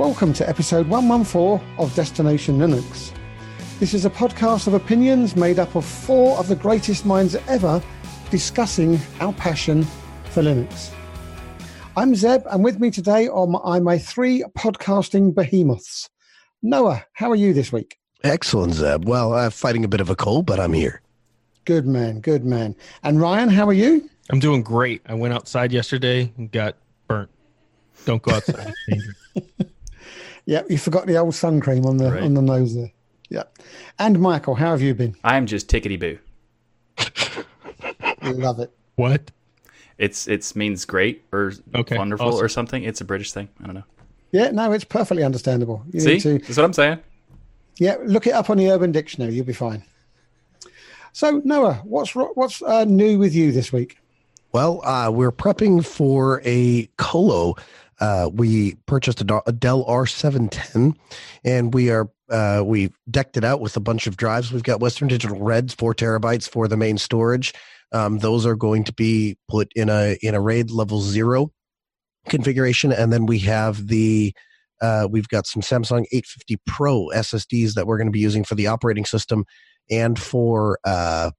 Welcome to episode 114 of Destination Linux. This is a podcast of opinions made up of four of the greatest minds ever discussing our passion for Linux. I'm Zeb, and with me today are my, my three podcasting behemoths. Noah, how are you this week? Excellent, Zeb. Well, I'm fighting a bit of a cold, but I'm here. Good man, good man. And Ryan, how are you? I'm doing great. I went outside yesterday and got burnt. Don't go outside. yeah, you forgot the old sun cream on the right. on the nose there. Yeah. And Michael, how have you been? I'm just tickety boo. Love it. What? It's it's means great or okay, wonderful awesome. or something. It's a British thing. I don't know. Yeah, no, it's perfectly understandable. You See, to, that's what I'm saying. Yeah, look it up on the Urban Dictionary. You'll be fine. So Noah, what's what's uh, new with you this week? Well, uh, we're prepping for a colo. Uh, we purchased a, a, Dell R710, and we are uh, we decked it out with a bunch of drives. We've got Western Digital Reds, four terabytes for the main storage. Um, those are going to be put in a in a RAID level zero configuration, and then we have the uh, we've got some Samsung 850 Pro SSDs that we're going to be using for the operating system and for uh,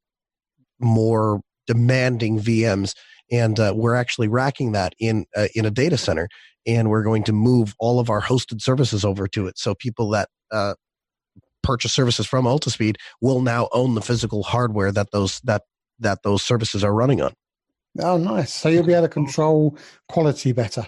more demanding VMs. And uh, we're actually racking that in uh, in a data center, and we're going to move all of our hosted services over to it. So people that uh, purchase services from Altispeed will now own the physical hardware that those that that those services are running on. Oh, nice! So you'll be able to control quality better.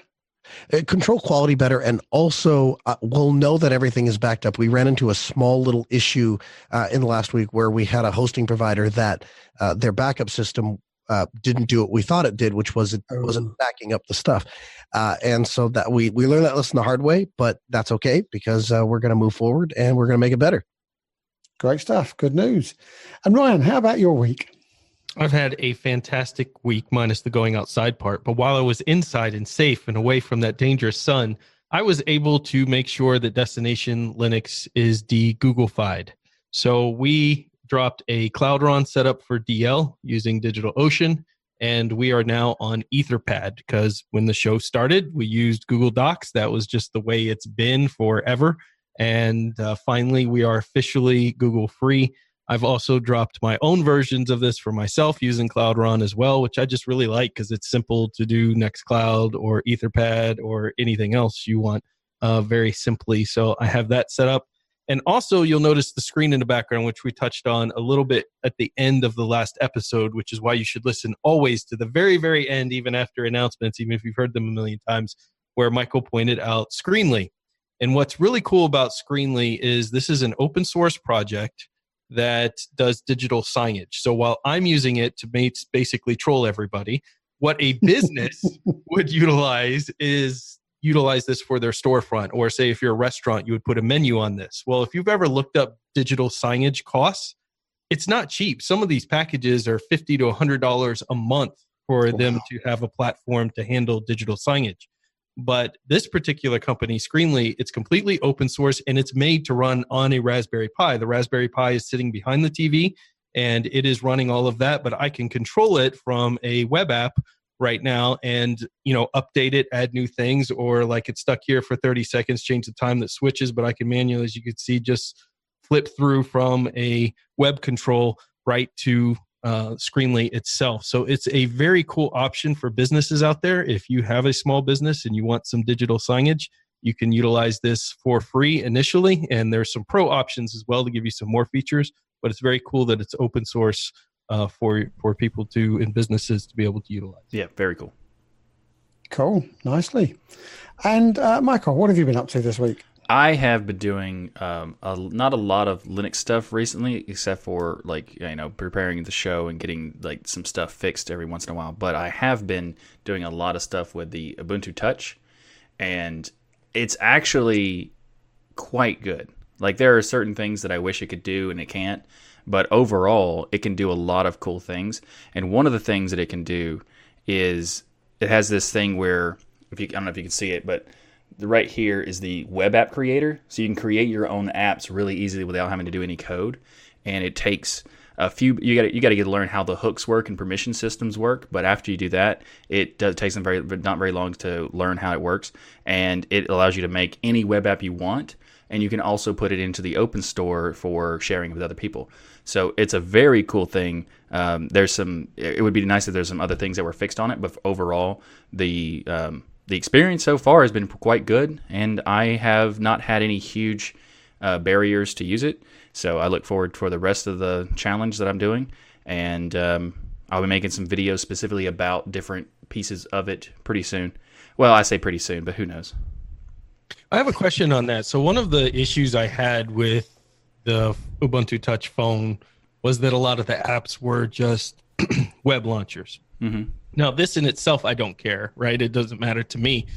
Uh, control quality better and also uh, we'll know that everything is backed up we ran into a small little issue uh, in the last week where we had a hosting provider that uh, their backup system uh, didn't do what we thought it did which was it oh. wasn't backing up the stuff uh, and so that we we learned that lesson the hard way but that's okay because uh, we're going to move forward and we're going to make it better great stuff good news and ryan how about your week I've had a fantastic week, minus the going outside part. But while I was inside and safe and away from that dangerous sun, I was able to make sure that Destination Linux is de Googlefied. So we dropped a Cloudron setup for DL using DigitalOcean, and we are now on Etherpad because when the show started, we used Google Docs. That was just the way it's been forever. And uh, finally, we are officially Google free. I've also dropped my own versions of this for myself using Cloudron as well, which I just really like because it's simple to do Nextcloud or Etherpad or anything else you want uh, very simply. So I have that set up. And also, you'll notice the screen in the background, which we touched on a little bit at the end of the last episode, which is why you should listen always to the very, very end, even after announcements, even if you've heard them a million times, where Michael pointed out Screenly. And what's really cool about Screenly is this is an open source project that does digital signage. So while I'm using it to basically troll everybody, what a business would utilize is utilize this for their storefront or say if you're a restaurant you would put a menu on this well if you've ever looked up digital signage costs it's not cheap some of these packages are 50 to 100 dollars a month for wow. them to have a platform to handle digital signage but this particular company, Screenly, it's completely open source and it's made to run on a Raspberry Pi. The Raspberry Pi is sitting behind the TV and it is running all of that, but I can control it from a web app right now and you know update it add new things or like it's stuck here for 30 seconds change the time that switches but i can manually as you can see just flip through from a web control right to uh, Screenly itself. So it's a very cool option for businesses out there. If you have a small business and you want some digital signage, you can utilize this for free initially. And there's some pro options as well to give you some more features. But it's very cool that it's open source uh, for for people to and businesses to be able to utilize. Yeah, very cool. Cool, nicely. And uh, Michael, what have you been up to this week? I have been doing um, a, not a lot of Linux stuff recently, except for like you know preparing the show and getting like some stuff fixed every once in a while. But I have been doing a lot of stuff with the Ubuntu Touch, and it's actually quite good. Like there are certain things that I wish it could do and it can't, but overall it can do a lot of cool things. And one of the things that it can do is it has this thing where if you I don't know if you can see it, but right here is the web app creator. So you can create your own apps really easily without having to do any code. And it takes a few you got you got to get to learn how the hooks work and permission systems work. But after you do that, it does takes them very not very long to learn how it works, and it allows you to make any web app you want, and you can also put it into the open store for sharing with other people. So it's a very cool thing. Um, there's some. It would be nice if there's some other things that were fixed on it, but overall, the um, the experience so far has been quite good, and I have not had any huge uh, barriers to use it. So I look forward for the rest of the challenge that I'm doing, and um, I'll be making some videos specifically about different pieces of it pretty soon. Well, I say pretty soon, but who knows? I have a question on that. So one of the issues I had with the Ubuntu Touch phone was that a lot of the apps were just web launchers. Mm-hmm. Now, this in itself, I don't care, right? It doesn't matter to me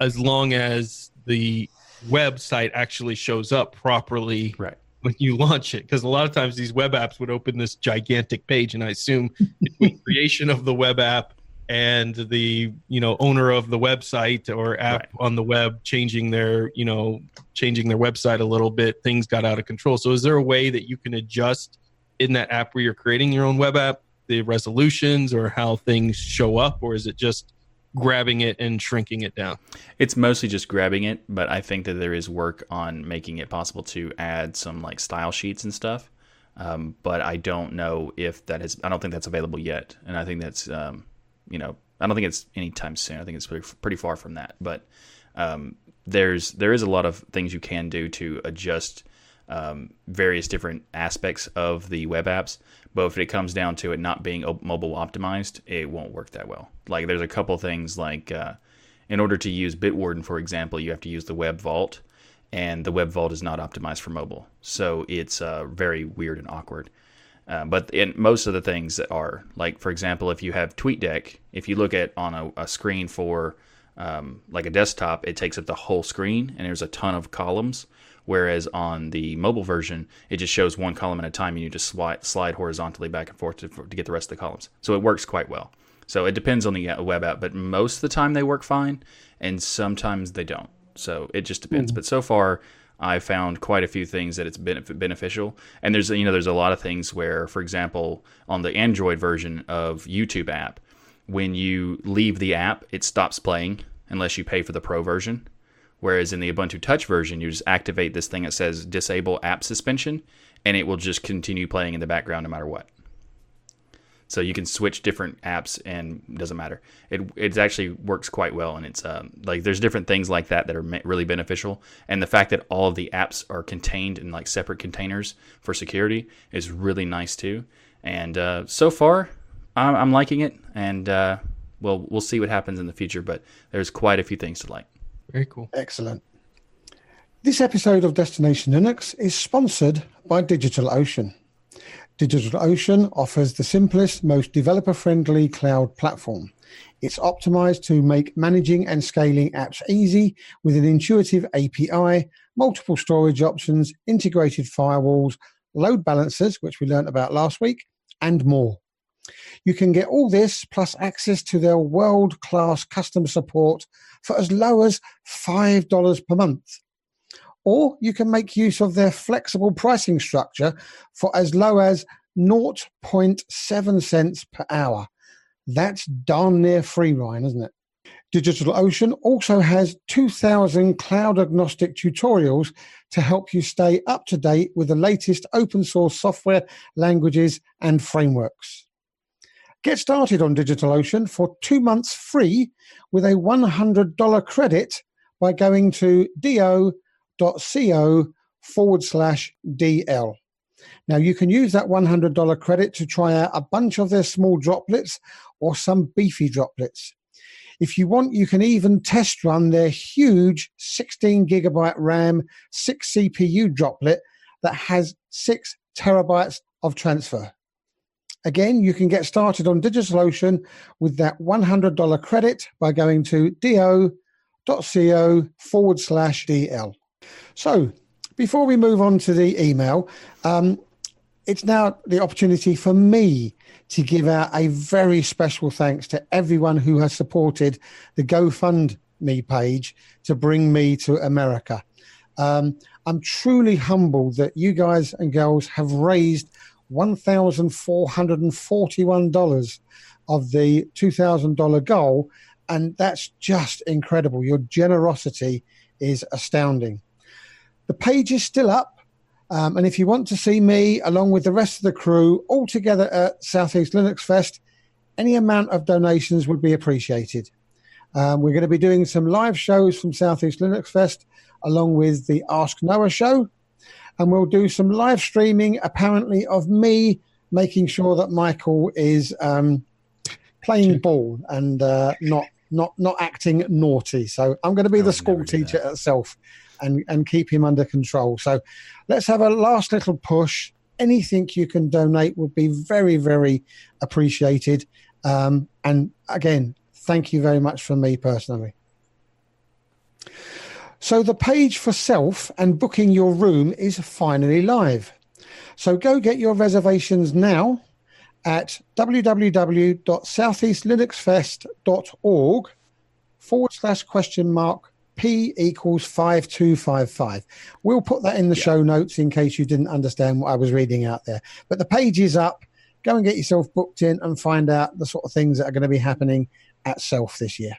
as long as the website actually shows up properly right. when you launch it. Because a lot of times these web apps would open this gigantic page, and I assume between creation of the web app and the you know owner of the website or app right. on the web changing their you know changing their website a little bit things got out of control. So is there a way that you can adjust in that app where you're creating your own web app the resolutions or how things show up or is it just grabbing it and shrinking it down? It's mostly just grabbing it but i think that there is work on making it possible to add some like style sheets and stuff. Um, but i don't know if that is i don't think that's available yet. And i think that's um, you know, I don't think it's anytime soon. I think it's pretty, pretty far from that. But um, there's there is a lot of things you can do to adjust um, various different aspects of the web apps. But if it comes down to it not being mobile optimized, it won't work that well. Like there's a couple things like uh, in order to use Bitwarden, for example, you have to use the Web Vault, and the Web Vault is not optimized for mobile, so it's uh, very weird and awkward. Uh, but in most of the things that are like, for example, if you have TweetDeck, if you look at on a, a screen for um, like a desktop, it takes up the whole screen and there's a ton of columns. Whereas on the mobile version, it just shows one column at a time and you just slide, slide horizontally back and forth to, to get the rest of the columns. So it works quite well. So it depends on the uh, web app, but most of the time they work fine and sometimes they don't. So it just depends. Mm. But so far, I found quite a few things that it's beneficial. And there's you know there's a lot of things where, for example, on the Android version of YouTube app, when you leave the app, it stops playing unless you pay for the pro version. Whereas in the Ubuntu Touch version, you just activate this thing that says disable app suspension, and it will just continue playing in the background no matter what. So you can switch different apps and it doesn't matter. It it actually works quite well, and it's um, like there's different things like that that are really beneficial. And the fact that all of the apps are contained in like separate containers for security is really nice too. And uh, so far, I'm, I'm, liking it, and uh, well, we'll see what happens in the future. But there's quite a few things to like. Very cool. Excellent. This episode of Destination Linux is sponsored by DigitalOcean. DigitalOcean offers the simplest, most developer friendly cloud platform. It's optimized to make managing and scaling apps easy with an intuitive API, multiple storage options, integrated firewalls, load balancers, which we learned about last week, and more. You can get all this plus access to their world class customer support for as low as $5 per month. Or you can make use of their flexible pricing structure for as low as 0.7 cents per hour. That's darn near free, Ryan, isn't it? DigitalOcean also has 2,000 cloud agnostic tutorials to help you stay up to date with the latest open source software, languages, and frameworks. Get started on DigitalOcean for two months free with a $100 credit by going to do.co forward slash DL. Now, you can use that $100 credit to try out a bunch of their small droplets or some beefy droplets. If you want, you can even test run their huge 16 gigabyte RAM, 6 CPU droplet that has 6 terabytes of transfer. Again, you can get started on DigitalOcean with that $100 credit by going to do.co forward slash DL. So, before we move on to the email, um, it's now the opportunity for me to give out a very special thanks to everyone who has supported the GoFundMe page to bring me to America. Um, I'm truly humbled that you guys and girls have raised $1,441 of the $2,000 goal. And that's just incredible. Your generosity is astounding. The page is still up. Um, and if you want to see me along with the rest of the crew all together at Southeast Linux Fest, any amount of donations would be appreciated. Um, we're going to be doing some live shows from Southeast Linux Fest along with the Ask Noah show. And we'll do some live streaming, apparently, of me making sure that Michael is um, playing ball and uh, not not not acting naughty. So I'm going to be the school teacher itself and and keep him under control. So let's have a last little push. Anything you can donate would be very very appreciated. Um, and again, thank you very much from me personally. So the page for self and booking your room is finally live. So go get your reservations now at www.southeastlinuxfest.org forward slash question mark P equals 5255. We'll put that in the yeah. show notes in case you didn't understand what I was reading out there. But the page is up. Go and get yourself booked in and find out the sort of things that are going to be happening at Self this year.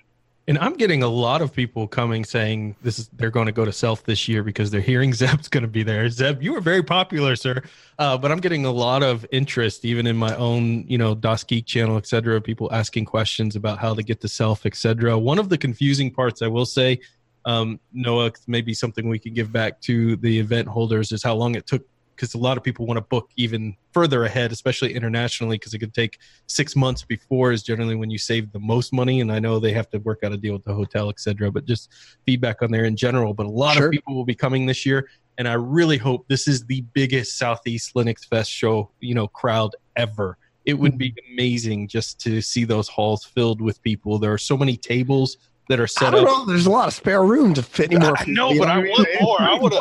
And I'm getting a lot of people coming saying this is they're going to go to Self this year because they're hearing Zeb's going to be there. Zeb, you were very popular, sir. Uh, but I'm getting a lot of interest, even in my own, you know, DasGeek channel, etc. People asking questions about how to get to Self, etc. One of the confusing parts, I will say, um, Noah, maybe something we could give back to the event holders is how long it took because a lot of people want to book even further ahead, especially internationally, because it could take six months before is generally when you save the most money. And I know they have to work out a deal with the hotel, etc. But just feedback on there in general. But a lot sure. of people will be coming this year, and I really hope this is the biggest Southeast Linux Fest show, you know, crowd ever. It would be mm-hmm. amazing just to see those halls filled with people. There are so many tables that are set up. Know, there's a lot of spare room to fit more. I know, but I want more. I would.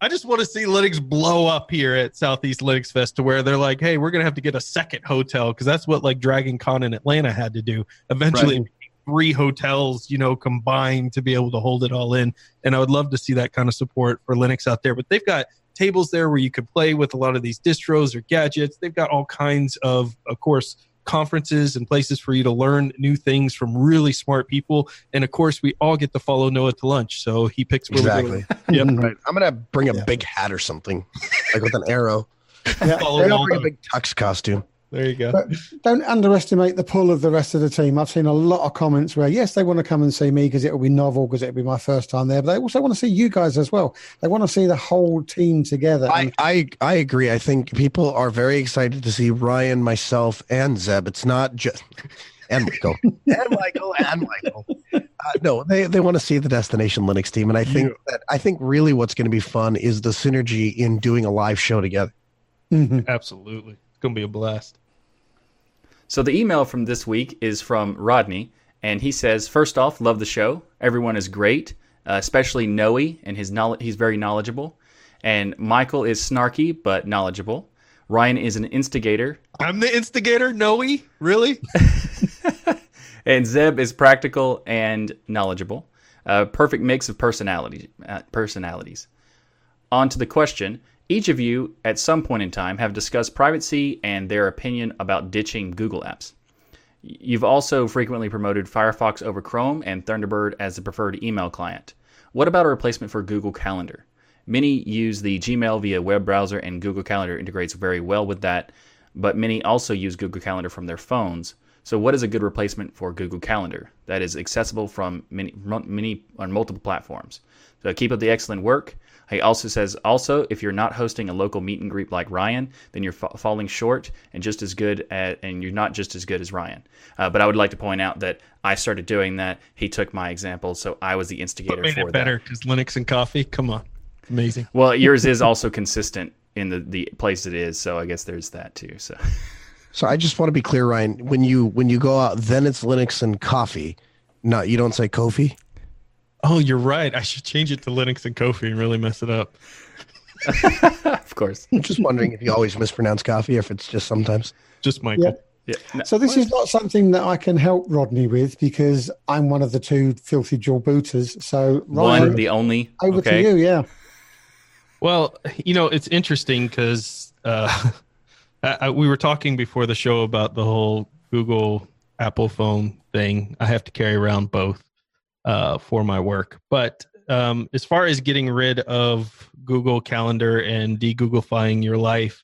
I just want to see Linux blow up here at Southeast Linux Fest to where they're like, hey, we're going to have to get a second hotel because that's what like Dragon Con in Atlanta had to do. Eventually, right. three hotels, you know, combined to be able to hold it all in. And I would love to see that kind of support for Linux out there. But they've got tables there where you could play with a lot of these distros or gadgets. They've got all kinds of, of course, conferences and places for you to learn new things from really smart people. And of course, we all get to follow Noah to lunch. So he picks where exactly. Yep. Mm-hmm. right. I'm gonna bring a yeah. big hat or something, like with an arrow. Yeah, I'll bring a big tux costume. There you go. But don't underestimate the pull of the rest of the team. I've seen a lot of comments where, yes, they want to come and see me because it will be novel, because it will be my first time there. But they also want to see you guys as well. They want to see the whole team together. I, I, I agree. I think people are very excited to see Ryan, myself, and Zeb. It's not just. And Michael. and Michael. And Michael. Uh, no, they, they want to see the Destination Linux team. And I think yeah. that I think really what's going to be fun is the synergy in doing a live show together. Mm-hmm. Absolutely going to be a blast. So the email from this week is from Rodney, and he says, first off, love the show. Everyone is great, uh, especially Noah, and his knowledge, he's very knowledgeable. And Michael is snarky but knowledgeable. Ryan is an instigator. I'm the instigator, Noah? Really? and Zeb is practical and knowledgeable. A perfect mix of personality, uh, personalities. On to the question each of you, at some point in time, have discussed privacy and their opinion about ditching Google apps. You've also frequently promoted Firefox over Chrome and Thunderbird as the preferred email client. What about a replacement for Google Calendar? Many use the Gmail via web browser, and Google Calendar integrates very well with that, but many also use Google Calendar from their phones. So, what is a good replacement for Google Calendar that is accessible from many, many on multiple platforms? So, keep up the excellent work. He also says, also, if you're not hosting a local meet and greet like Ryan, then you're fa- falling short and just as good at, and you're not just as good as Ryan. Uh, but I would like to point out that I started doing that. He took my example, so I was the instigator made for it better because Linux and coffee. Come on, amazing. Well, yours is also consistent in the the place it is, so I guess there's that too. So. So I just want to be clear, Ryan. When you when you go out, then it's Linux and coffee. No, you don't say Kofi. Oh, you're right. I should change it to Linux and Kofi and really mess it up. of course. I'm just wondering if you always mispronounce coffee or if it's just sometimes. Just Michael. Yeah. Yeah. So this is not something that I can help Rodney with because I'm one of the two filthy jaw booters. So Ryan, one, the only. Over okay. to you, yeah. Well, you know, it's interesting because uh, I, we were talking before the show about the whole Google Apple phone thing. I have to carry around both uh, for my work. But um, as far as getting rid of Google Calendar and de-Googlifying your life,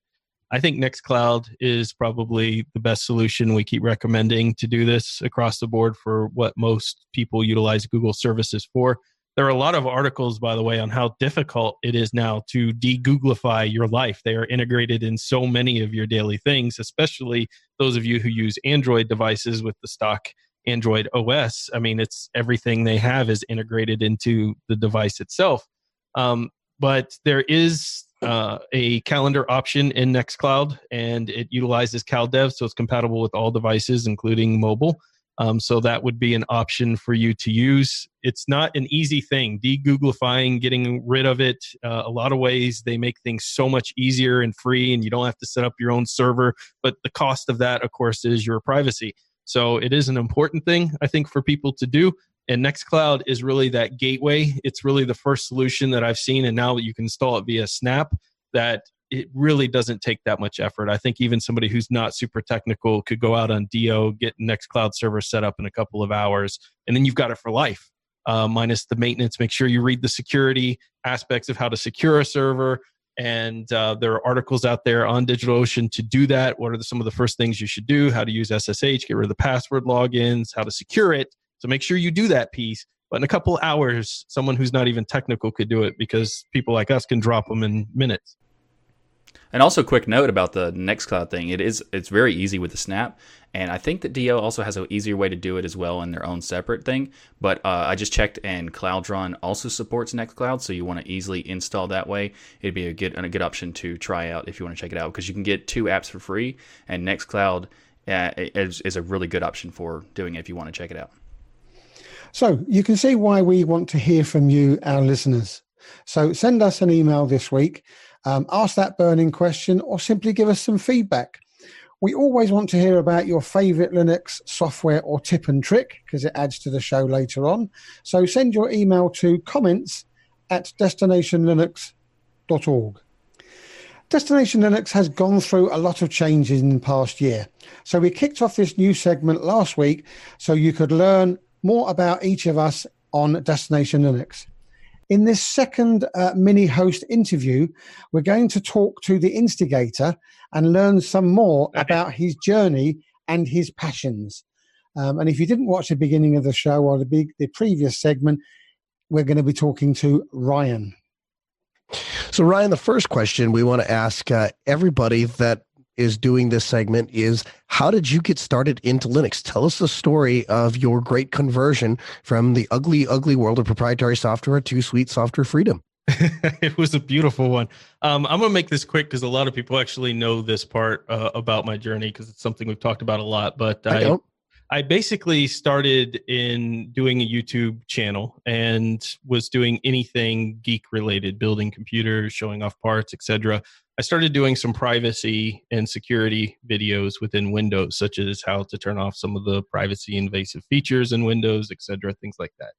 I think Nextcloud is probably the best solution. We keep recommending to do this across the board for what most people utilize Google services for. There are a lot of articles, by the way, on how difficult it is now to de Googlify your life. They are integrated in so many of your daily things, especially those of you who use Android devices with the stock Android OS. I mean, it's everything they have is integrated into the device itself. Um, but there is uh, a calendar option in Nextcloud, and it utilizes CalDAV, so it's compatible with all devices, including mobile. Um, so that would be an option for you to use. It's not an easy thing. De-Googlifying, getting rid of it. Uh, a lot of ways they make things so much easier and free, and you don't have to set up your own server. But the cost of that, of course, is your privacy. So it is an important thing, I think, for people to do. And Nextcloud is really that gateway. It's really the first solution that I've seen. And now that you can install it via Snap, that it really doesn't take that much effort. I think even somebody who's not super technical could go out on Dio, get Nextcloud server set up in a couple of hours, and then you've got it for life. Uh, minus the maintenance. Make sure you read the security aspects of how to secure a server. And uh, there are articles out there on DigitalOcean to do that. What are the, some of the first things you should do? How to use SSH, get rid of the password logins, how to secure it. So make sure you do that piece. But in a couple hours, someone who's not even technical could do it because people like us can drop them in minutes. And also, quick note about the Nextcloud thing: it is it's very easy with the Snap, and I think that Dio also has an easier way to do it as well in their own separate thing. But uh, I just checked, and Cloudron also supports Nextcloud, so you want to easily install that way. It'd be a good a good option to try out if you want to check it out because you can get two apps for free, and Nextcloud uh, is, is a really good option for doing it if you want to check it out. So you can see why we want to hear from you, our listeners. So send us an email this week um, ask that burning question, or simply give us some feedback. We always want to hear about your favorite Linux software or tip and trick because it adds to the show later on. So send your email to comments at destinationlinux.org. Destination Linux has gone through a lot of changes in the past year. So we kicked off this new segment last week so you could learn more about each of us on Destination Linux. In this second uh, mini host interview, we're going to talk to the instigator and learn some more about his journey and his passions. Um, and if you didn't watch the beginning of the show or the big the previous segment, we're going to be talking to Ryan. So, Ryan, the first question we want to ask uh, everybody that is doing this segment is how did you get started into Linux? Tell us the story of your great conversion from the ugly, ugly world of proprietary software to sweet software freedom. it was a beautiful one. Um, I'm going to make this quick because a lot of people actually know this part uh, about my journey because it's something we've talked about a lot. But I, I, I basically started in doing a YouTube channel and was doing anything geek related, building computers, showing off parts, etc. I started doing some privacy and security videos within Windows, such as how to turn off some of the privacy invasive features in Windows, etc., things like that.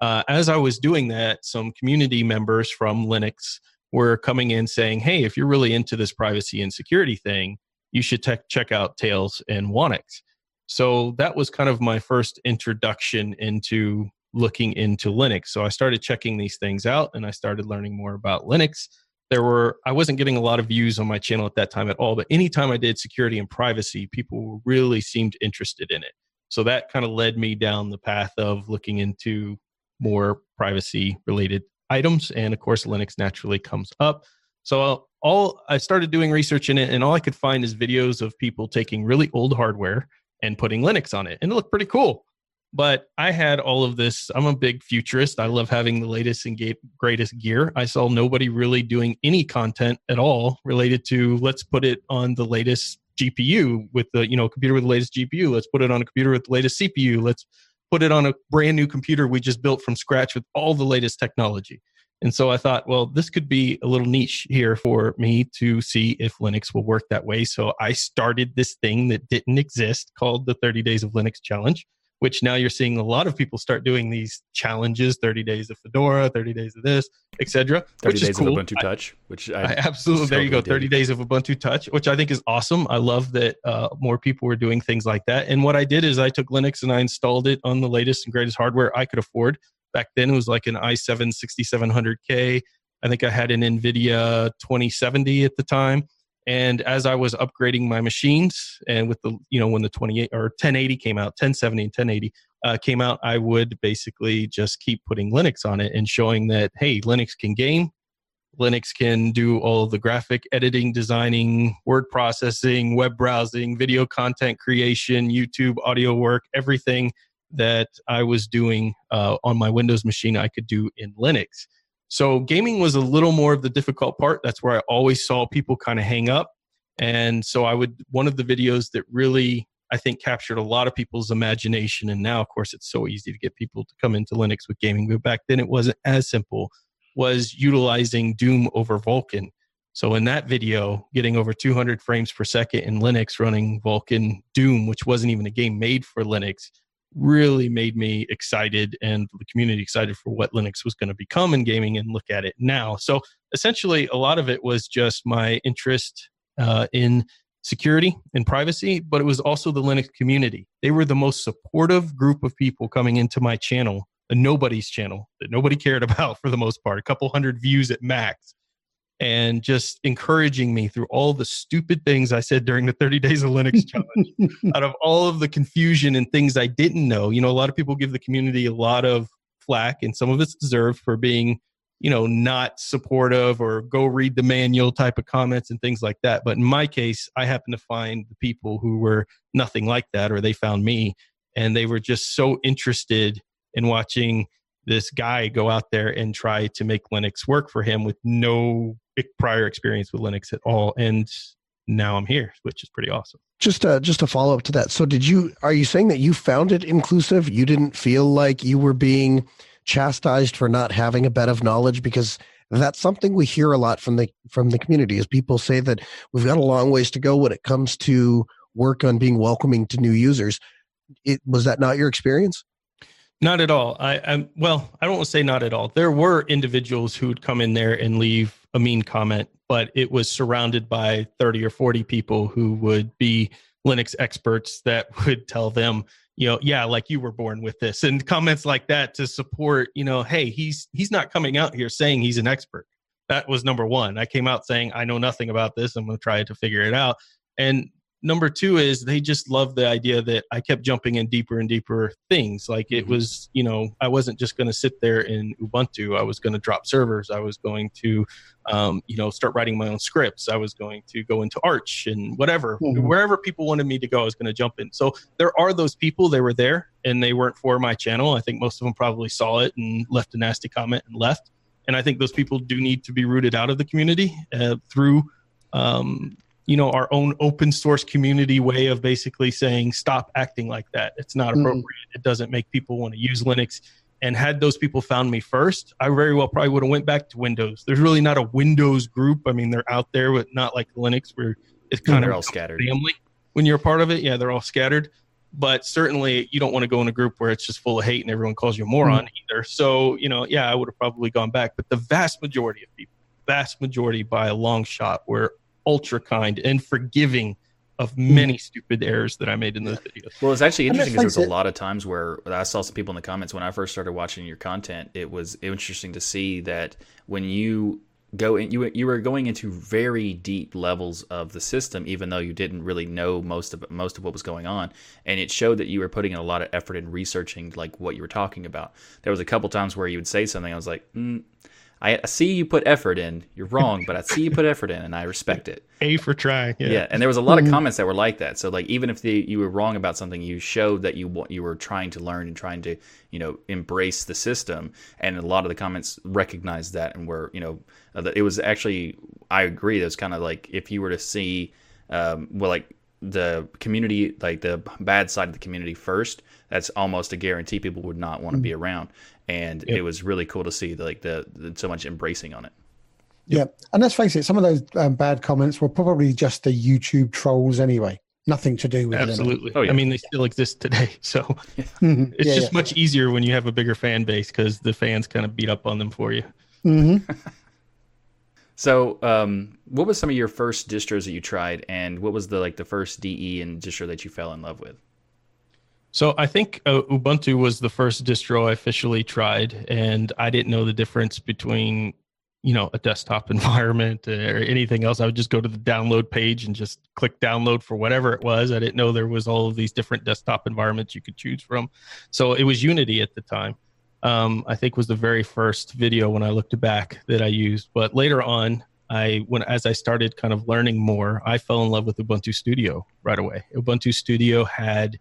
Uh, as I was doing that, some community members from Linux were coming in saying, "Hey, if you're really into this privacy and security thing, you should te- check out Tails and Whonix." So that was kind of my first introduction into looking into Linux. So I started checking these things out, and I started learning more about Linux there were i wasn't getting a lot of views on my channel at that time at all but anytime i did security and privacy people really seemed interested in it. So that kind of led me down the path of looking into more privacy related items and of course linux naturally comes up. So all i started doing research in it and all i could find is videos of people taking really old hardware and putting linux on it and it looked pretty cool but I had all of this. I'm a big futurist. I love having the latest and greatest gear. I saw nobody really doing any content at all related to let's put it on the latest GPU with the you know computer with the latest GPU. Let's put it on a computer with the latest CPU. Let's put it on a brand new computer we just built from scratch with all the latest technology. And so I thought, well, this could be a little niche here for me to see if Linux will work that way. So I started this thing that didn't exist called the 30 Days of Linux Challenge which now you're seeing a lot of people start doing these challenges 30 days of fedora 30 days of this etc 30 which days is cool. of ubuntu touch which i, I absolutely there you go 30 did. days of ubuntu touch which i think is awesome. I love that uh, more people were doing things like that. And what i did is i took linux and i installed it on the latest and greatest hardware i could afford. Back then it was like an i7 6700k i think i had an nvidia 2070 at the time and as i was upgrading my machines and with the you know when the 28 or 1080 came out 1070 and 1080 uh, came out i would basically just keep putting linux on it and showing that hey linux can game. Linux can do all the graphic editing designing word processing web browsing video content creation youtube audio work everything that i was doing uh, on my windows machine i could do in linux so gaming was a little more of the difficult part. That's where I always saw people kind of hang up. And so I would, one of the videos that really, I think, captured a lot of people's imagination. And now, of course, it's so easy to get people to come into Linux with gaming. But back then, it wasn't as simple, was utilizing Doom over Vulkan. So in that video, getting over 200 frames per second in Linux running Vulkan Doom, which wasn't even a game made for Linux, really made me excited and the community excited for what Linux was going to become in gaming and look at it now. So essentially, a lot of it was just my interest uh, in security and privacy, but it was also the Linux community. They were the most supportive group of people coming into my channel, a nobody's channel that nobody cared about for the most part, a couple hundred views at max and just encouraging me through all the stupid things I said during the 30 days of Linux challenge. out of all of the confusion and things I didn't know, you know, a lot of people give the community a lot of flack, and some of it's deserved for being, you know, not supportive or go read the manual type of comments and things like that. But in my case, I happened to find the people who were nothing like that, or they found me, and they were just so interested in watching this guy go out there and try to make Linux work for him with no prior experience with Linux at all. And now I'm here, which is pretty awesome. Just uh, just a follow up to that. So, did you are you saying that you found it inclusive? You didn't feel like you were being chastised for not having a bed of knowledge because that's something we hear a lot from the from the community. Is people say that we've got a long ways to go when it comes to work on being welcoming to new users. It was that not your experience? Not at all. I, am well. I don't want to say not at all. There were individuals who would come in there and leave a mean comment, but it was surrounded by 30 or 40 people who would be Linux experts that would tell them, you know, yeah, like you were born with this, and comments like that to support, you know, hey, he's he's not coming out here saying he's an expert. That was number one. I came out saying I know nothing about this. I'm going to try to figure it out, and number two is they just love the idea that I kept jumping in deeper and deeper things. Like it mm-hmm. was, you know, I wasn't just going to sit there in Ubuntu. I was going to drop servers. I was going to, um, you know, start writing my own scripts. I was going to go into Arch and whatever, mm-hmm. wherever people wanted me to go, I was going to jump in. So there are those people. They were there and they weren't for my channel. I think most of them probably saw it and left a nasty comment and left. And I think those people do need to be rooted out of the community uh, through um, you know our own open source community way of basically saying stop acting like that. It's not mm-hmm. appropriate. Mm. it doesn't make people want to use linux. And had those people found me first i very well probably would have went back to windows. There's really not a windows group. I mean they're out there but not like linux where it's kind they're of all scattered. family when you're a part of it. Yeah they're all scattered. But certainly you don't want to go in a group where it's just full of hate and everyone calls you a moron mm. either. So you know yeah i would have probably gone back. But the vast majority of people vast majority by a long shot were ultra kind and forgiving of many stupid errors that I made in those videos. Well, it's actually interesting because there's a lot of times where I saw some people in the comments when I first started watching your content. It was interesting to see that when you go in, you you were going into very deep levels of the system, even though you didn't really know most of most of what was going on, and it showed that you were putting in a lot of effort in researching like what you were talking about. There was a couple times where you would say something, I was like. Mm, I see you put effort in. You're wrong, but I see you put effort in, and I respect it. A for trying. Yeah. yeah and there was a lot of mm-hmm. comments that were like that. So like even if the, you were wrong about something, you showed that you you were trying to learn and trying to you know embrace the system. And a lot of the comments recognized that and were you know uh, it was actually I agree. It was kind of like if you were to see um, well like the community like the bad side of the community first that's almost a guarantee people would not want to be mm. around and yep. it was really cool to see like the, the, so much embracing on it yeah and let's face it some of those um, bad comments were probably just the youtube trolls anyway nothing to do with Absolutely. Oh, yeah. I mean, they still exist today. So Linux. it's Yeah, just much easier when you have a bigger fan base because the fans kind of beat up on them for you. yeah. Mhm. So, um, what was some of your first distros that you tried, and what was the like the first DE and distro that you fell in love with? So I think uh, Ubuntu was the first distro I officially tried, and I didn't know the difference between, you know, a desktop environment or anything else. I would just go to the download page and just click download for whatever it was. I didn't know there was all of these different desktop environments you could choose from. So it was Unity at the time. Um, I think was the very first video when I looked back that I used. But later on, I when as I started kind of learning more, I fell in love with Ubuntu Studio right away. Ubuntu Studio had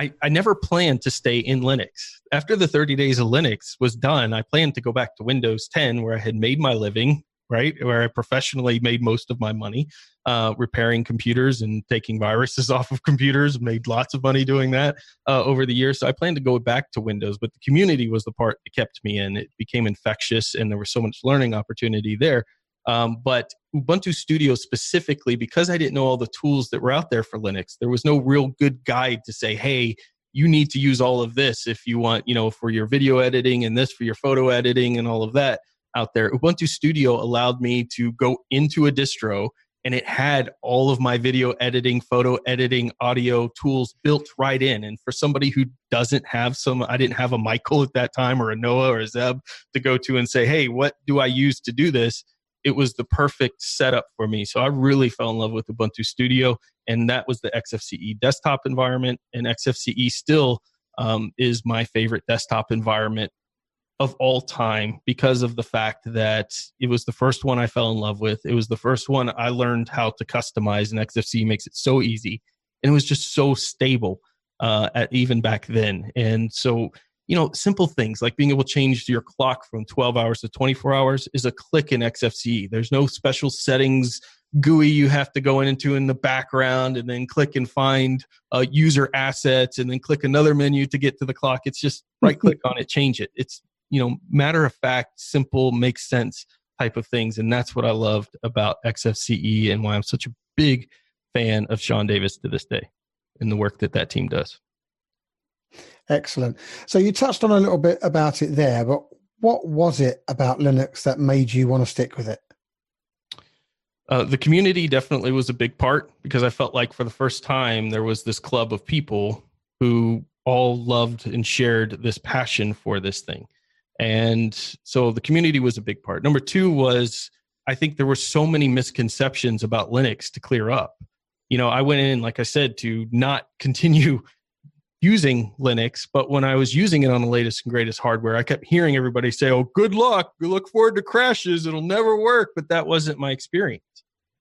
I, I never planned to stay in Linux. After the 30 days of Linux was done, I planned to go back to Windows 10, where I had made my living, right? Where I professionally made most of my money, uh, repairing computers and taking viruses off of computers, made lots of money doing that uh, over the years. So I planned to go back to Windows, but the community was the part that kept me in. It became infectious, and there was so much learning opportunity there. Um, but Ubuntu Studio specifically, because I didn't know all the tools that were out there for Linux, there was no real good guide to say, hey, you need to use all of this if you want, you know, for your video editing and this for your photo editing and all of that out there. Ubuntu Studio allowed me to go into a distro and it had all of my video editing, photo editing, audio tools built right in. And for somebody who doesn't have some, I didn't have a Michael at that time or a Noah or a Zeb to go to and say, hey, what do I use to do this? It was the perfect setup for me. So I really fell in love with Ubuntu Studio, and that was the XFCE desktop environment. And XFCE still um, is my favorite desktop environment of all time because of the fact that it was the first one I fell in love with. It was the first one I learned how to customize, and XFCE makes it so easy. And it was just so stable uh, at even back then. And so you know, simple things like being able to change your clock from 12 hours to 24 hours is a click in XFCE. There's no special settings GUI you have to go into in the background and then click and find uh, user assets and then click another menu to get to the clock. It's just right click on it, change it. It's, you know, matter of fact, simple, makes sense type of things. And that's what I loved about XFCE and why I'm such a big fan of Sean Davis to this day and the work that that team does. Excellent. So you touched on a little bit about it there, but what was it about Linux that made you want to stick with it? Uh, the community definitely was a big part because I felt like for the first time there was this club of people who all loved and shared this passion for this thing. And so the community was a big part. Number two was I think there were so many misconceptions about Linux to clear up. You know, I went in, like I said, to not continue using Linux, but when I was using it on the latest and greatest hardware, I kept hearing everybody say, "Oh, good luck. We look forward to crashes. It'll never work." But that wasn't my experience.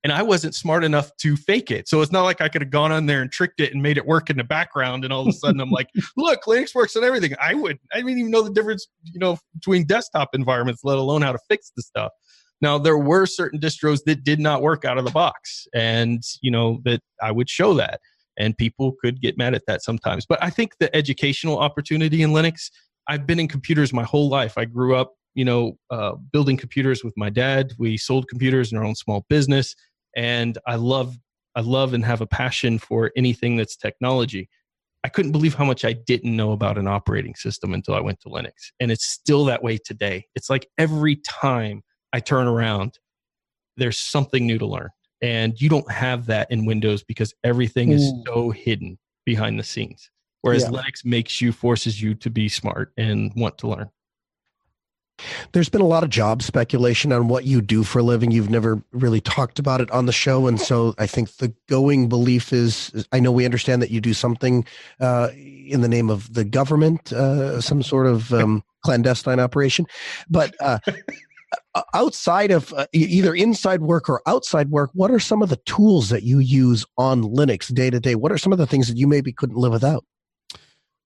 And I wasn't smart enough to fake it. So it's not like I could have gone on there and tricked it and made it work in the background and all of a sudden I'm like, "Look, Linux works on everything." I would I didn't even know the difference, you know, between desktop environments, let alone how to fix the stuff. Now, there were certain distros that did not work out of the box and, you know, that I would show that and people could get mad at that sometimes. But I think the educational opportunity in Linux, I've been in computers my whole life. I grew up, you know, uh, building computers with my dad. We sold computers in our own small business, and I love, I love and have a passion for anything that's technology. I couldn't believe how much I didn't know about an operating system until I went to Linux, and it's still that way today. It's like every time I turn around, there's something new to learn and you don't have that in windows because everything is Mm. so hidden behind the scenes whereas Yeah. linux makes you forces you to be smart and want to learn There's been a lot of job speculation on what you do for a living. You've never really talked about it on the show, and so I think the going belief is: is- I know we understand that you do something uh, in the name of the government, uh, some sort of um, clandestine operation, but. Uh, Outside of uh, either inside work or outside work, what are some of the tools that you use on Linux day to day? What are some of the things that you maybe couldn't live without?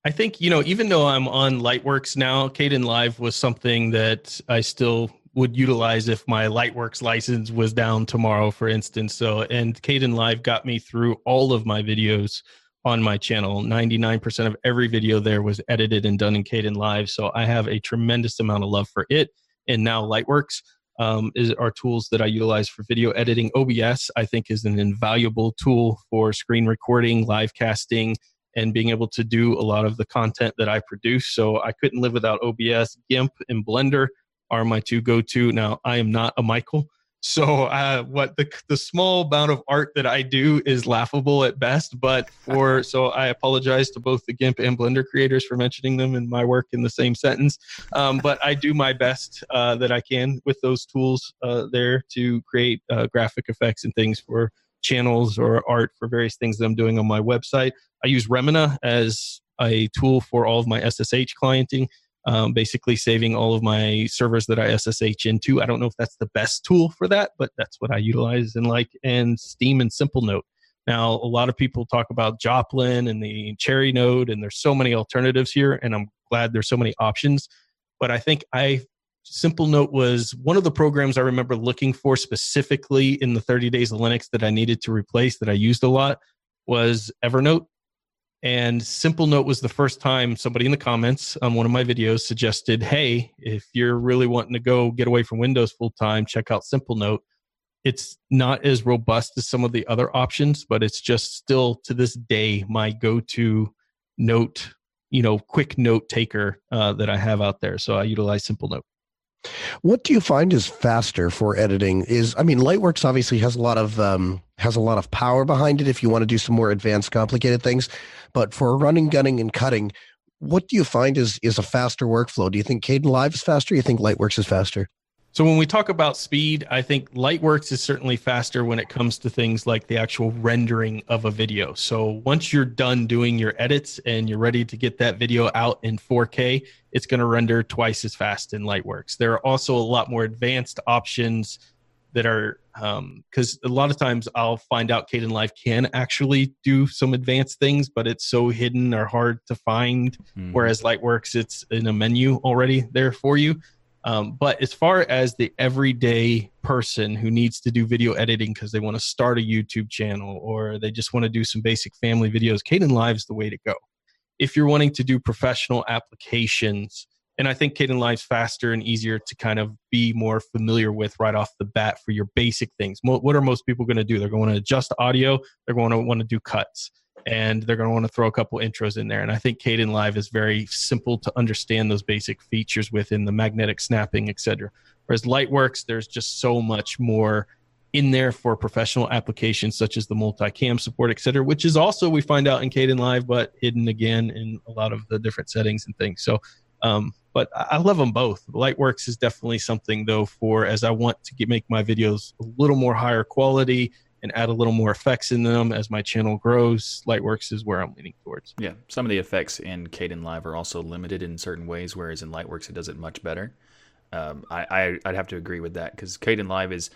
i think you know even though i'm on lightworks now Kdenlive was something that i still would utilize if my lightworks license was down tomorrow for instance so and Kdenlive got me through all of my videos on my channel 99% of every video there was edited and done in Kdenlive so i have a tremendous amount of love for it and now lightworks um, is are tools that I utilize for video editing. OBS, I think, is an invaluable tool for screen recording, live casting, and being able to do a lot of the content that I produce. So I couldn't live without OBS. GIMP and Blender are my two go-to. Now I am not a Michael, so uh, what the the small amount of art that I do is laughable at best. But for so I apologize to both the GIMP and Blender creators for mentioning them in my work in the same sentence. Um, but I do my best uh, that I can with those tools uh, there to create uh, graphic effects and things for channels or art for various things that I'm doing on my website. I use Remmina as a tool for all of my SSH clienting um, basically saving all of my servers that I SSH into. I don't know if that's the best tool for that, but that's what I utilize and like, and Steam and Simplenote. Now, a lot of people talk about Joplin and the Cherry Node, and there's so many alternatives here, and I'm glad there's so many options. But I think I Simplenote was one of the programs I remember looking for specifically in the 30 days of Linux that I needed to replace that I used a lot was Evernote and Simplenote was the first time somebody in the comments on one of my videos suggested, hey, if you're really wanting to go get away from Windows full time, check out Simplenote. It's not as robust as some of the other options, but it's just still to this day my go to note, you know, quick note taker uh, that I have out there. So I utilize Simplenote. What do you find is faster for editing? Is I mean, Lightworks obviously has a lot of um, has a lot of power behind it. If you want to do some more advanced, complicated things, but for running, gunning, and cutting, what do you find is is a faster workflow? Do you think Kdenlive is faster? You think Lightworks is faster? So when we talk about speed, I think Lightworks is certainly faster when it comes to things like the actual rendering of a video. So once you're done doing your edits and you're ready to get that video out in 4K, it's going to render twice as fast in Lightworks. There are also a lot more advanced options that are because um, a lot of times I'll find out Kdenlive can actually do some advanced things, but it's so hidden or hard to find. Mm-hmm. Whereas Lightworks, it's in a menu already there for you. Um, but as far as the everyday person who needs to do video editing because they want to start a YouTube channel or they just want to do some basic family videos, Kdenlive is the way to go. If you're wanting to do professional applications, and I think Kdenlive's faster and easier to kind of be more familiar with right off the bat for your basic things. What are most people going to do? They're going to adjust audio. They're going to want to do cuts and they're going to want to throw a couple intros in there. And I think Caden Kdenlive is very simple to understand those basic features within the magnetic snapping, etc. Whereas Lightworks, there's just so much more in there for professional applications such as the multicam support, etc., which is also we find out in Caden Kdenlive, but hidden again in a lot of the different settings and things. So, um, but I love them both. Lightworks is definitely something though for as I want to get, make my videos a little more higher quality and add a little more effects in them as my channel grows. Lightworks is where I'm leaning towards. Yeah, some of the effects in Caden Kdenlive are also limited in certain ways, whereas in Lightworks it does it much better. Um, I, I would have to agree with that because Caden Kdenlive is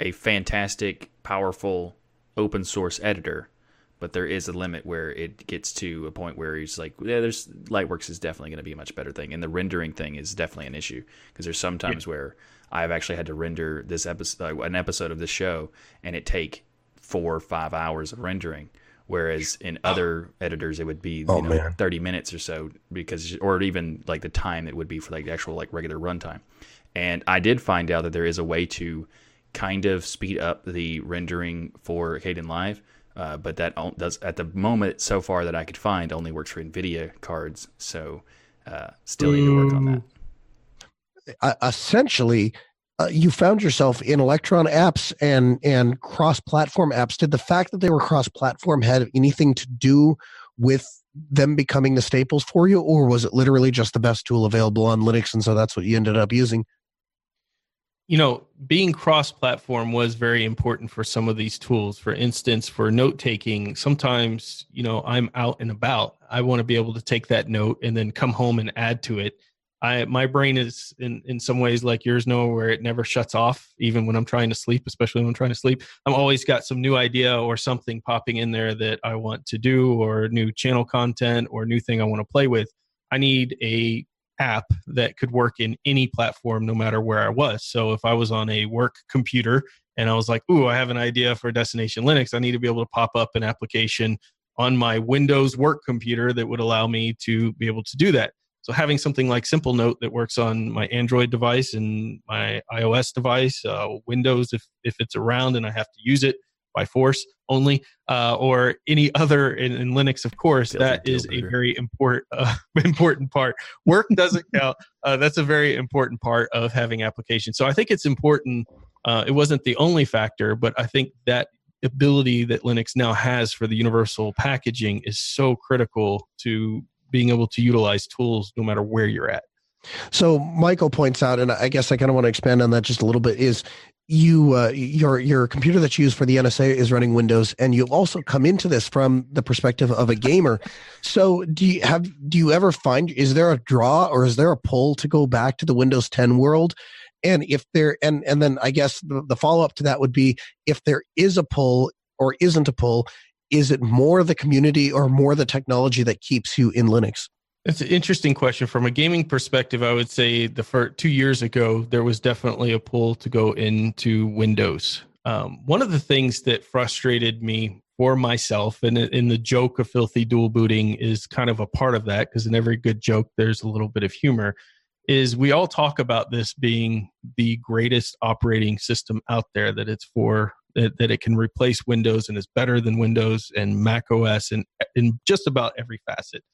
a fantastic, powerful open source editor, but there is a limit where it gets to a point where he's like, yeah, there's Lightworks is definitely going to be a much better thing, and the rendering thing is definitely an issue because there's sometimes yeah. where I've actually had to render this episode, uh, an episode of the show, and it take four or five hours of rendering. Whereas in other editors, it would be oh, know, 30 minutes or so because, or even like the time it would be for like the actual like regular runtime. And I did find out that there is a way to kind of speed up the rendering for Kdenlive, uh, but that does at the moment so far that I could find only works for NVIDIA cards. So uh, still need to work on that. Uh, essentially, uh, you found yourself in Electron apps and and cross-platform apps. Did the fact that they were cross-platform had anything to do with them becoming the staples for you, or was it literally just the best tool available on Linux, and so that's what you ended up using? You know, being cross-platform was very important for some of these tools. For instance, for note taking, sometimes you know I'm out and about. I want to be able to take that note and then come home and add to it I my brain is in in some ways like yours, Noah, where it never shuts off, even when I'm trying to sleep, especially when I'm trying to sleep. I'm always got some new idea or something popping in there that I want to do, or new channel content, or new thing I want to play with. I need a app that could work in any platform, no matter where I was. So if I was on a work computer and I was like, "Ooh, I have an idea for Destination Linux," I need to be able to pop up an application on my Windows work computer that would allow me to be able to do that So having something like Simplenote that works on my Android device and my iOS device, uh, Windows if if it's around and I have to use it by force only, uh, or any other in, in Linux, of course, that is a very important uh, important part. Work doesn't count. Uh, that's a very important part of having applications. So I think it's important. Uh, it wasn't the only factor, but I think that ability that Linux now has for the universal packaging is so critical to being able to utilize tools no matter where you're at. So Michael points out, and I guess I kind of want to expand on that just a little bit. Is you uh, your your computer that you use for the NSA is running Windows, and you also come into this from the perspective of a gamer. So do you have do you ever find is there a draw or is there a pull to go back to the Windows 10 world? And if there and and then I guess the, the follow up to that would be if there is a pull or isn't a pull, is it more the community or more the technology that keeps you in Linux? It's an interesting question. From a gaming perspective, I would say the first two years ago, there was definitely a pull to go into Windows. Um, one of the things that frustrated me for myself, and in the joke of filthy dual booting is kind of a part of that, because in every good joke, there's a little bit of humor, is we all talk about this being the greatest operating system out there, that it's for that, that it can replace Windows and is better than Windows and Mac OS and in just about every facet.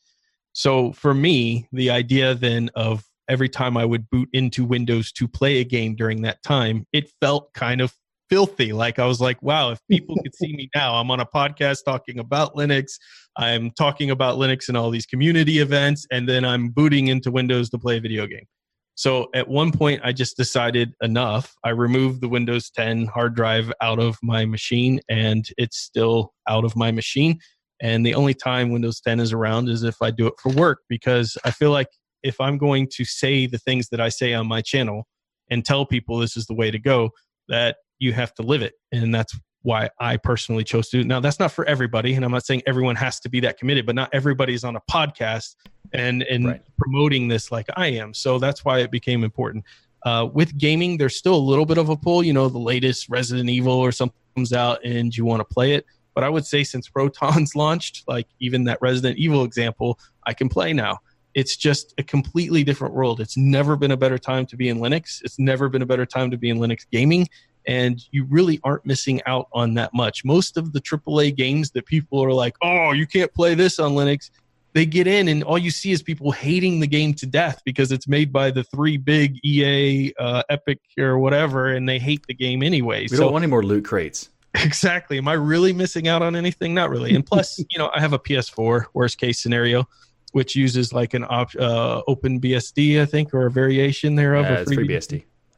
So for me, the idea then of every time I would boot into Windows to play a game during that time, it felt kind of filthy. Like I was like, wow, if people could see me now, I'm on a podcast talking about Linux. I'm talking about Linux and all these community events, and then I'm booting into Windows to play a video game. So at one point, I just decided enough. I removed the Windows 10 hard drive out of my machine, and it's still out of my machine. And the only time Windows 10 is around is if I do it for work, because I feel like if I'm going to say the things that I say on my channel and tell people this is the way to go, that you have to live it. And that's why I personally chose to. Now, that's not for everybody, and I'm not saying everyone has to be that committed, but not everybody's on a podcast and and right. promoting this like I am. So that's why it became important. Uh, with gaming, there's still a little bit of a pull. You know, the latest Resident Evil or something comes out, and you want to play it. But I would say since Proton's launched, like even that Resident Evil example, I can play now. It's just a completely different world. It's never been a better time to be in Linux. It's never been a better time to be in Linux gaming and you really aren't missing out on that much. Most of the AAA games that people are like, "Oh, you can't play this on Linux," they get in, and all you see is people hating the game to death because it's made by the three big EA, uh, Epic, or whatever, and they hate the game anyway. We so, don't want any more loot crates. Exactly. Am I really missing out on anything? Not really. And plus, you know, I have a PS4. Worst case scenario. Which uses like an op, uh, open BSD, I think, or a variation thereof. Uh, it's free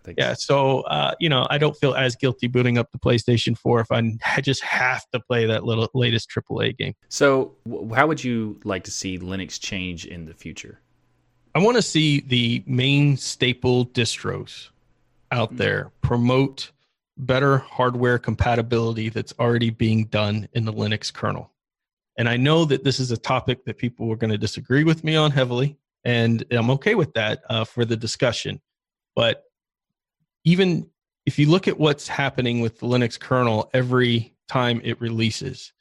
Think. Yeah, so uh, you know, I don't feel as guilty booting up the PlayStation 4 if I just have to play that little latest AAA game. So, how would you like to see Linux change in the future? I want to see the main staple distros out mm-hmm. there promote better hardware compatibility that's already being done in the Linux kernel. And I know that this is a topic that people are going to disagree with me on heavily, and I'm okay with that uh, for the discussion. But even if you look at what's happening with the Linux kernel every time it releases,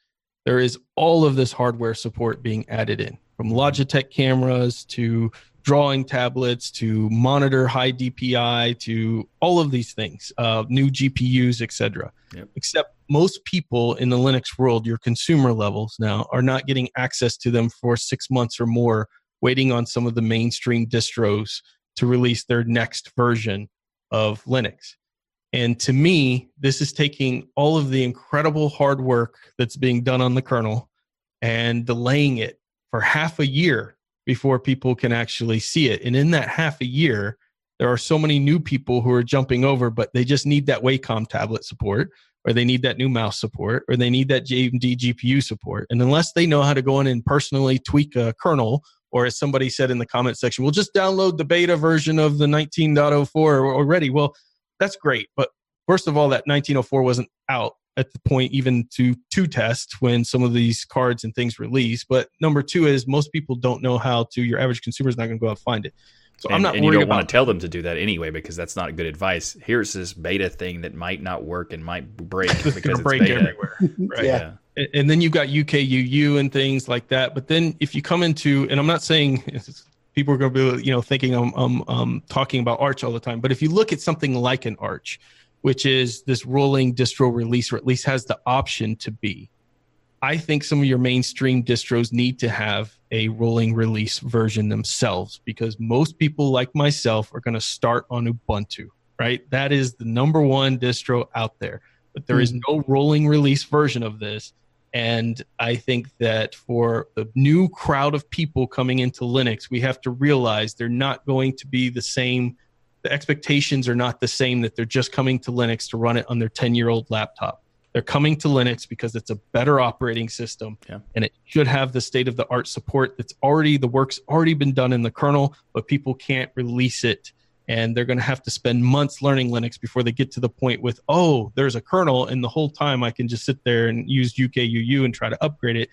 there is all of this hardware support being added in from Logitech cameras to drawing tablets to monitor high DPI to all of these things, uh, new GPUs, etc. Yep. Except most people in the Linux world, your consumer levels now, are not getting access to them for six months or more, waiting on some of the mainstream distros to release their next version of Linux. And to me, this is taking all of the incredible hard work that's being done on the kernel and delaying it for half a year before people can actually see it. And in that half a year, there are so many new people who are jumping over, but they just need that Wacom tablet support, or they need that new mouse support, or they need that AMD GPU support. And unless they know how to go in and personally tweak a kernel or as somebody said in the comment section, we'll just download the beta version of the 19.04 already. Well, that's great. But first of all, that 1904 wasn't out at the point even to to test when some of these cards and things release. But number two is most people don't know how to. Your average consumer is not going to go out and find it. So and, I'm not. And you don't want to tell them to do that anyway because that's not good advice. Here's this beta thing that might not work and might break because it's break beta. everywhere. Right? yeah. yeah and then you've got UKUU and things like that. But then if you come into, and I'm not saying people are going to be, you know, thinking I'm, I'm, I'm talking about Arch all the time. But if you look at something like an Arch, which is this rolling distro release, or at least has the option to be, I think some of your mainstream distros need to have a rolling release version themselves because most people like myself are going to start on Ubuntu, right? That is the number one distro out there. But there is hmm. no rolling release version of this. And I think that for the new crowd of people coming into Linux, we have to realize they're not going to be the same. The expectations are not the same that they're just coming to Linux to run it on their 10 year old laptop. They're coming to Linux because it's a better operating system yeah. and it should have the state of the art support that's already, the work's already been done in the kernel, but people can't release it and they're going to have to spend months learning Linux before they get to the point with, oh, there's a kernel, and the whole time I can just sit there and use UKUU and try to upgrade it.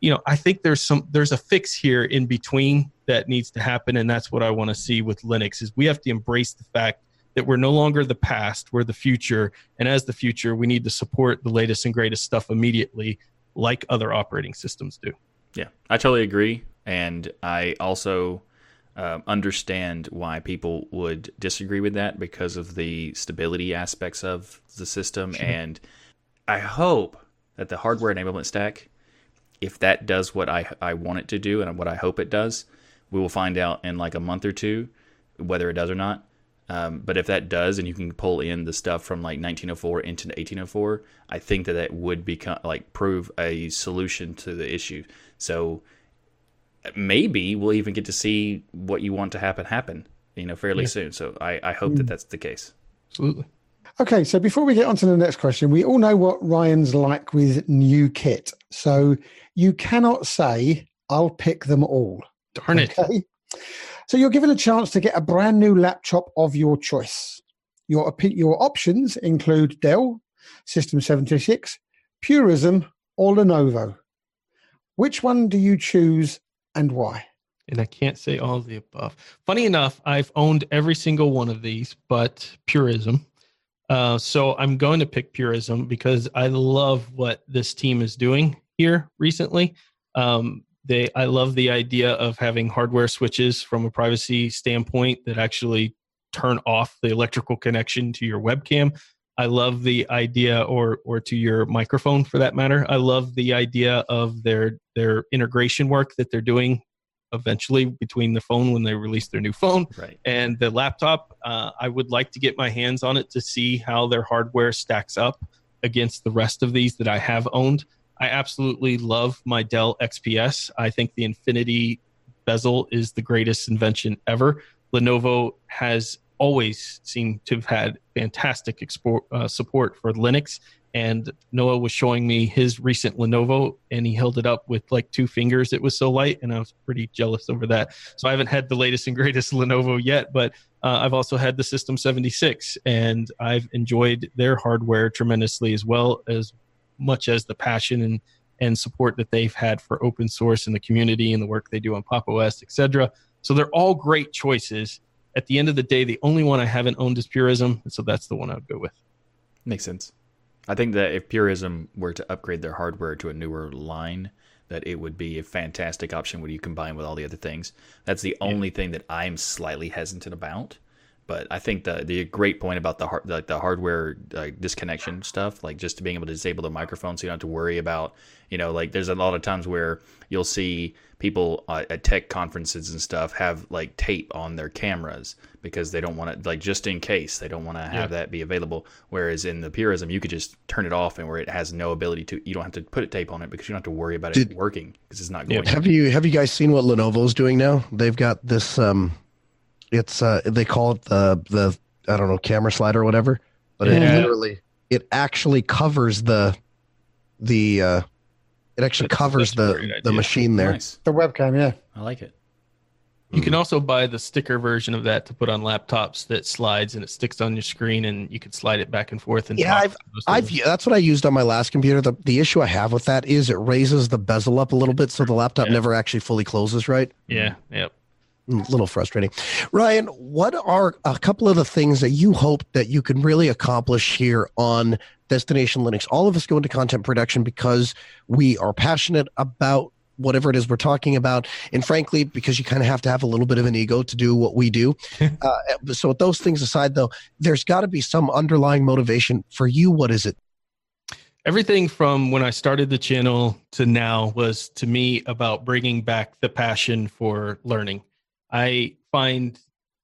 You know, I think there's some there's a fix here in between that needs to happen, and that's what I want to see with Linux. Is we have to embrace the fact that we're no longer the past, we're the future, and as the future, we need to support the latest and greatest stuff immediately, like other operating systems do. Yeah, I totally agree, and I also uh, understand why people would disagree with that because of the stability aspects of the system. Sure. And I hope that the hardware enablement stack, if that does what I, I want it to do and what I hope it does, we will find out in like a month or two whether it does or not. Um, but if that does, and you can pull in the stuff from like 1904 into 1804, I think that that would become like prove a solution to the issue. So maybe we'll even get to see what you want to happen happen, you know, fairly yeah. soon. So I, I hope mm. that that's the case. Absolutely. Okay, so before we get on to the next question, we all know what Ryan's like with new kit. So you cannot say, I'll pick them all. Darn it. Okay? So you're given a chance to get a brand new laptop of your choice. Your, your options include Dell, System 76, Purism, or Lenovo. Which one do you choose and why? And I can't say all of the above. Funny enough, I've owned every single one of these, but Purism. Uh, so I'm going to pick Purism because I love what this team is doing here recently. Um, they, I love the idea of having hardware switches from a privacy standpoint that actually turn off the electrical connection to your webcam. I love the idea, or or to your microphone for that matter. I love the idea of their their integration work that they're doing eventually between the phone when they release their new phone right. and the laptop. Uh, I would like to get my hands on it to see how their hardware stacks up against the rest of these that I have owned. I absolutely love my Dell XPS. I think the Infinity bezel is the greatest invention ever. Lenovo has always seemed to have had fantastic uh, support for Linux. And Noah was showing me his recent Lenovo, and he held it up with like two fingers. It was so light, and I was pretty jealous over that. So I haven't had the latest and greatest Lenovo yet, but uh, I've also had the System 76, and I've enjoyed their hardware tremendously as well as much as the passion and and support that they've had for open source and the community and the work they do on Pop OS, etc. So they're all great choices at the end of the day, the only one I haven't owned is Purism, so that's the one I would go with. Makes sense. I think that if Purism were to upgrade their hardware to a newer line, that it would be a fantastic option when you combine with all the other things. That's the yeah. only thing that I'm slightly hesitant about. But I think the the great point about the hard, like the hardware uh, disconnection stuff, like just to being able to disable the microphone, so you don't have to worry about, you know, like there's a lot of times where you'll see people uh, at tech conferences and stuff have like tape on their cameras because they don't want to, like just in case they don't want to have yeah. that be available. Whereas in the Purism, you could just turn it off and where it has no ability to, you don't have to put a tape on it because you don't have to worry about Did, it working because it's not going. Yeah. Have you have you guys seen what Lenovo's doing now? They've got this. um it's uh they call it the the I don't know camera slider or whatever, but yeah. it literally it actually covers the the uh it actually that's, covers that's the the machine there. Nice. The webcam, yeah. I like it. You can also buy the sticker version of that to put on laptops that slides and it sticks on your screen, and you can slide it back and forth. And yeah, I've, I've that's what I used on my last computer. The the issue I have with that is it raises the bezel up a little bit, so the laptop yeah. never actually fully closes right. Yeah. Yep a little frustrating. Ryan, what are a couple of the things that you hope that you can really accomplish here on Destination Linux? All of us go into content production because we are passionate about whatever it is we're talking about. And frankly, because you kind of have to have a little bit of an ego to do what we do. uh, so, with those things aside, though, there's got to be some underlying motivation for you. What is it? Everything from when I started the channel to now was to me about bringing back the passion for learning. I find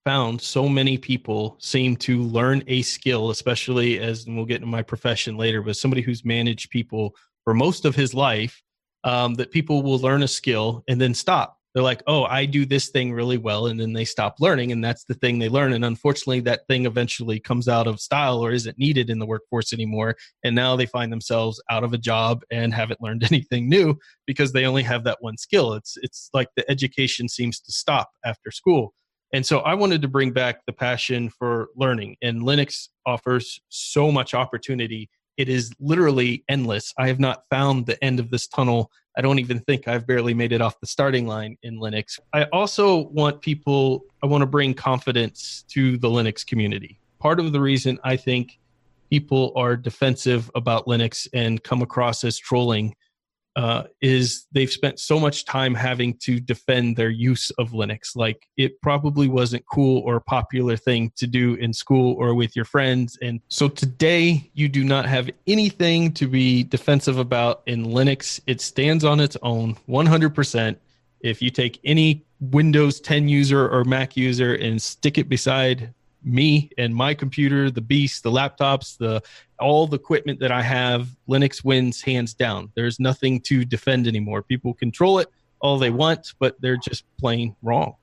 found so many people seem to learn a skill, especially as and we'll get into my profession later, but somebody who's managed people for most of his life, um, that people will learn a skill and then stop. They're like, oh, I do this thing really well, and then they stop learning, and that's the thing they learn. And unfortunately, that thing eventually comes out of style or isn't needed in the workforce anymore. And now they find themselves out of a job and haven't learned anything new because they only have that one skill. It's it's like the education seems to stop after school. And so I wanted to bring back the passion for learning. And Linux offers so much opportunity. It is literally endless. I have not found the end of this tunnel. I don't even think I've barely made it off the starting line in Linux. I also want people, I want to bring confidence to the Linux community. Part of the reason I think people are defensive about Linux and come across as trolling uh, is they've spent so much time having to defend their use of Linux. Like it probably wasn't cool or a popular thing to do in school or with your friends. And so today, you do not have anything to be defensive about in Linux. It stands on its own 100%. If you take any Windows 10 user or Mac user and stick it beside me and my computer, the beast, the laptops, the all the equipment that I have, Linux wins hands down. There's nothing to defend anymore. People control it all they want, but they're just plain wrong.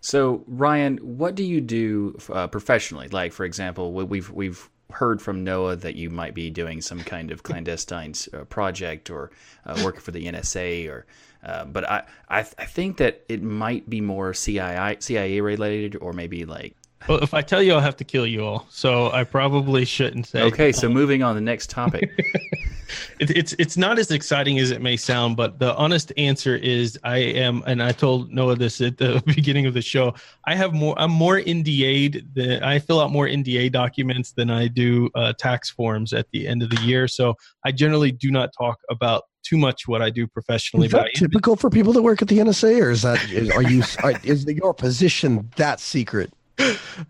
So, Ryan, what do you do uh, professionally? Like, for example, we've we've heard from Noah that you might be doing some kind of clandestine uh, project or uh, working for the NSA, or uh, but I, I I think that it might be more CIA CIA related, or maybe like well, if I tell you, I'll have to kill you all. So I probably shouldn't say. Okay, so moving on to the next topic. it, it's it's not as exciting as it may sound, but the honest answer is I am, and I told Noah this at the beginning of the show. I have more. I'm more NDA'd than I fill out more NDA documents than I do uh, tax forms at the end of the year. So I generally do not talk about too much what I do professionally. Is that typical for people that work at the NSA, or is that are you is your position that secret?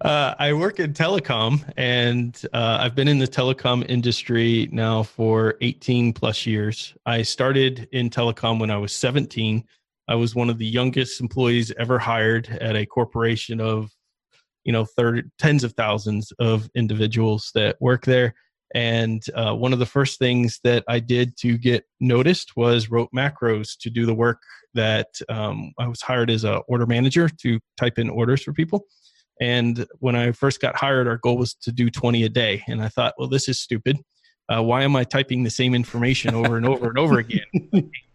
Uh, I work in telecom, and uh, I've been in the telecom industry now for 18 plus years. I started in telecom when I was 17. I was one of the youngest employees ever hired at a corporation of, you know, tens of thousands of individuals that work there. And uh, one of the first things that I did to get noticed was wrote macros to do the work that um, I was hired as a order manager to type in orders for people. And when I first got hired, our goal was to do 20 a day. And I thought, well, this is stupid. Uh, why am I typing the same information over and over and over again?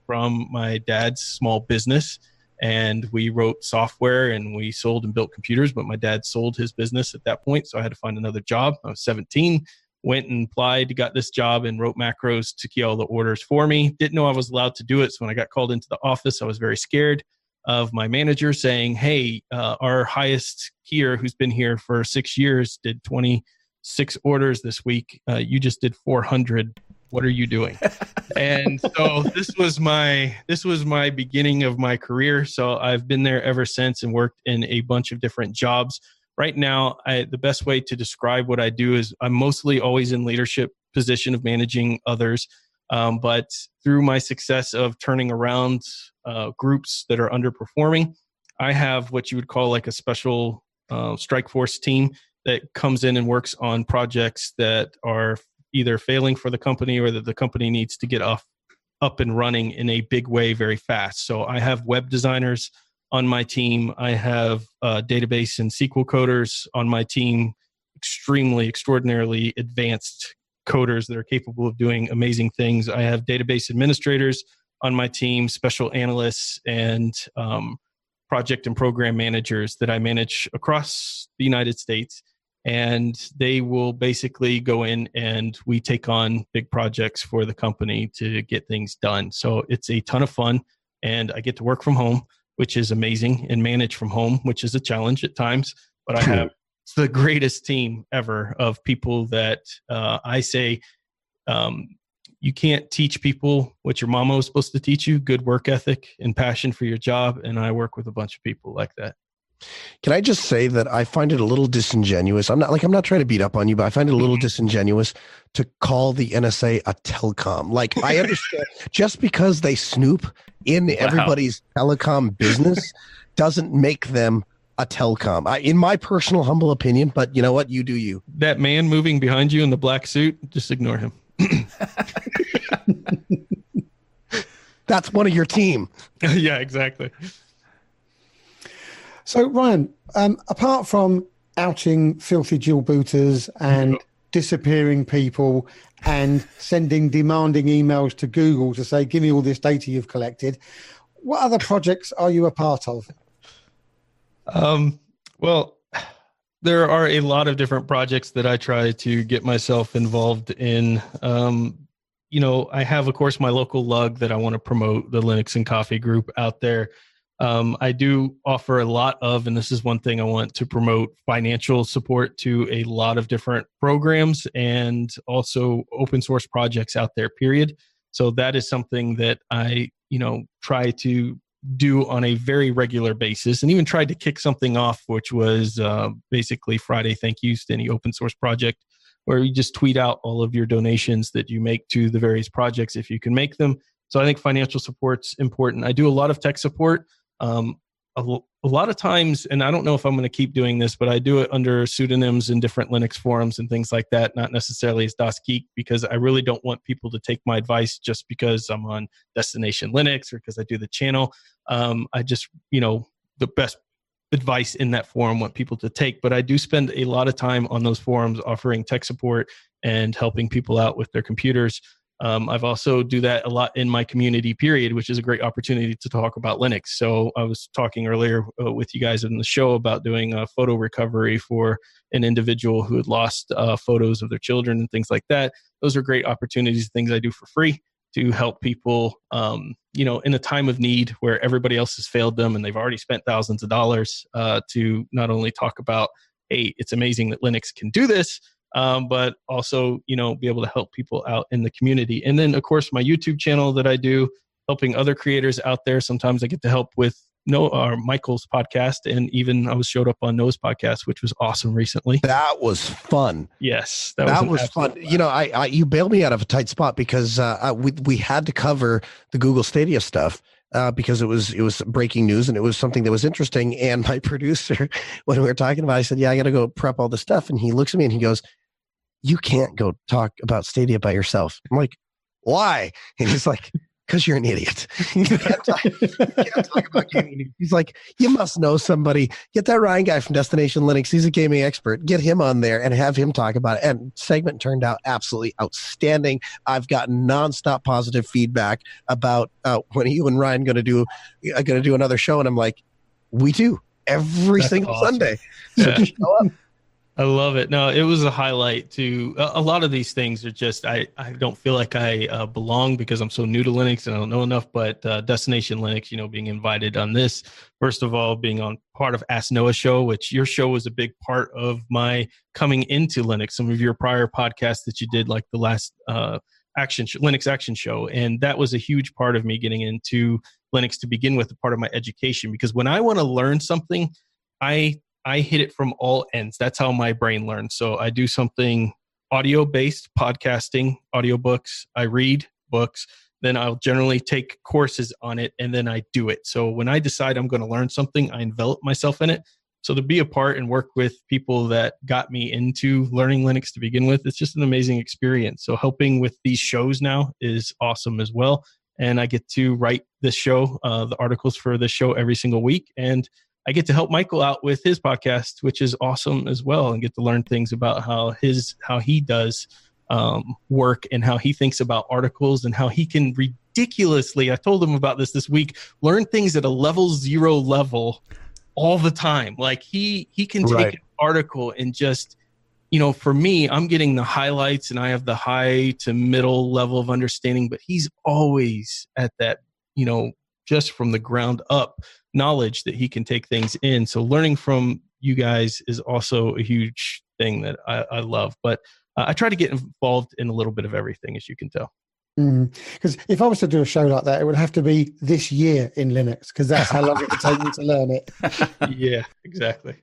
From my dad's small business. And we wrote software and we sold and built computers, but my dad sold his business at that point. So I had to find another job. I was 17, went and applied, got this job, and wrote macros to key all the orders for me. Didn't know I was allowed to do it. So when I got called into the office, I was very scared of my manager saying, "Hey, uh, our highest here, who's been here for six years, did 26 orders this week. Uh, you just did 400. What are you doing?" and so this was my this was my beginning of my career. So I've been there ever since and worked in a bunch of different jobs. Right now, I, the best way to describe what I do is I'm mostly always in leadership position of managing others. Um, but through my success of turning around uh, groups that are underperforming. I have what you would call like a special uh, strike force team that comes in and works on projects that are either failing for the company or that the company needs to get off up and running in a big way very fast. So I have web designers on my team. I have uh, database and SQL coders on my team, extremely, extraordinarily advanced coders that are capable of doing amazing things. I have database administrators on my team, special analysts, and um, project and program managers that I manage across the United States. And they will basically go in and we take on big projects for the company to get things done. So it's a ton of fun. And I get to work from home, which is amazing, and manage from home, which is a challenge at times. But I have the greatest team ever of people that uh, I say um, you can't teach people what your mama was supposed to teach you good work ethic and passion for your job and i work with a bunch of people like that can I just say that I find it a little disingenuous? I'm not like I'm not trying to beat up on you, but I find it a little mm-hmm. disingenuous to call the NSA a telecom. Like I understand just because they snoop in wow. everybody's telecom business doesn't make them a telecom. I, in my personal humble opinion, but you know what? You do you. That man moving behind you in the black suit, just ignore him. That's one of your team. yeah, exactly. So, Ryan, um, apart from outing filthy dual booters and disappearing people and sending demanding emails to Google to say, give me all this data you've collected, what other projects are you a part of? Um, well, there are a lot of different projects that I try to get myself involved in. Um, you know, I have, of course, my local lug that I want to promote, the Linux and Coffee group out there. Um, I do offer a lot of, and this is one thing I want to promote financial support to a lot of different programs and also open source projects out there, period. So that is something that I, you know, try to do on a very regular basis and even tried to kick something off, which was uh, basically Friday Thank Yous to any open source project, where you just tweet out all of your donations that you make to the various projects if you can make them. So I think financial support's important. I do a lot of tech support. Um, a, a, lot of times, and I don't know if I'm going to keep doing this, but I do it under pseudonyms in different Linux forums and things like that, not necessarily as DasGeek, because I really don't want people to take my advice just because I'm on Destination Linux or because I do the channel. Um, I just, you know, the best advice in that forum want people to take, but I do spend a lot of time on those forums offering tech support and helping people out with their computers. Um, I've also do that a lot in my community period, which is a great opportunity to talk about Linux. So I was talking earlier uh, with you guys in the show about doing a photo recovery for an individual who had lost uh, photos of their children and things like that. Those are great opportunities, things I do for free to help people, um, you know, in a time of need where everybody else has failed them and they've already spent thousands of dollars uh, to not only talk about, hey, it's amazing that Linux can do this, um, but also you know be able to help people out in the community. And then of course my youtube channel that i do helping other creators out there. Sometimes i get to help with no uh, michael's podcast and even i was showed up on noah's podcast which was awesome recently. That was fun. Yes that, that was, was fun. you know I, I, you bailed me out of a tight spot because uh, I, we, we had to cover the google stadia stuff uh, because it was it was breaking news and it was something that was interesting. And my producer, when we were talking about, it, I said, "Yeah, I got to go prep all this stuff." And he looks at me and he goes, you can't go talk about Stadia by yourself. I'm like, why? And he's like, because you're an idiot. you, can't talk, you can't talk about gaming. He's like, you must know somebody. Get that Ryan guy from Destination Linux. He's a gaming expert. Get him on there and have him talk about it. And segment turned out absolutely outstanding. I've gotten nonstop positive feedback about uh, when are you and Ryan going to do uh, going to do another show, and I'm like, we do every That's single awesome. Sunday. So yeah. just show up. I love it. No, it was a highlight to a, a, lot of these things are just I, I don't feel like I uh, belong because I'm so new to Linux and I don't know enough. But uh, Destination Linux, you know, being invited on this, first of all, being on part of Ask Noah show, which your show was a big part of my coming into Linux. Some of your prior podcasts that you did, like the last uh, action sh- Linux action show, and that was a huge part of me getting into Linux to begin with, a part of my education. Because when I want to learn something, I I hit it from all ends. That's how my brain learns. So I do something audio based podcasting, audiobooks. I read books. Then I'll generally take courses on it and then I do it. So when I decide I'm going to learn something, I envelop myself in it. So to be a part and work with people that got me into learning Linux to begin with, it's just an amazing experience. So helping with these shows now is awesome as well. And I get to write this show, uh, the articles for this show every single week. And I get to help Michael out with his podcast, which is awesome as well, and get to learn things about how his how he does um, work and how he thinks about articles and how he can ridiculously. I told him about this this week. Learn things at a level zero level all the time. Like he he can take right. an article and just you know for me i'm getting the highlights and i have the high to middle level of understanding but he's always at that you know just from the ground up knowledge that he can take things in. So learning from you guys is also a huge thing that I, I love. But uh, I try to get involved in a little bit of everything, as you can tell. Because mm. if I was to do a show like that, it would have to be this year in Linux, because that's how long it would take me to learn it. yeah, exactly.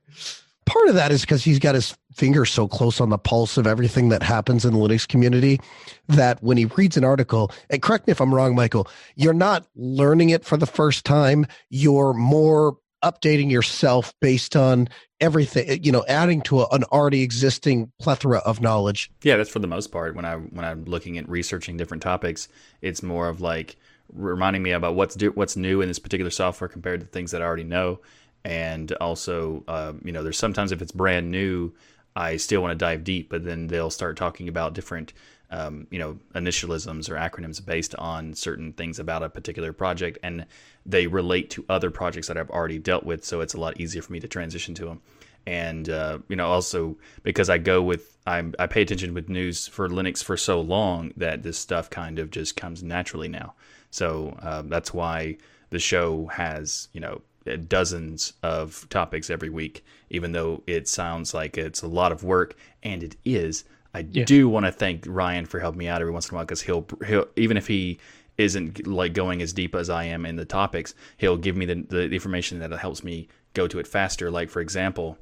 Part of that is because he's got his finger so close on the pulse of everything that happens in the Linux community that when he reads an article, and correct me if I'm wrong, Michael, you're not learning it for the first time. You're more updating yourself based on everything eh, you know adding to a, an already existing plethora of knowledge. Yeah that's for the most part. When i when i'm looking at researching different topics it's more of like reminding me about what's do, what's new in this particular software compared to things that i already know and also um, you know there's sometimes if it's brand new i still want to dive deep but then they'll start talking about different um, you know initialisms or acronyms based on certain things about a particular project and they relate to other projects that I've already dealt with so it's a lot easier for me to transition to them and uh, you know also because I go with I'm, I pay attention with news for Linux for so long that this stuff kind of just comes naturally now. So uh, that's why the show has you know dozens of topics every week even though it sounds like it's a lot of work and it is I yeah. do want to thank Ryan for helping me out every once in a while because he'll he'll even if he isn't like going as deep as I am in the topics, he'll give me the, the information that helps me go to it faster. Like for example,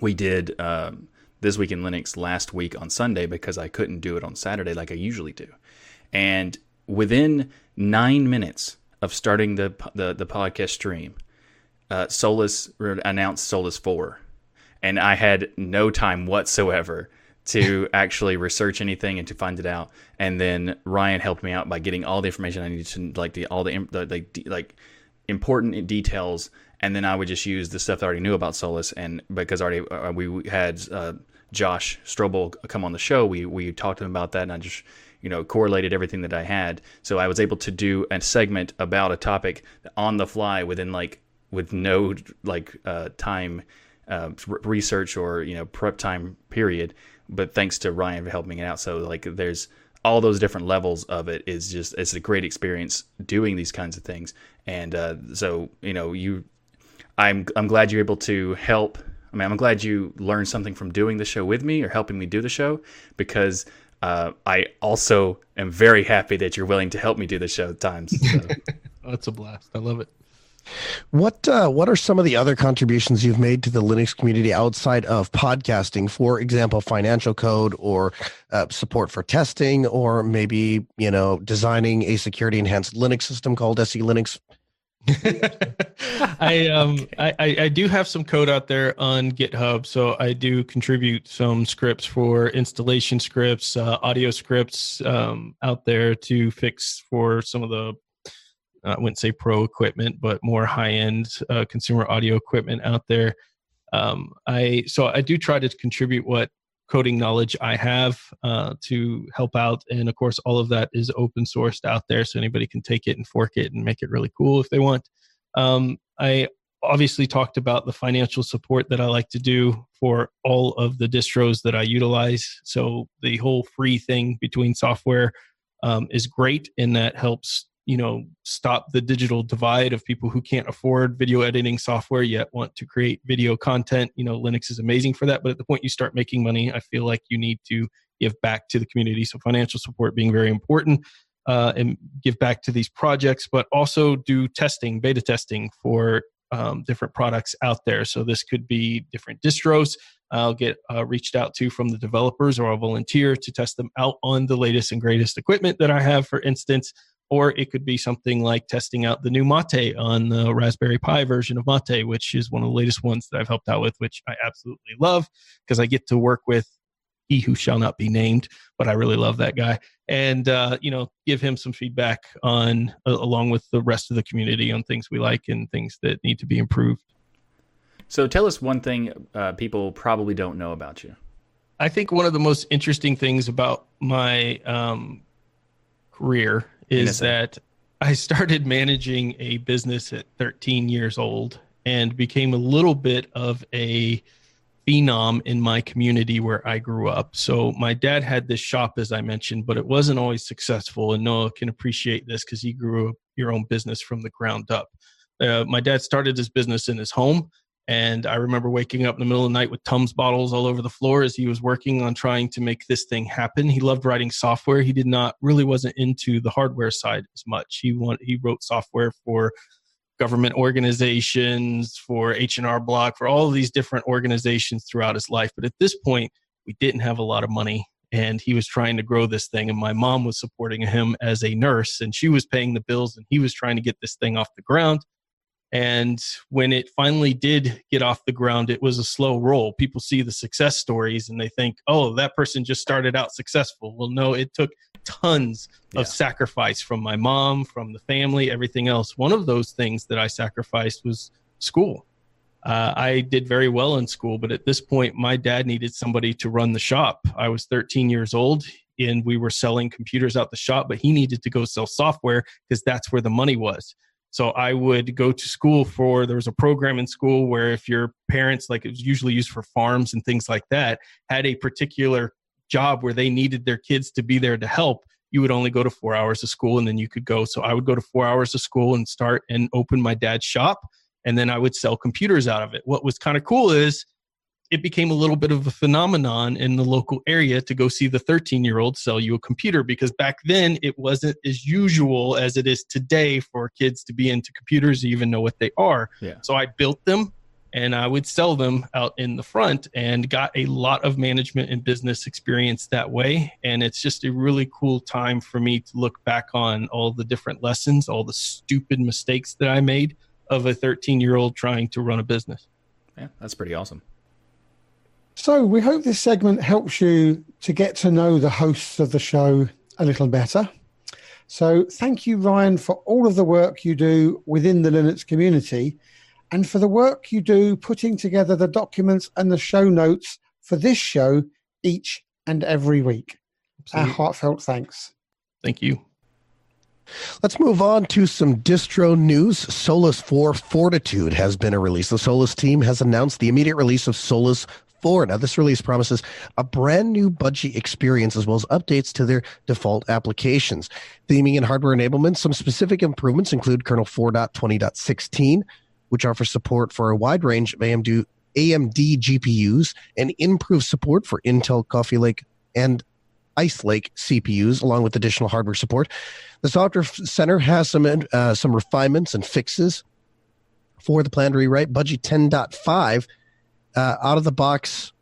we did um, this week in Linux last week on Sunday because I couldn't do it on Saturday like I usually do, and within nine minutes of starting the the, the podcast stream, uh, Solus announced Solus four, and I had no time whatsoever to actually research anything and to find it out. And then Ryan helped me out by getting all the information I needed to like the all the, the like like important details. And then I would just use the stuff that I already knew about Solus. And because already uh, we had uh, Josh Strobl come on the show, we we talked to him about that, and I just you know correlated everything that I had. So I was able to do a segment about a topic on the fly within like with no like uh, time uh, research or you know prep time period but thanks to Ryan for helping it out. So like there's all those different levels of it is just it's a great experience doing these kinds of things. And uh, so you know you, I'm I'm glad you're able to help. I mean, I'm glad you learned something from doing the show with me or helping me do the show because uh, I also am very happy that you're willing to help me do the show at times. So. it's a blast. I love it. What uh, what are some of the other contributions you've made to the Linux community outside of podcasting? For example, financial code or uh, support for testing, or maybe you know designing a security enhanced Linux system called SE Linux. I um I, I do have some code out there on GitHub, so I do contribute some scripts for installation scripts, uh, audio scripts um, out there to fix for some of the I wouldn't say pro equipment, but more high end uh, consumer audio equipment out there. Um, I so I do try to contribute what coding knowledge I have uh, to help out, and of course, all of that is open sourced out there, so anybody can take it and fork it and make it really cool if they want. Um, I obviously talked about the financial support that I like to do for all of the distros that I utilize. So the whole free thing between software um, is great, and that helps you know stop the digital divide of people who can't afford video editing software yet want to create video content. You know linux is amazing for that but at the point you start making money i feel like you need to give back to the community. So financial support being very important uh, and give back to these projects but also do testing beta testing for um, different products out there. So this could be different distros I'll get uh, reached out to from the developers or I'll volunteer to test them out on the latest and greatest equipment that I have, for instance or it could be something like testing out the new Mate on the Raspberry Pi version of Mate, which is one of the latest ones that I've helped out with, which I absolutely love because I get to work with he who shall not be named, but I really love that guy, and uh, you know, give him some feedback on uh, along with the rest of the community on things we like and things that need to be improved. So, tell us one thing uh, people probably don't know about you. I think one of the most interesting things about my um, career is that I started managing a business at 13 years old and became a little bit of a phenom in my community where I grew up. So my dad had this shop, as I mentioned, but it wasn't always successful. And Noah can appreciate this because he grew up your own business from the ground up. Uh, my dad started his business in his home. And I remember waking up in the middle of the night with Tums bottles all over the floor as he was working on trying to make this thing happen. He loved writing software. He did not really wasn't into the hardware side as much. He want, he wrote software for government organizations, for H&R Block, for all of these different organizations throughout his life. But at this point, we didn't have a lot of money and he was trying to grow this thing and my mom was supporting him as a nurse and she was paying the bills and he was trying to get this thing off the ground and when it finally did get off the ground it was a slow roll. People see the success stories and they think oh that person just started out successful. Well no it took tons of sacrifice from my mom from the family everything else. One of those things that i sacrificed was school. Uh, I did very well in school, but at this point, my dad needed somebody to run the shop. I was 13 years old and we were selling computers out the shop, but he needed to go sell software because that's where the money was. So I would go to school for, there was a program in school where if your parents, like it was usually used for farms and things like that, had a particular job where they needed their kids to be there to help, you would only go to four hours of school and then you could go. So I would go to four hours of school and start and open my dad's shop and then I would sell computers out of it. What was kind of cool is it became a little bit of a phenomenon in the local area to go see the 13 year old sell you a computer because back then it wasn't as usual as it is today for kids to be into computers even know what they are. Yeah. So I built them and I would sell them out in the front and got a lot of management and business experience that way. And it's just a really cool time for me to look back on all the different lessons, all the stupid mistakes that I made of a 13 year old trying to run a business. Yeah, that's pretty awesome. So, we hope this segment helps you to get to know the hosts of the show a little better. So, thank you, Ryan, for all of the work you do within the Linux community and for the work you do putting together the documents and the show notes for this show each and every week. Absolutely. Our heartfelt thanks. Thank you. Let's move on to some distro news. Solus 4 Fortitude has been a release. The Solus team has announced the immediate release of Solus 4. Now, this release promises a brand new Budgie experience as well as updates to their default applications. Theming and hardware enablement, some specific improvements include kernel 4.20.16, which offers support for a wide range of AMD, AMD GPUs and improved support for Intel Coffee Lake and Ice Lake CPUs, along with additional hardware support. The Software Center has some uh, some refinements and fixes for the planned rewrite. Budgie 10.5 uh, out of the box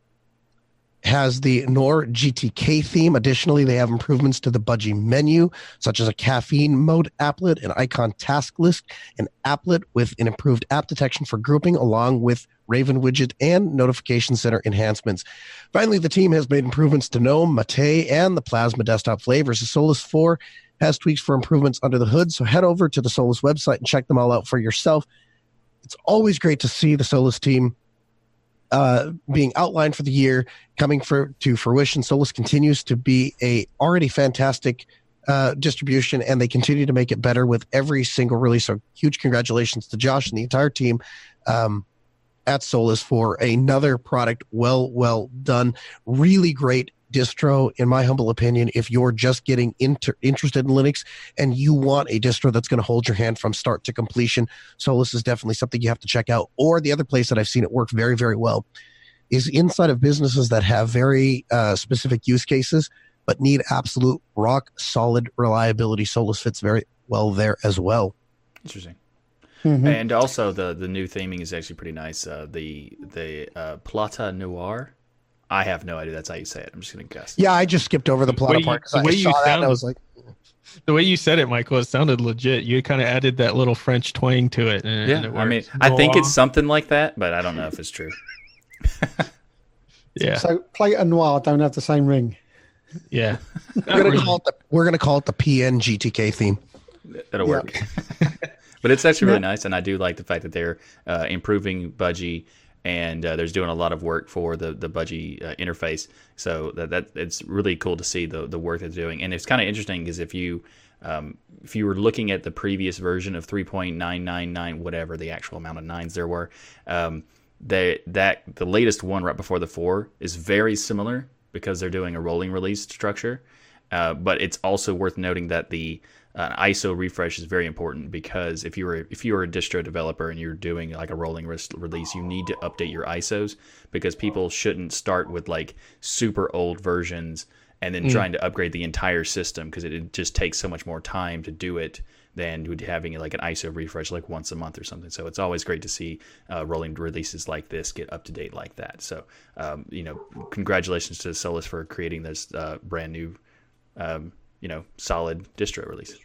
has the Noir GTK theme. Additionally, they have improvements to the Budgie menu, such as a caffeine mode applet, an icon task list, an applet with an improved app detection for grouping, along with Raven widget and notification center enhancements. Finally, the team has made improvements to GNOME, Mate, and the Plasma desktop flavors. The Solus 4 has tweaks for improvements under the hood, so head over to the Solus website and check them all out for yourself. It's always great to see the Solus team uh, being outlined for the year coming for to fruition. Solus continues to be a already fantastic uh, distribution, and they continue to make it better with every single release. So, huge congratulations to Josh and the entire team um, at Solus for another product. Well, well done. Really great distro, in my humble opinion, if you're just getting inter- interested in Linux and you want a distro that's going to hold your hand from start to completion, Solus is definitely something you have to check out. Or the other place that I've seen it work very, very well is inside of businesses that have very uh, specific use cases but need absolute rock solid reliability. Solus fits very well there as well. Interesting. Mm-hmm. And also the the new theming is actually pretty nice. Uh, the the uh, Plata Noir I have no idea. That's how you say it. I'm just gonna guess. Yeah, I just skipped over the plot the part because I saw that and I was like, the way you said it, Michael, it sounded legit. You kind of added that little French twang to it. And, yeah, it I mean, I think it's something like that, but I don't know if it's true. yeah. So plate and noir don't have the same ring. Yeah, we're gonna call it the we're gonna call it the PN GTK theme. It'll work. but it's actually really nice, and I do like the fact that they're uh, improving Budgie and uh, there's doing a lot of work for the the Budgie uh, interface. So that, that it's really cool to see the the work they're doing, and it's kind of interesting because if you um, if you were looking at the previous version of 3.999, whatever the actual amount of nines there were, um, they, that the latest one right before the four is very similar because they're doing a rolling release structure. Uh, but it's also worth noting that the uh, ISO refresh is very important because if you're if you're a distro developer and you're doing like a rolling re- release, you need to update your ISOs because people shouldn't start with like super old versions and then mm. trying to upgrade the entire system because it, it, just takes so much more time to do it than having like an ISO refresh like once a month or something. So it's always great to see uh, rolling releases like this get up to date like that. So um, you know, congratulations to Solus for creating this uh, brand new um, you know, solid distro release.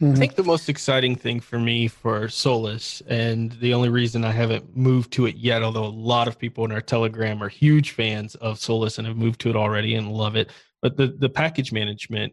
Mm-hmm. I think the most exciting thing for me for Solus, and the only reason I haven't moved to it yet, although a lot of people in our Telegram are huge fans of Solus and have moved to it already and love it, but the the package management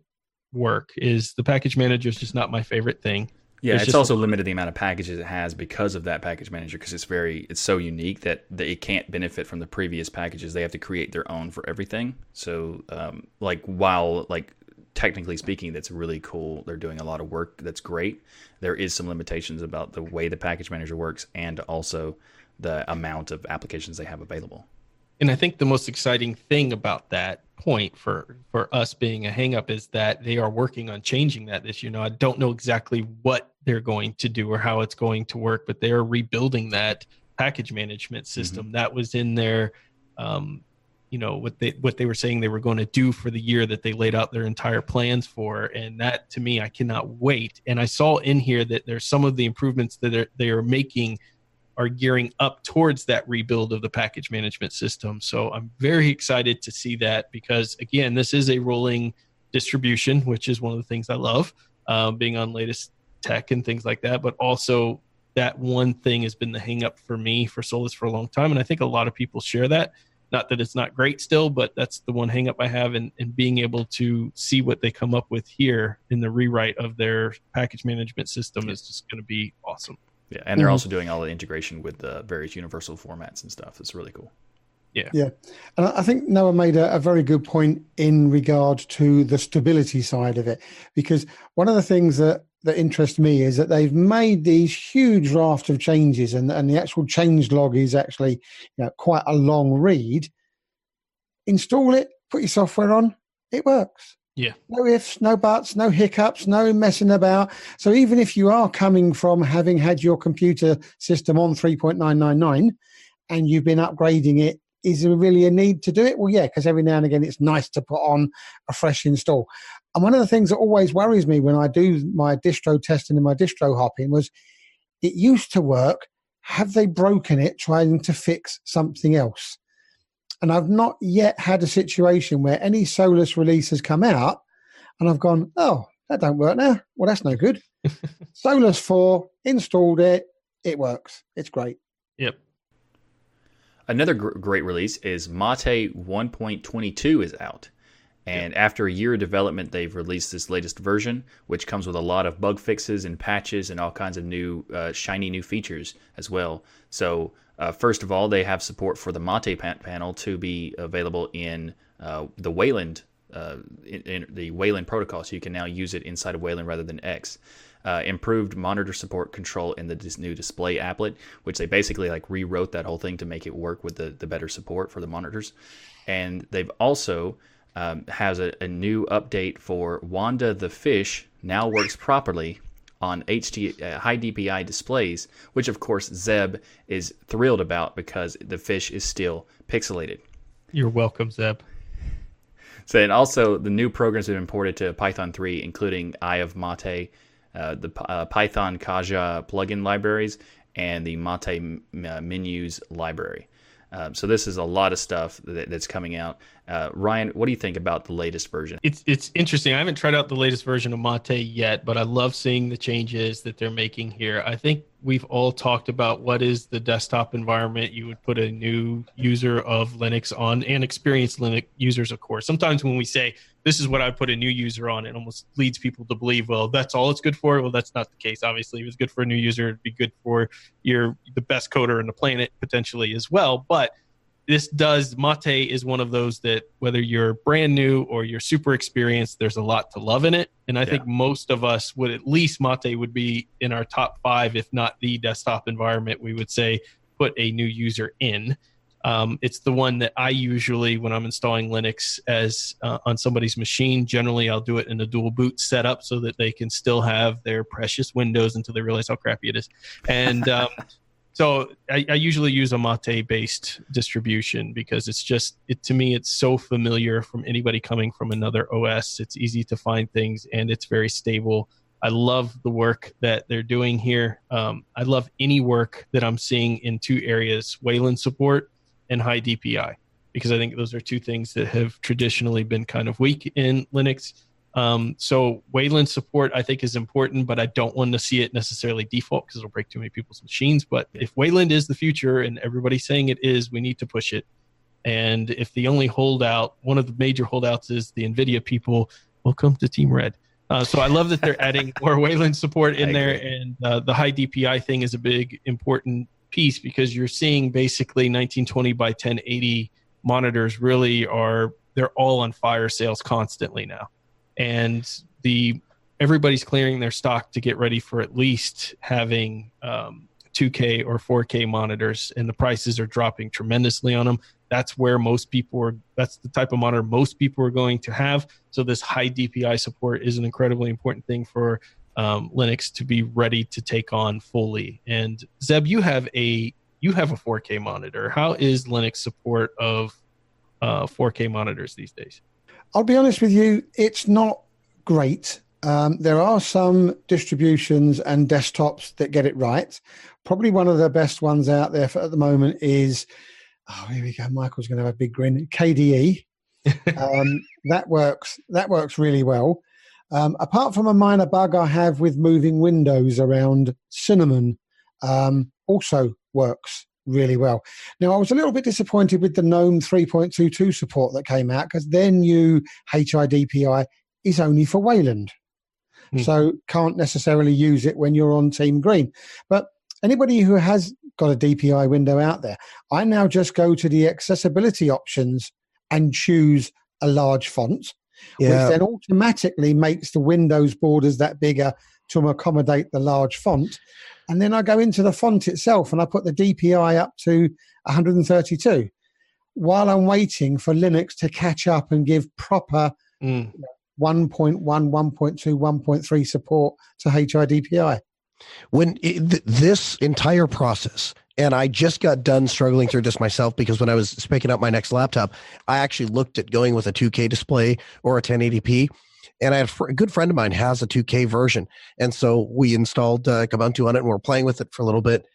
work is the package manager is just not my favorite thing. Yeah, it's, it's also limited the amount of packages it has because of that package manager because it's very it's so unique that they can't benefit from the previous packages. They have to create their own for everything. So, um, like while like technically speaking, that's really cool. They're doing a lot of work. That's great. There is some limitations about the way the package manager works and also the amount of applications they have available. And I think the most exciting thing about that point for for us being a hangup is that they are working on changing that this year. Now I don't know exactly what they're going to do or how it's going to work, but they are rebuilding that package management system mm-hmm. that was in their um, you know what they what they were saying they were going to do for the year that they laid out their entire plans for and that to me i cannot wait and i saw in here that there's some of the improvements that are, they are making are gearing up towards that rebuild of the package management system so i'm very excited to see that because again this is a rolling distribution which is one of the things i love um, being on latest tech and things like that, but also that one thing has been the hangup for me for Solus for a long time. And I think a lot of people share that. Not that it's not great still, but that's the one hangup I have in, in being able to see what they come up with here in the rewrite of their package management system is just going to be awesome. Yeah, and they're mm-hmm. also doing all the integration with the various universal formats and stuff. It's really cool. Yeah. Yeah. And I think Noah made a, a, very good point in regard to the stability side of it. Because one of the things that that interests me is that they've made these huge raft of changes, and, and the actual change log is actually you know, quite a long read. Install it, put your software on, it works. Yeah. No ifs, no buts, no hiccups, no messing about. So even if you are coming from having had your computer system on 3.999 and you've been upgrading it is there really a need to do it? Well, yeah, because every now and again it's nice to put on a fresh install. And one of the things that always worries me when I do my distro testing and my distro hopping was it used to work. Have they broken it trying to fix something else? And I've not yet had a situation where any Solus release has come out and I've gone, oh, that don't work now. Well, that's no good. Solus 4, installed it, it works. It's great. Yep. Another gr- great release is Mate 1.22 is out. And after a year of development, they've released this latest version, which comes with a lot of bug fixes and patches and all kinds of new, uh, shiny new features as well. So, uh, first of all, they have support for the Mate panel to be available in uh, the Wayland, uh, in, in, the Wayland protocol. So you can now use it inside of Wayland rather than X uh, improved monitor support control in the dis- new display applet, which they basically like rewrote that whole thing to make it work with the, the better support for the monitors. And they've also um, has a, a new update for Wanda the fish now works properly on HD uh, high DPI displays, which of course Zeb is thrilled about because the fish is still pixelated. You're welcome, Zeb. So and also the new programs have been imported to Python 3, including Eye of Mate, uh, the uh, Python Caja plugin libraries, and the Mate uh, menus library. Um, so this is a lot of stuff that, that's coming out. Uh, Ryan, what do you think about the latest version? It's it's interesting. I haven't tried out the latest version of Mate yet, but I love seeing the changes that they're making here. I think we've all talked about what is the desktop environment you would put a new user of Linux on, and experienced Linux users, of course. Sometimes when we say this is what I put a new user on, it almost leads people to believe, well, that's all it's good for. Well, that's not the case. Obviously, if it's good for a new user, it'd be good for your the best coder in the planet potentially as well. But this does mate is one of those that whether you're brand new or you're super experienced there's a lot to love in it and i yeah. think most of us would at least mate would be in our top five if not the desktop environment we would say put a new user in Um, it's the one that I usually, when I'm installing Linux as uh, on somebody's machine, generally I'll do it in a dual boot setup so that they can still have their precious Windows until they realize how crappy it is. And um, so I, I, usually use a Mate based distribution because it's just it to me it's so familiar from anybody coming from another OS. It's easy to find things and it's very stable. I love the work that they're doing here. Um, I love any work that I'm seeing in two areas: Wayland support and high DPI, because I think those are two things that have traditionally been kind of weak in Linux. Um, so Wayland support I think is important, but I don't want to see it necessarily default because it'll break too many people's machines. But if Wayland is the future and everybody's saying it is, we need to push it. And if the only holdout, one of the major holdouts is the NVIDIA people, welcome to Team Red. Uh, so I love that they're adding more Wayland support in there, and uh, the high DPI thing is a big important piece because you're seeing basically 1920 by 1080 monitors really are they're all on fire sales constantly now and the everybody's clearing their stock to get ready for at least having um, 2K or 4K monitors, and the prices are dropping tremendously on them. That's where most people are. That's the type of monitor most people are going to have. So this high DPI support is an incredibly important thing for um, Linux to be ready to take on fully. And Zeb, you have a you have a 4K monitor. How is Linux support of uh, 4K monitors these days? I'll be honest with you, it's not great. Um, there are some distributions and desktops that get it right. Probably one of the best ones out there for, at the moment is, oh, here we go. Michael's going to have a big grin. KDE. um, that works. That works really well. Um, apart from a minor bug I have with moving windows around Cinnamon, um, also works really well. Now, I was a little bit disappointed with the GNOME 3.22 support that came out because their new HIDPI is only for Wayland. Mm. So can't necessarily use it when you're on Team Green. But anybody who has got a DPI window out there, I now just go to the accessibility options and choose a large font, yeah. which then automatically makes the Windows borders that bigger to accommodate the large font. And then I go into the font itself and I put the DPI up to 132 while I'm waiting for Linux to catch up and give proper mm. 1.1, 1.2, 1.3 support to HIDPI. When it, th- this entire process, and I just got done struggling through this myself because when I was picking up my next laptop, I actually looked at going with a 2K display or a 1080p and I had a good friend of mine has a 2K version, and so we installed uh, Kubuntu on it, and we are playing with it for a little bit.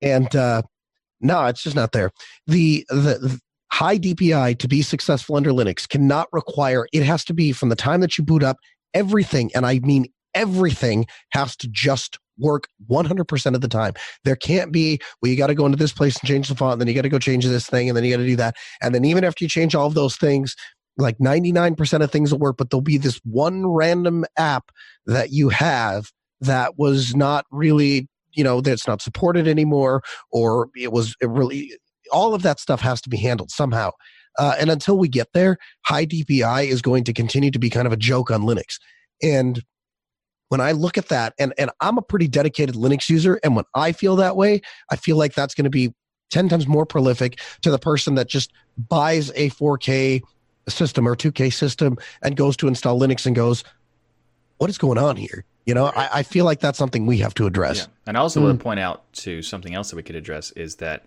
And uh, no, it's just not there. The, the the high DPI to be successful under Linux cannot require. It has to be from the time that you boot up. Everything, and I mean everything, has to just work 100% of the time. There can't be, well, you got to go into this place and change the font, and then you got to go change this thing, and then you got to do that. And then even after you change all of those things, like 99% of things will work, but there'll be this one random app that you have that was not really, you know, that's not supported anymore, or it was it really, all of that stuff has to be handled somehow. Uh, and until we get there, high DPI is going to continue to be kind of a joke on Linux. And when I look at that, and, and I'm a pretty dedicated Linux user, and when I feel that way, I feel like that's going to be 10 times more prolific to the person that just buys a 4K system or 2K system and goes to install Linux and goes, what is going on here? You know, I, I feel like that's something we have to address. Yeah. And I also mm. want to point out to something else that we could address is that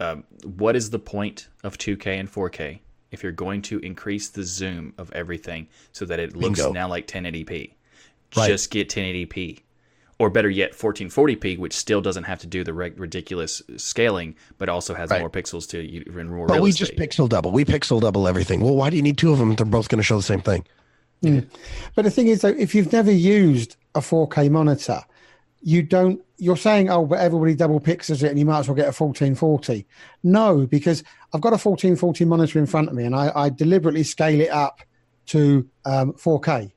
um, what is the point of 2K and 4K if you're going to increase the zoom of everything so that it looks Bingo. now like 1080p? Right. Just get 1080p or better yet 1440p which still doesn't have to do the ridiculous scaling but also has right. more pixels to in more but we estate. just pixel double we pixel double everything well why do you need two of them they're both going to show the same thing mm. but the thing is though if you've never used a 4k monitor you don't you're saying oh but everybody double pixels it and you might as well get a 1440 no because i've got a 1440 monitor in front of me and i, I deliberately scale it up to um, 4k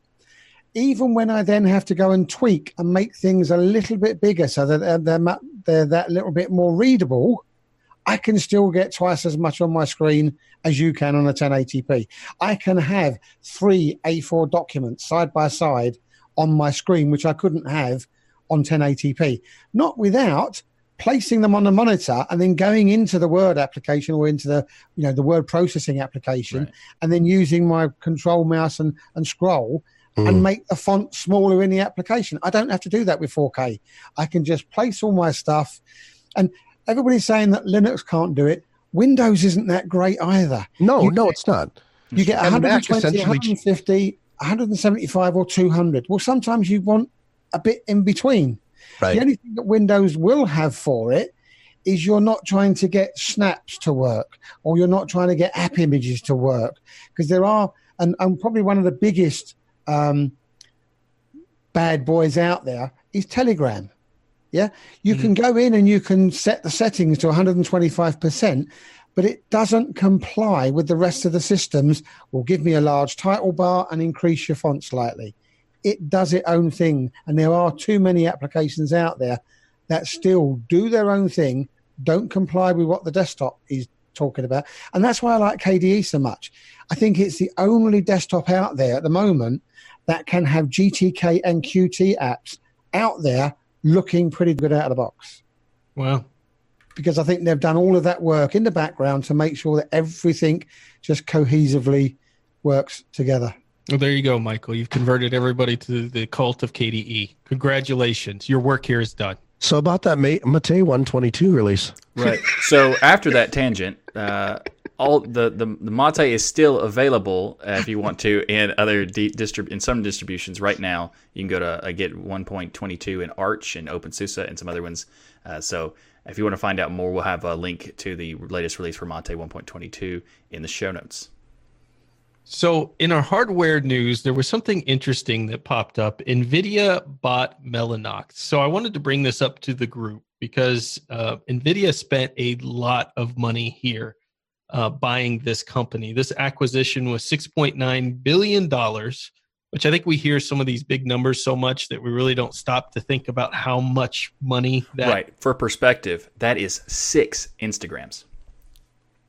even when I then have to go and tweak and make things a little bit bigger so that they're, they're, they're that little bit more readable, I can still get twice as much on my screen as you can on a 1080p. I can have three A4 documents side by side on my screen, which I couldn't have on 1080p. Not without placing them on the monitor and then going into the word application or into the you know the word processing application Right. and then using my control mouse and, and scroll and Mm. make the font smaller in the application. I don't have to do that with 4k i can just place all my stuff. And everybody's saying that linux can't do it. Windows isn't that great either. No, You- no, it's not. you get And Mac 120 150 175 or 200 well sometimes you want a bit in between. Right. the only thing that Windows will have for it is you're not trying to get snaps to work or you're not trying to get app images to work. Because there are, and, and probably one of the biggest um, bad boys out there is Telegram. Yeah, you can go in and you can set the settings to 125%, but it doesn't comply with the rest of the systems. Will give me a large title bar and increase your font slightly it does its own thing. And there are too many applications out there that still do their own thing, don't comply with what the desktop is talking about. And that's why I like KDE so much. I think it's the only desktop out there at the moment that can have GTK and Qt apps out there looking pretty good out of the box. Wow. Because I think they've done all of that work in the background to make sure that everything just cohesively works together. Well, there you go, Michael. You've converted everybody to the cult of KDE. Congratulations. Your work here is done. So about that Ma- Mate 122 release. Right. so after that tangent, uh, all the, the the Mate is still available uh, if you want to in other de- distrib- in some distributions right now. You can go to uh, get 1.22 in Arch and OpenSUSE and some other ones. Uh, so if you want to find out more, we'll have a link to the latest release for Mate 1.22 in the show notes. So, in our hardware news, there was something interesting that popped up. NVIDIA bought Mellanox. So, I wanted to bring this up to the group because uh, NVIDIA spent a lot of money here uh, buying this company. This acquisition was $6.9 billion, which I think we hear some of these big numbers so much that we really don't stop to think about how much money that right. For perspective, that is six Instagrams.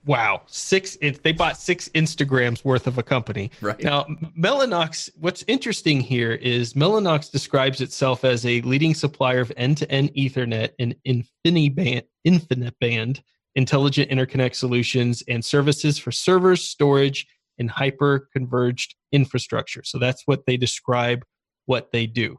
Wow, six. They bought six Instagrams worth of a company. Right. Now, Mellanox. What's interesting here is Mellanox describes itself as a leading supplier of end-to-end Ethernet and InfiniBand, infinite band intelligent interconnect solutions and services for servers, storage, and hyper-converged infrastructure. So that's what they describe what they do.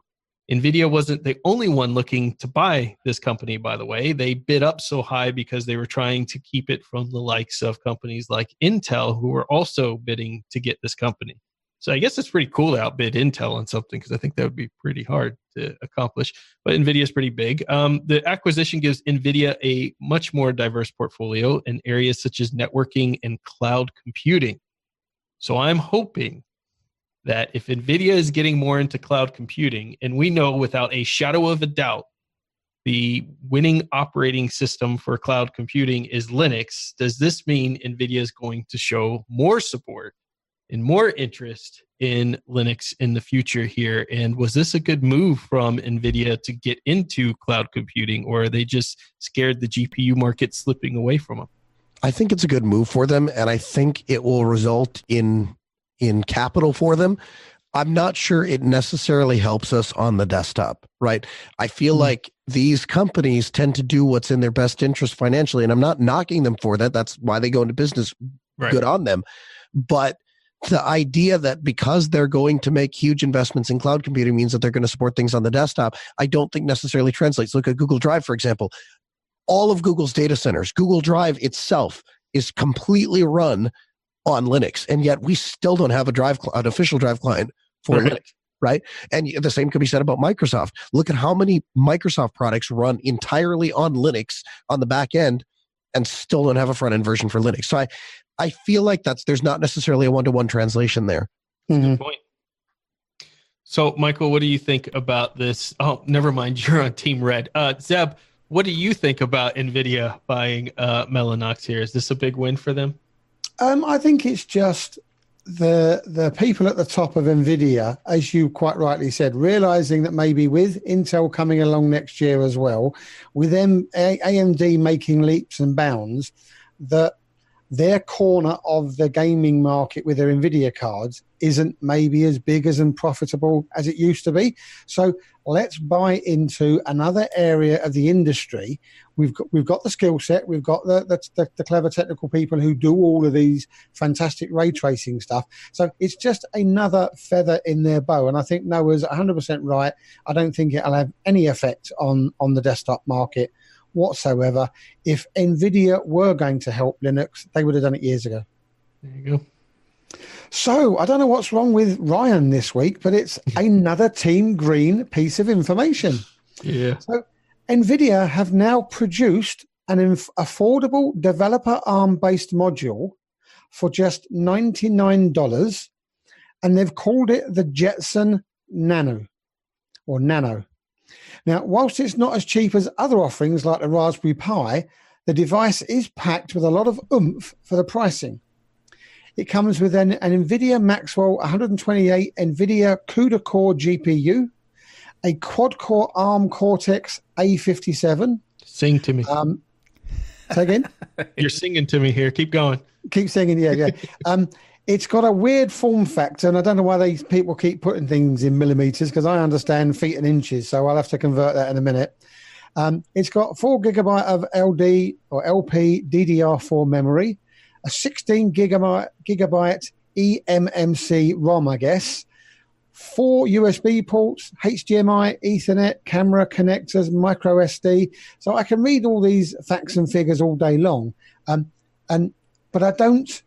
NVIDIA wasn't the only one looking to buy this company, by the way. They bid up so high because they were trying to keep it from the likes of companies like Intel, who were also bidding to get this company. So I guess it's pretty cool to outbid Intel on something because I think that would be pretty hard to accomplish. But NVIDIA is pretty big. Um, the acquisition gives NVIDIA a much more diverse portfolio in areas such as networking and cloud computing. So I'm hoping that if NVIDIA is getting more into cloud computing, and we know without a shadow of a doubt, the winning operating system for cloud computing is Linux, does this mean NVIDIA is going to show more support and more interest in Linux in the future here? And was this a good move from NVIDIA to get into cloud computing, or are they just scared the GPU market slipping away from them? I think it's a good move for them, and I think it will result in in capital for them. I'm not sure it necessarily helps us on the desktop, right? I feel Mhm. like these companies tend to do what's in their best interest financially, and I'm not knocking them for that. That's why they go into business. Good on them. But the idea that because they're going to make huge investments in cloud computing means that they're going to support things on the desktop, I don't think necessarily translates. Look at Google Drive, for example. All of Google's data centers, Google Drive itself is completely run on Linux, and yet we still don't have a drive, an official drive client for Right. Linux, right? And the same could be said about Microsoft. Look at how many Microsoft products run entirely on Linux on the back end, and still don't have a front end version for Linux. So I, I feel like that's there's not necessarily a one to one translation there. Mhm. point. So, Michael, what do you think about this? Oh, never mind. You're on Team Red. Uh, Zeb, what do you think about NVIDIA buying uh, Mellanox here? Is this a big win for them? Um, I think it's just the the people at the top of Nvidia, as you quite rightly said, realizing that maybe with Intel coming along next year as well, with them AMD making leaps and bounds, that their corner of the gaming market with their Nvidia cards isn't maybe as big as and profitable as it used to be. So let's buy into another area of the industry. We've got we've got the skill set, we've got the, the, the clever technical people who do all of these fantastic ray tracing stuff. So it's just another feather in their bow, and I think Noah's 100% right. I don't think it'll have any effect on on the desktop market whatsoever. If NVIDIA were going to help Linux, they would have done it years ago. There you go. So I don't know what's wrong with Ryan this week, but it's another Team Green piece of information. Yeah. So NVIDIA have now produced an inf- affordable developer ARM based module for just $99, and they've called it the Jetson Nano or Nano. Now, whilst it's not as cheap as other offerings like the Raspberry Pi, the device is packed with a lot of oomph for the pricing. It comes with an, an NVIDIA Maxwell 128 NVIDIA CUDA Core GPU, a quad core ARM Cortex A57. Sing to me. Um, say again? You're singing to me here. Keep going. Keep singing, yeah, yeah. Um, it's got a weird form factor, and I don't know why these people keep putting things in millimeters because I understand feet and inches, so I'll have to convert that in a minute. Um, it's got four gigabyte of LD or LP DDR4 memory, a 16 gigabyte gigabyte eMMC ROM, I guess, four USB ports, HDMI, Ethernet, camera connectors, micro SD. So I can read all these facts and figures all day long, um, and but I don't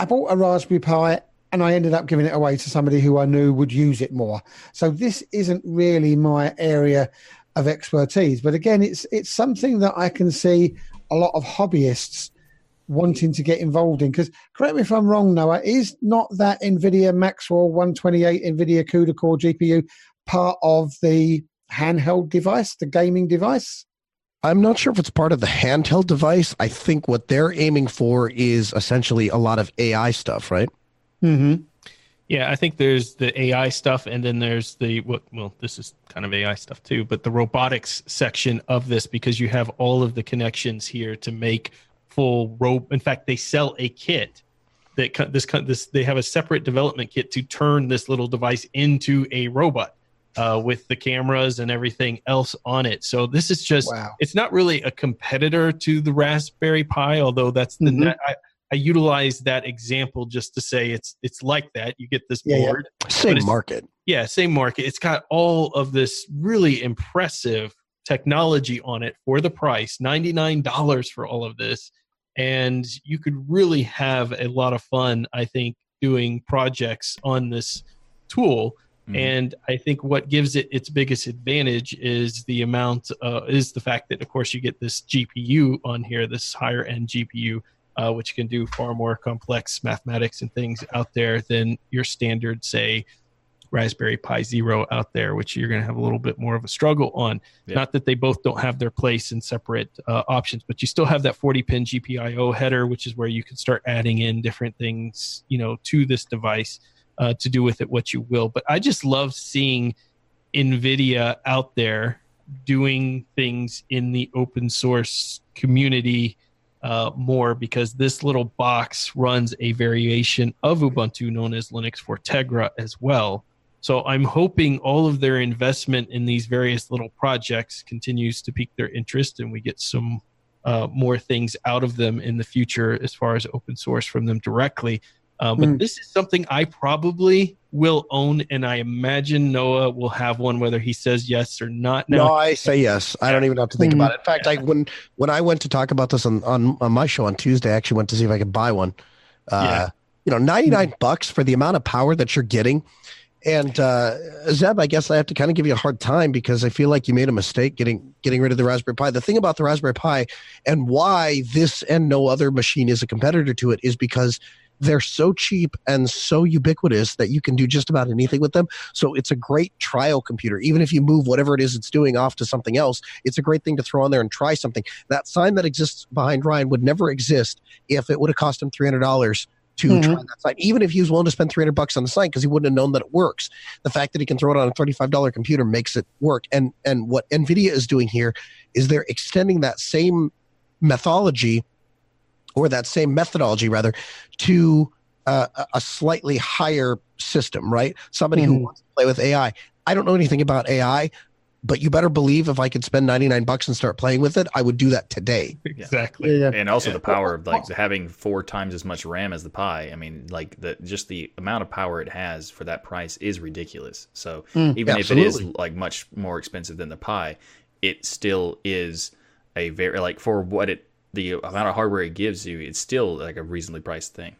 I bought a Raspberry Pi and I ended up giving it away to somebody who I knew would use it more. So this isn't really my area of expertise, but again, it's it's something that I can see a lot of hobbyists wanting to get involved in. Because correct me if I'm wrong, Noah, is not that NVIDIA Maxwell 128 NVIDIA CUDA Core GPU part of the handheld device, the gaming device? I'm not sure if it's part of the handheld device. I think what they're aiming for is essentially a lot of AI stuff, right? Mm-hmm. Yeah, I think there's the AI stuff, and then there's the what? Well, this is kind of AI stuff too, but the robotics section of this because you have all of the connections here to make full rope. In fact, they sell a kit that this this they have a separate development kit to turn this little device into a robot uh, with the cameras and everything else on it. So this is just wow. it's not really a competitor to the Raspberry Pi, although that's the mm-hmm. I, I utilize that example just to say it's it's like that. You get this yeah, board, yeah. same market. Yeah, same market. It's got all of this really impressive technology on it for the price, ninety nine dollars for all of this, and you could really have a lot of fun. I think doing projects on this tool Mm-hmm. And I think what gives it its biggest advantage is the amount, uh, is the fact that, of course, you get this GPU on here, this higher end GPU, uh, which can do far more complex mathematics and things out there than your standard, say, Raspberry Pi Zero out there, which you're going to have a little bit more of a struggle on. Yeah. Not that they both don't have their place in separate uh, options, but you still have that 40 pin GPIO header, which is where you can start adding in different things, you know, to this device uh, to do with it what you will. But I just love seeing NVIDIA out there doing things in the open source community uh, more because this little box runs a variation of Ubuntu known as Linux for Tegra as well. So I'm hoping all of their investment in these various little projects continues to pique their interest and we get some uh, more things out of them in the future as far as open source from them directly. Uh, but mm. this is something I probably will own, and I imagine Noah will have one, whether he says yes or not. Now, no, I say yes. I don't even have to think mm. about it. In fact, I when when I went to talk about this on, on, on my show on Tuesday, I actually went to see if I could buy one. Uh, yeah. You know, ninety nine bucks for the amount of power that you're getting. And uh, Zeb, I guess I have to kind of give you a hard time because I feel like you made a mistake getting getting rid of the Raspberry Pi. The thing about the Raspberry Pi and why this and no other machine is a competitor to it is because they're so cheap and so ubiquitous that you can do just about anything with them. So it's a great trial computer. Even if you move whatever it is it's doing off to something else, it's a great thing to throw on there and try something. That sign that exists behind Ryan would never exist if it would have cost him $300 to mm-hmm. try that sign, even if he was willing to spend 300 bucks on the sign because he wouldn't have known that it works. The fact that he can throw it on a $35 computer makes it work. And, and what NVIDIA is doing here is they're extending that same methodology or that same methodology rather to uh, a slightly higher system, right? Somebody who Mhm. wants to play with AI. I don't know anything about AI, but you better believe if I could spend 99 bucks and start playing with it, I would do that today. Exactly. Yeah, yeah. and also Yeah. the power of like having four times as much RAM as the Pi. I mean, like the just the amount of power it has for that price is ridiculous. So Mm, even if it is like much more expensive than the Pi, it still is a very like for what it the amount of hardware it gives you, it's still like a reasonably priced thing.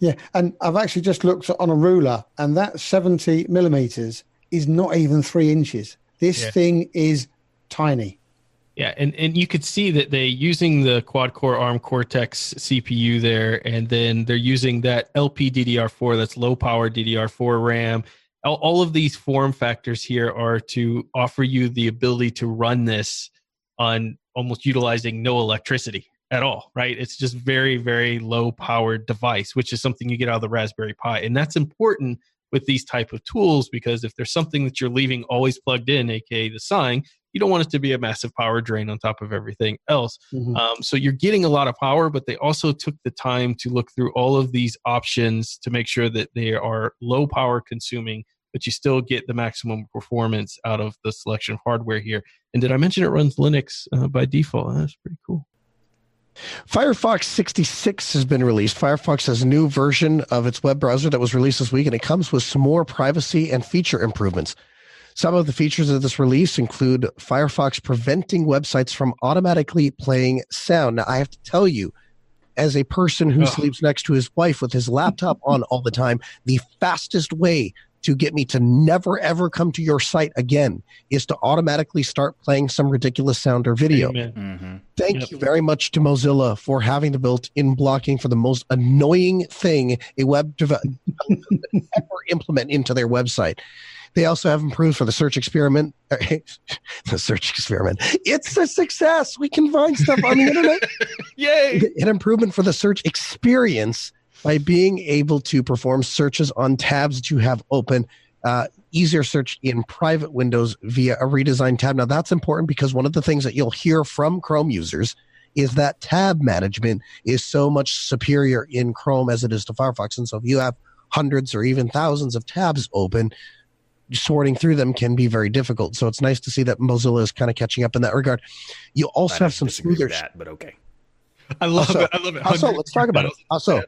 Yeah, and I've actually just looked on a ruler, and that 70 millimeters is not even three inches. This Yeah. thing is tiny. Yeah, and, and you could see that they're using the quad core ARM Cortex CPU there, and then they're using that LPDDR4, that's low power DDR4 RAM. All, all of these form factors here are to offer you the ability to run this on almost utilizing no electricity at all, right? It's just very, very low powered device, which is something you get out of the Raspberry Pi. And that's important with these type of tools because if there's something that you're leaving always plugged in, aka the sign, you don't want it to be a massive power drain on top of everything else. Mhm. Um, so you're getting a lot of power, but they also took the time to look through all of these options to make sure that they are low power consuming, but you still get the maximum performance out of the selection of hardware here. And did I mention it runs Linux uh, by default? That's pretty cool. Firefox 66 has been released. Firefox has a new version of its web browser that was released this week, and it comes with some more privacy and feature improvements. Some of the features of this release include Firefox preventing websites from automatically playing sound. Now, I have to tell you, as a person who Ugh. sleeps next to his wife with his laptop on all the time, the fastest way to get me to never ever come to your site again is to automatically start playing some ridiculous sound or video. Amen. hmm Thank Yep. you very much to Mozilla for having the built-in blocking for the most annoying thing a web developer ever implement into their website. They also have improved for the search experiment. the search experiment. It's a success. We can find stuff on the internet. Yay! An improvement for the search experience by being able to perform searches on tabs that you have open. Uh, easier search in private windows via a redesigned tab. Now, that's important because one of the things that you'll hear from Chrome users is that tab management is so much superior in Chrome as it is to Firefox. And so, if you have hundreds or even thousands of tabs open, sorting through them can be very difficult. So, it's nice to see that Mozilla is kind of catching up in that regard. You also have some smoother. that, but okay. I love Also- it. I love it. Also, let's talk about it. Also,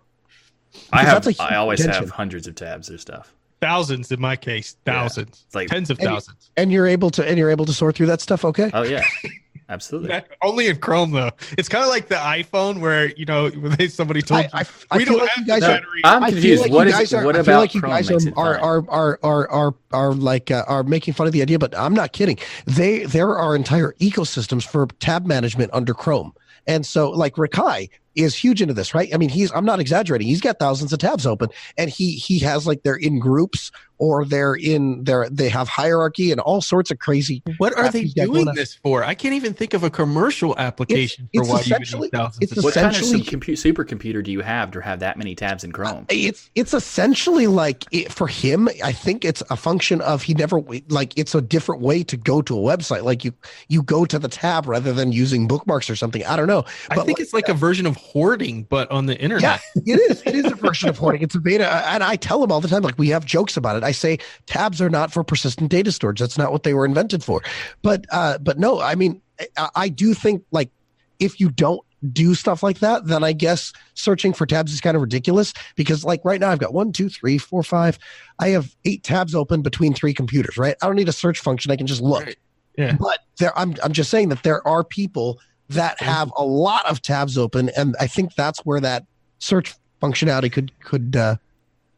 I have. that's a I always attention. have hundreds of tabs or stuff. Thousands in my case. Yeah. Thousands. It's like Tens of And- thousands. and you're able to and you're able to sort through that stuff. Okay. oh yeah, absolutely. That- only in Chrome though. It's kind of like the iPhone where you know when somebody told I, you I, I we feel don't like have you guys the are. battery. I'm confused. like What you guys are, what I feel about like you Chrome guys are are, are are are are are like uh, are making fun of the idea, but I'm not kidding. They there are entire ecosystems for tab management under Chrome, and so like Rikai is huge into this, right? I mean, he's I'm not exaggerating. He's got thousands of tabs open, and he he has like they're in groups or they're in their they have hierarchy and all sorts of crazy. What are they doing this for? I can't even think of a commercial application for it's why you would essentially- need thousands it's of a- What kind of compu- supercomputer do you have to have that many tabs in Chrome? Uh, it's it's essentially like it, for him. I think it's a function of he never like it's a different way to go to a website. Like you you go to the tab rather than using bookmarks or something. I don't know. I think it's like a uh, version of hoarding, but on the internet. Yeah, it is. It is a version of hoarding. It's a beta, and I tell them all the time. Like we have jokes about it. I say tabs are not for persistent data storage. That's not what they were invented for. But uh, but no, I mean, I, I do think like if you don't do stuff like that, then I guess searching for tabs is kind of ridiculous because like right now I've got one, two, three, four, five. I have eight tabs open between three computers. Right. I don't need a search function. I can just look. Right. Yeah. But there, I'm I'm just saying that there are people that have a lot of tabs open, and I think that's where that search functionality could could uh,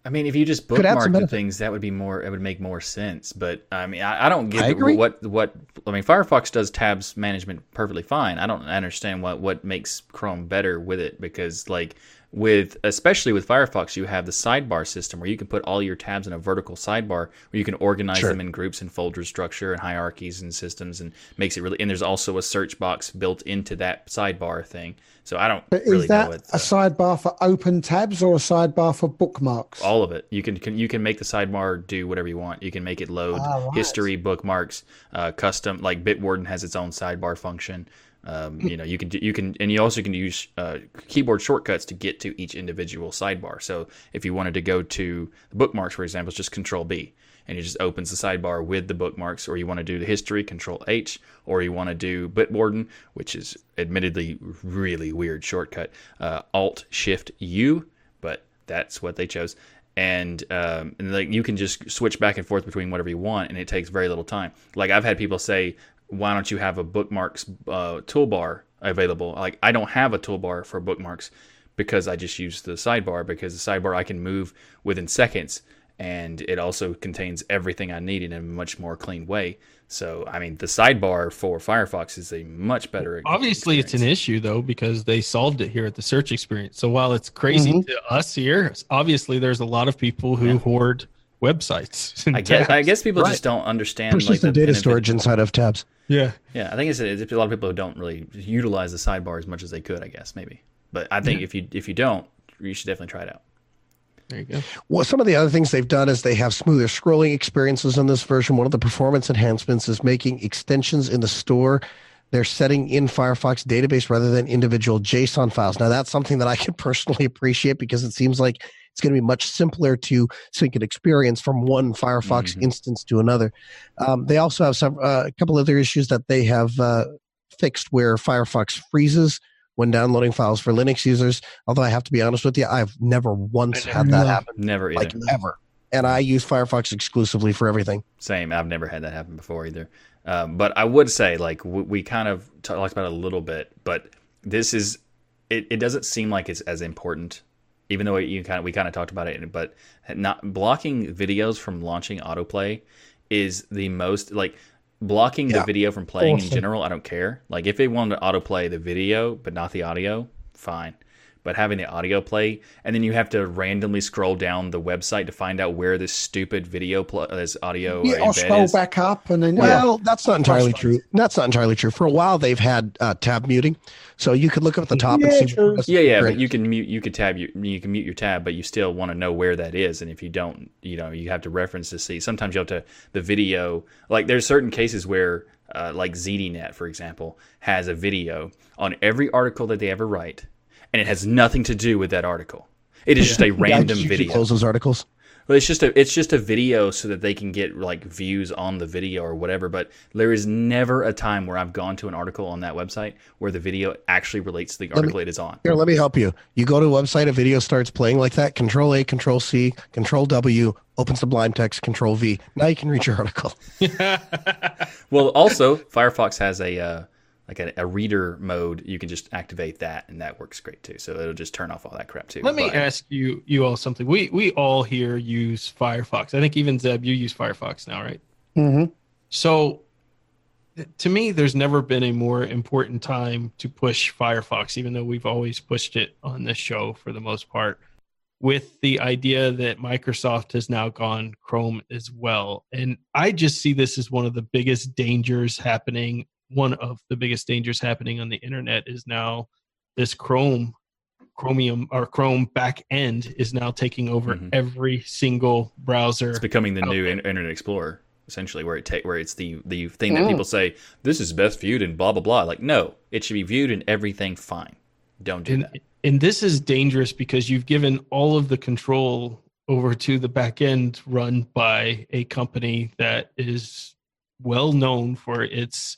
I mean, if you just Could add some bookmark the things, that would be more. It would make more sense. But I mean, I, I don't get I what what. I mean, Firefox does tabs management perfectly fine. I don't understand what what makes Chrome better with it because like with especially with Firefox, you have the sidebar system where you can put all your tabs in a vertical sidebar where you can organize Sure. them in groups and folder structure and hierarchies and systems and makes it really. And there's also a search box built into that sidebar thing. So I don't But really is that know a sidebar for open tabs or a sidebar for bookmarks? all of it. You can, can you can make the sidebar do whatever you want. You can make it load Ah, right. history, bookmarks, uh, custom. Like Bitwarden has its own sidebar function. Um, you know, you can you can, and you also can use uh, keyboard shortcuts to get to each individual sidebar. So if you wanted to go to bookmarks, for example, it's just Control B, and it just opens the sidebar with the bookmarks. Or you want to do the history, Control H, or you want to do Bitwarden, which is admittedly really weird shortcut, uh, Alt Shift U, but that's what they chose. And, um, and like you can just switch back and forth between whatever you want, and it takes very little time. Like I've had people say, why don't you have a bookmarks uh, toolbar available? Like I don't have a toolbar for bookmarks because I just use the sidebar because the sidebar I can move within seconds and it also contains everything I need in a much more clean way. So, I mean, the sidebar for Firefox is a much better. Obviously, experience. it's an issue though because they solved it here at the search experience. So while it's crazy mm-hmm. to us here, obviously there's a lot of people who yeah. hoard websites. I guess I guess people right. just don't understand Persistent like the data storage inside of tabs. Yeah, yeah. I think it's, it's, a lot of people who don't really utilize the sidebar as much as they could. I guess maybe, but I think yeah. if you if you don't, you should definitely try it out. There you go. Well, some of the other things they've done is they have smoother scrolling experiences in this version. One of the performance enhancements is making extensions in the store. They're setting in Firefox database rather than individual JSON files. Now, that's something that I can personally appreciate because it seems like it's going to be much simpler to sync an experience from one Firefox mm-hmm. instance to another. Um, they also have some uh, a couple other issues that they have uh, fixed where Firefox freezes when downloading files for Linux users. Although I have to be honest with you, I've never once had that happen. Never either. Like ever. And I use Firefox exclusively for everything. Same. I've never had that happen before either. Um, but I would say, like, we, we kind of talked about it a little bit, but this is, it, it doesn't seem like it's as important, even though you kind of, we kind of talked about it, but not blocking videos from launching autoplay is the most, like, blocking yeah. the video from playing awesome. in general, I don't care. Like if they wanted to autoplay the video but not the audio, fine. But having the audio play, and then you have to randomly scroll down the website to find out where this stupid video, pl- this audio, yeah, or scroll is. back up, and then well, yeah. that's not entirely true. That's not entirely true. For a while, they've had uh, tab muting, so you could look up at the top yeah, and see. Yeah, yeah, but you can mute. You could tab. You, you can mute your tab, but you still want to know where that is. And if you don't, you know, you have to reference to see. Sometimes you have to the video. Like there's certain cases where, uh, like ZDNet, for example, has a video on every article that they ever write and it has nothing to do with that article. It is just a random yeah, video. Close those articles. Well, it's just a it's just a video so that they can get like views on the video or whatever. But there is never a time where I've gone to an article on that website where the video actually relates to the let article me, it is on. Here, let me help you. You go to a website, a video starts playing like that. Control A, Control C, Control W, open Sublime Text, Control V. Now you can read your article. well, also Firefox has a. Uh, like a, a, reader mode, you can just activate that, and that works great too. So it'll just turn off all that crap too. Let me ask you, you all something. We we all here use Firefox. I think even Zeb, you use Firefox now, right? Mm-hmm. So, to me, there's never been a more important time to push Firefox, even though we've always pushed it on this show for the most part. With the idea that Microsoft has now gone Chrome as well. And I just see this as one of the biggest dangers happening one of the biggest dangers happening on the internet is now this Chrome Chromium or Chrome back end is now taking over mm-hmm. every single browser. It's becoming the new there. Internet Explorer, essentially, where it take where it's the the thing that mm. people say this is best viewed in blah blah blah. Like, no, it should be viewed in everything fine. Don't do and, that. And this is dangerous because you've given all of the control over to the back end run by a company that is well known for its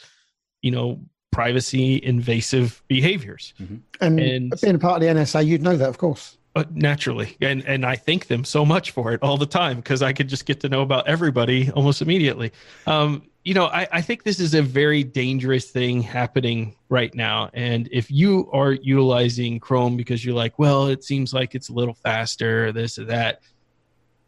you know, privacy invasive behaviors. Mm-hmm. And, and, being a part of the NSA, you'd know that, of course. Uh, naturally, and and I thank them so much for it all the time because I could just get to know about everybody almost immediately. Um, you know, I, I think this is a very dangerous thing happening right now. And if you are utilizing Chrome because you're like, well, it seems like it's a little faster, this or that,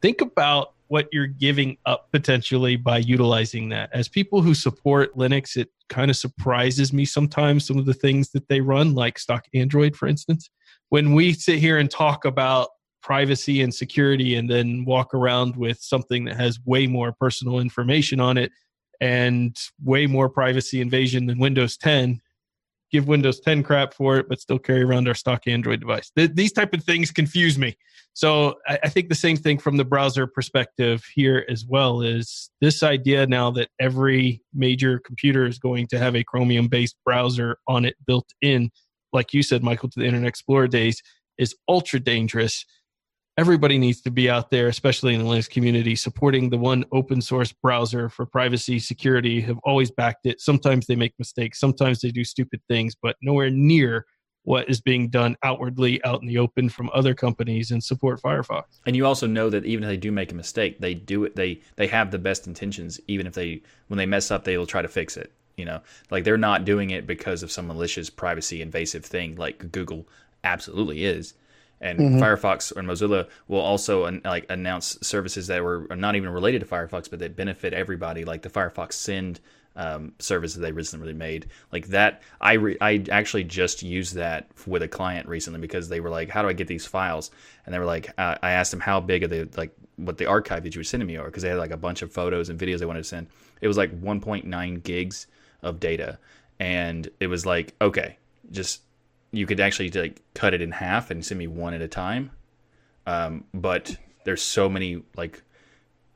think about what you're giving up potentially by utilizing that. As people who support Linux, it kind of surprises me sometimes some of the things that they run, like stock Android, for instance. When we sit here and talk about privacy and security and then walk around with something that has way more personal information on it and way more privacy invasion than Windows 10, give Windows 10 crap for it, but still carry around our stock Android device. Th- these type of things confuse me. So I, I think the same thing from the browser perspective here as well is this idea now that every major computer is going to have a Chromium based browser on it built in, like you said, Michael, to the Internet Explorer days, is ultra dangerous everybody needs to be out there, especially in the Linux community, supporting the one open source browser for privacy, security, have always backed it. Sometimes they make mistakes, sometimes they do stupid things, but nowhere near what is being done outwardly out in the open from other companies and support Firefox. And you also know that even if they do make a mistake, they do it they they have the best intentions even if they when they mess up they will try to fix it, you know. Like they're not doing it because of some malicious privacy invasive thing like Google absolutely is and mm-hmm. Firefox and Mozilla will also like announce services that were not even related to Firefox, but that benefit everybody, like the Firefox Send um, service that they recently made. Like that, I re- I actually just used that with a client recently because they were like, "How do I get these files?" And they were like, uh, I asked them how big are they like what the archive that you were sending me are because they had like a bunch of photos and videos they wanted to send. It was like 1.9 gigs of data, and it was like, okay, just you could actually like cut it in half and send me one at a time. Um, but there's so many like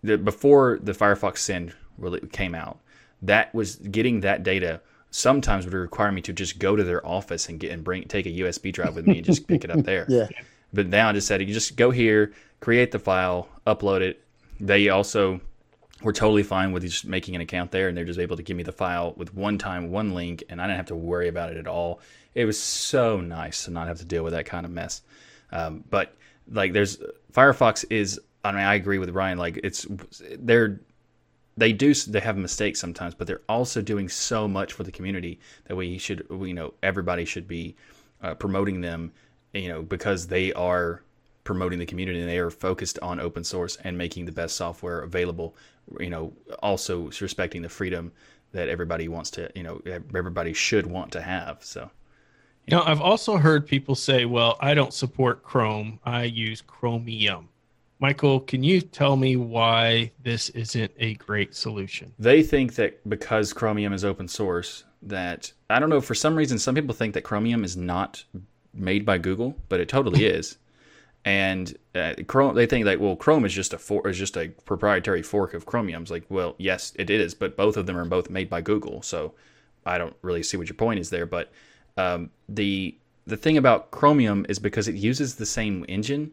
the, before the Firefox Send really came out, that was getting that data sometimes would require me to just go to their office and get and bring take a USB drive with me and just pick it up there. Yeah. But now I just said you just go here, create the file, upload it. They also were totally fine with just making an account there and they're just able to give me the file with one time, one link, and I didn't have to worry about it at all it was so nice to not have to deal with that kind of mess. Um, but like, there's Firefox is. I mean, I agree with Ryan. Like, it's they're they do they have mistakes sometimes, but they're also doing so much for the community that we should, we, you know, everybody should be uh, promoting them. You know, because they are promoting the community and they are focused on open source and making the best software available. You know, also respecting the freedom that everybody wants to, you know, everybody should want to have. So. You know, I've also heard people say, well, I don't support Chrome, I use Chromium. Michael, can you tell me why this isn't a great solution? They think that because Chromium is open source, that I don't know, for some reason, some people think that Chromium is not made by Google, but it totally is. And uh, Chrome, they think like, well, Chrome is just a for, is just a proprietary fork of Chromium's. Like, well, yes, it is, but both of them are both made by Google. So I don't really see what your point is there. But um, the the thing about Chromium is because it uses the same engine,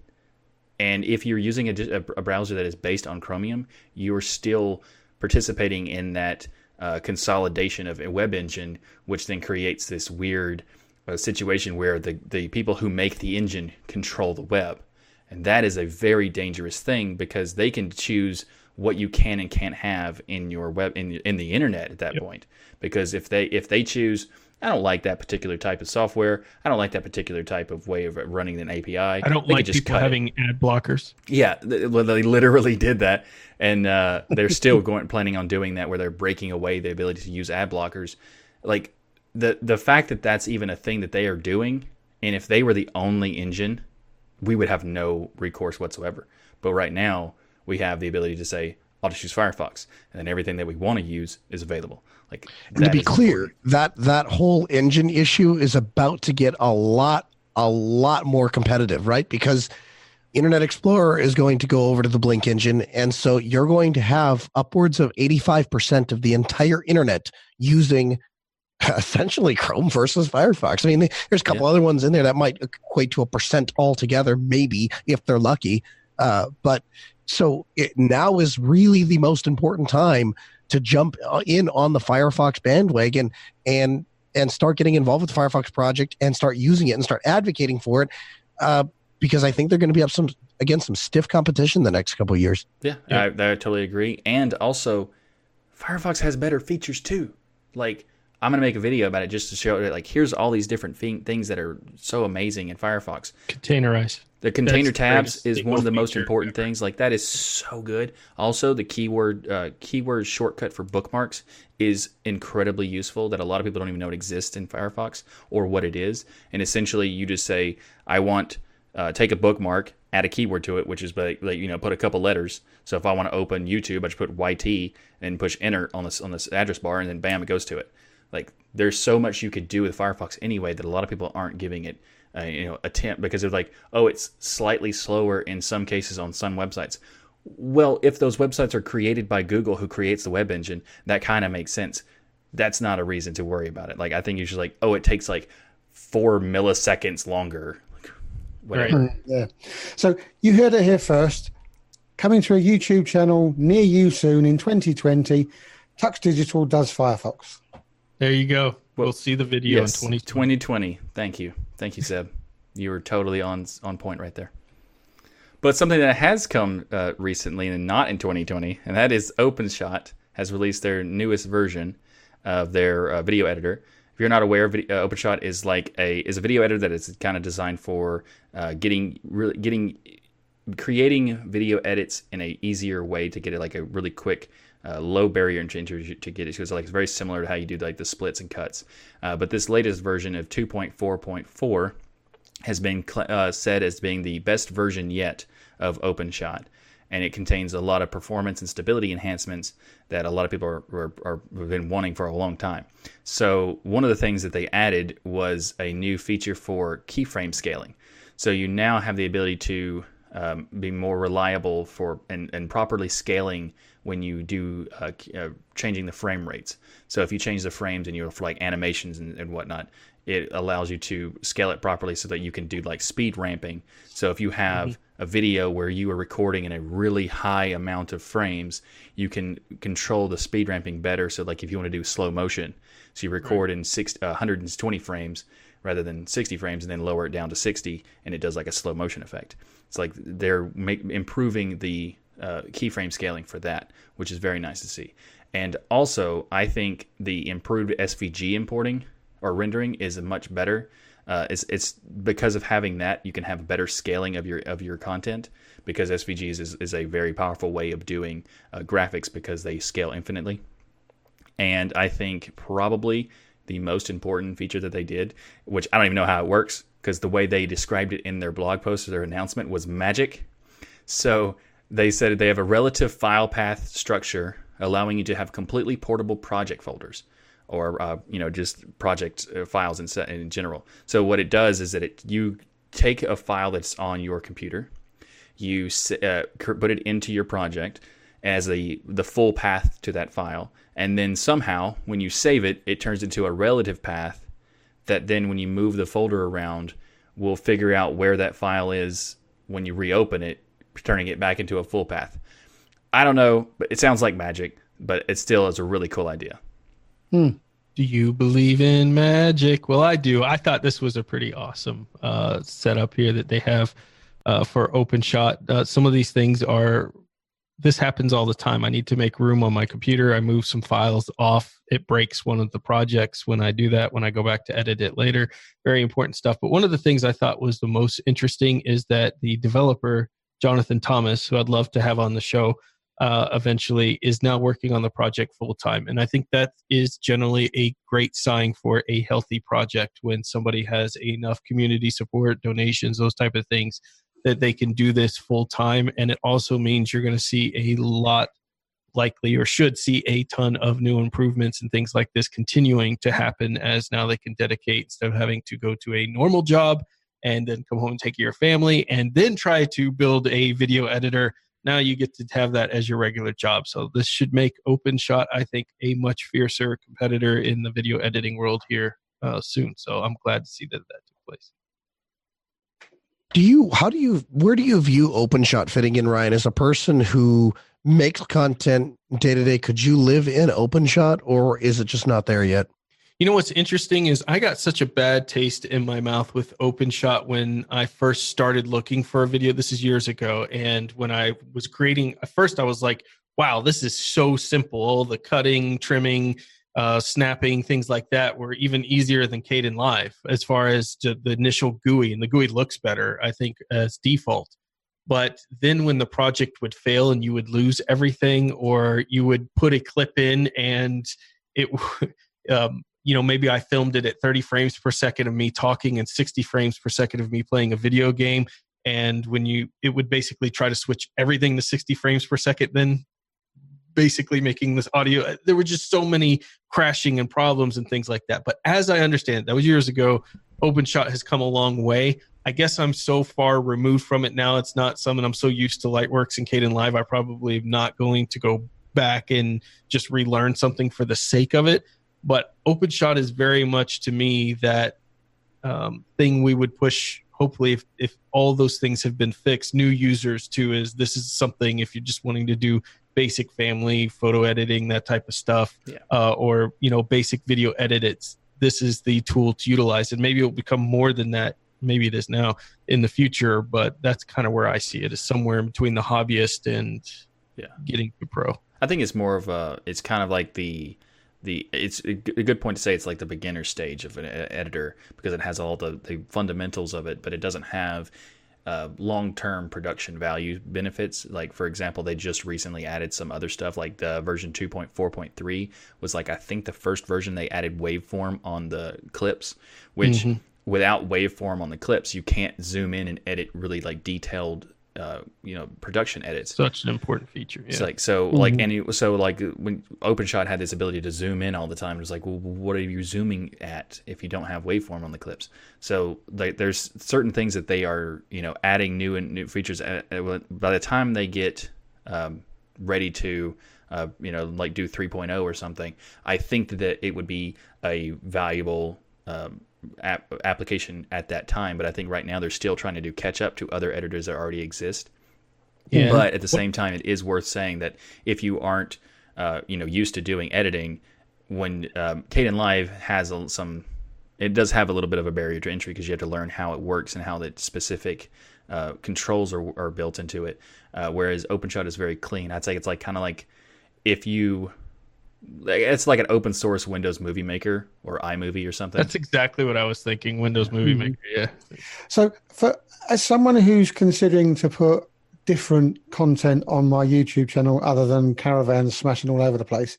and if you're using a, a browser that is based on Chromium, you're still participating in that uh, consolidation of a web engine, which then creates this weird uh, situation where the, the people who make the engine control the web. And that is a very dangerous thing because they can choose what you can and can't have in your web in, in the internet at that yep. point. Because if they if they choose I don't like that particular type of software. I don't like that particular type of way of running an API. I don't like people having it. ad blockers. Yeah, they, they literally did that, and uh, they're still going planning on doing that, where they're breaking away the ability to use ad blockers. Like the the fact that that's even a thing that they are doing, and if they were the only engine, we would have no recourse whatsoever. But right now, we have the ability to say, I'll just use Firefox, and then everything that we want to use is available. Like, and to be clear, important. that that whole engine issue is about to get a lot, a lot more competitive, right? Because Internet Explorer is going to go over to the Blink engine, and so you're going to have upwards of 85% of the entire internet using essentially Chrome versus Firefox. I mean, there's a couple yeah. other ones in there that might equate to a percent altogether, maybe if they're lucky. Uh, but so it now is really the most important time to jump uh, in on the Firefox bandwagon and and start getting involved with the Firefox project and start using it and start advocating for it. Uh, because I think they're going to be up some against some stiff competition the next couple of years. Yeah, yeah. I, I totally agree. And also, Firefox has better features too. Like I'm gonna make a video about it just to show it. like here's all these different thing, things that are so amazing in Firefox. Containerize. The container That's tabs is one of the most important ever. things. Like that is so good. Also, the keyword uh, keyword shortcut for bookmarks is incredibly useful. That a lot of people don't even know it exists in Firefox or what it is. And essentially, you just say, "I want." Uh, take a bookmark, add a keyword to it, which is like, like you know put a couple letters. So if I want to open YouTube, I just put YT and push enter on this on this address bar, and then bam, it goes to it. Like there's so much you could do with Firefox anyway that a lot of people aren't giving it uh, you know attempt because they're like oh it's slightly slower in some cases on some websites well if those websites are created by google who creates the web engine that kind of makes sense that's not a reason to worry about it like i think you should like oh it takes like four milliseconds longer Right. Yeah. So you heard it here first. Coming to a YouTube channel near you soon in 2020, Tux Digital does Firefox. There you go. We'll see the video yes, in 2020. 2020 thank you. Thank you Zeb. You were totally on on point right there. But something that has come uh, recently and not in 2020 and that is openshot has released their newest version of their uh, video editor. If you're not aware, video, uh, OpenShot is like a is a video editor that is kind of designed for uh, getting really getting creating video edits in a easier way to get it like a really quick uh, low barrier to entry to get it because like it's very similar to how you do like the splits and cuts. Uh, but this latest version of 2.4.4 has been cl- uh, said as being the best version yet of OpenShot, and it contains a lot of performance and stability enhancements that a lot of people are, are, are have been wanting for a long time. So one of the things that they added was a new feature for keyframe scaling. So you now have the ability to um, be more reliable for and, and properly scaling when you do uh, uh, changing the frame rates. So if you change the frames and you're for like animations and, and whatnot, it allows you to scale it properly so that you can do like speed ramping. So if you have mm-hmm. a video where you are recording in a really high amount of frames, you can control the speed ramping better. So like if you want to do slow motion, so you record right. in six, uh, 120 frames rather than 60 frames and then lower it down to 60 and it does like a slow motion effect. It's like they're make, improving the uh, keyframe scaling for that, which is very nice to see. And also, I think the improved SVG importing or rendering is much better. Uh, it's it's because of having that you can have better scaling of your of your content because SVGs is, is a very powerful way of doing uh, graphics because they scale infinitely. And I think probably the most important feature that they did, which I don't even know how it works because the way they described it in their blog post or their announcement was magic. So they said they have a relative file path structure allowing you to have completely portable project folders or uh, you know just project uh, files in, in general. So what it does is that it you take a file that's on your computer, you uh, put it into your project as the the full path to that file, and then somehow when you save it, it turns into a relative path that then when you move the folder around, will figure out where that file is when you reopen it turning it back into a full path. I don't know, but it sounds like magic, but it still is a really cool idea. Hmm. Do you believe in magic? Well, I do. I thought this was a pretty awesome uh, setup here that they have uh, for OpenShot. Uh, some of these things are, this happens all the time. I need to make room on my computer. I move some files off. It breaks one of the projects when I do that, when I go back to edit it later. Very important stuff. But one of the things I thought was the most interesting is that the developer Jonathan Thomas, who I'd love to have on the show uh, eventually, is now working on the project full time. And I think that is generally a great sign for a healthy project when somebody has enough community support, donations, those type of things that they can do this full time. And it also means you're going to see a lot likely or should see a ton of new improvements and things like this continuing to happen as now they can dedicate instead of having to go to a normal job and then come home and take your family and then try to build a video editor. Now you get to have that as your regular job. So this should make openshot i think a much fiercer competitor in the video editing world here uh, soon. So i'm glad to see that that took place. Do you how do you where do you view openshot fitting in ryan? As a person who makes content day to day could you live in openshot or is it just not there yet you know what's interesting is I got such a bad taste in my mouth with OpenShot when I first started looking for a video. This is years ago, and when I was creating, at first I was like, "Wow, this is so simple. All the cutting, trimming, uh, snapping, things like that were even easier than Caden Kdenlive as far as the initial GUI, and the GUI looks better, I think, as default." But then when the project would fail and you would lose everything, or you would put a clip in and it um, you know maybe i filmed it at 30 frames per second of me talking and 60 frames per second of me playing a video game and when you it would basically try to switch everything to 60 frames per second then basically making this audio. Uh, there were just so many crashing and problems and things like that. But as I understand, that was years ago. OpenShot has come a long way. I guess I'm so far removed from it now. It's not something I'm so used to Lightworks and caden Kdenlive. I probably am not going to go back and just relearn something for the sake of it. But OpenShot is very much to me that um, thing we would push. Hopefully, if, if all those things have been fixed, new users too is this is something if you're just wanting to do basic family photo editing, that type of stuff, Yeah. uh, or you know basic video edit. It's this is the tool to utilize, and maybe it'll become more than that. Maybe it is now in the future, but that's kind of where I see it is somewhere in between the hobbyist and Yeah. getting to pro. I think it's more of a. It's kind of like the the. It's a good point to say it's like the beginner stage of an editor because it has all the the fundamentals of it, but it doesn't have. Uh, long-term production value benefits like for example they just recently added some other stuff like the version 2.4.3 was like i think the first version they added waveform on the clips which without waveform on the clips you can't zoom in and edit really like detailed uh, you know production edits Such an important feature. Yeah. it's like so like and it, so like when OpenShot had this ability to zoom in all the time, it was like, well, what are you zooming at if you don't have waveform on the clips? So like there's certain things that they are you know adding new and new features. At, at- by the time they get um, ready to uh, you know like do 3.0 or something, I think that it would be a valuable. Um, app, application at that time but i think right now they're still trying to do catch up to other editors that already exist Yeah. but at the same time, it is worth saying that if you aren't, uh, you know, used to doing editing, when um, Kdenlive has a, some, it does have a little bit of a barrier to entry because you have to learn how it works and how the specific uh, controls are, are built into it. Uh, whereas OpenShot is very clean. I'd say it's like kind of like if you, it's like an open source Windows Movie Maker or iMovie or something. That's exactly what I was thinking. Windows Movie hmm. Maker. Yeah. So, for as someone who's considering to put different content on my YouTube channel other than caravans smashing all over the place,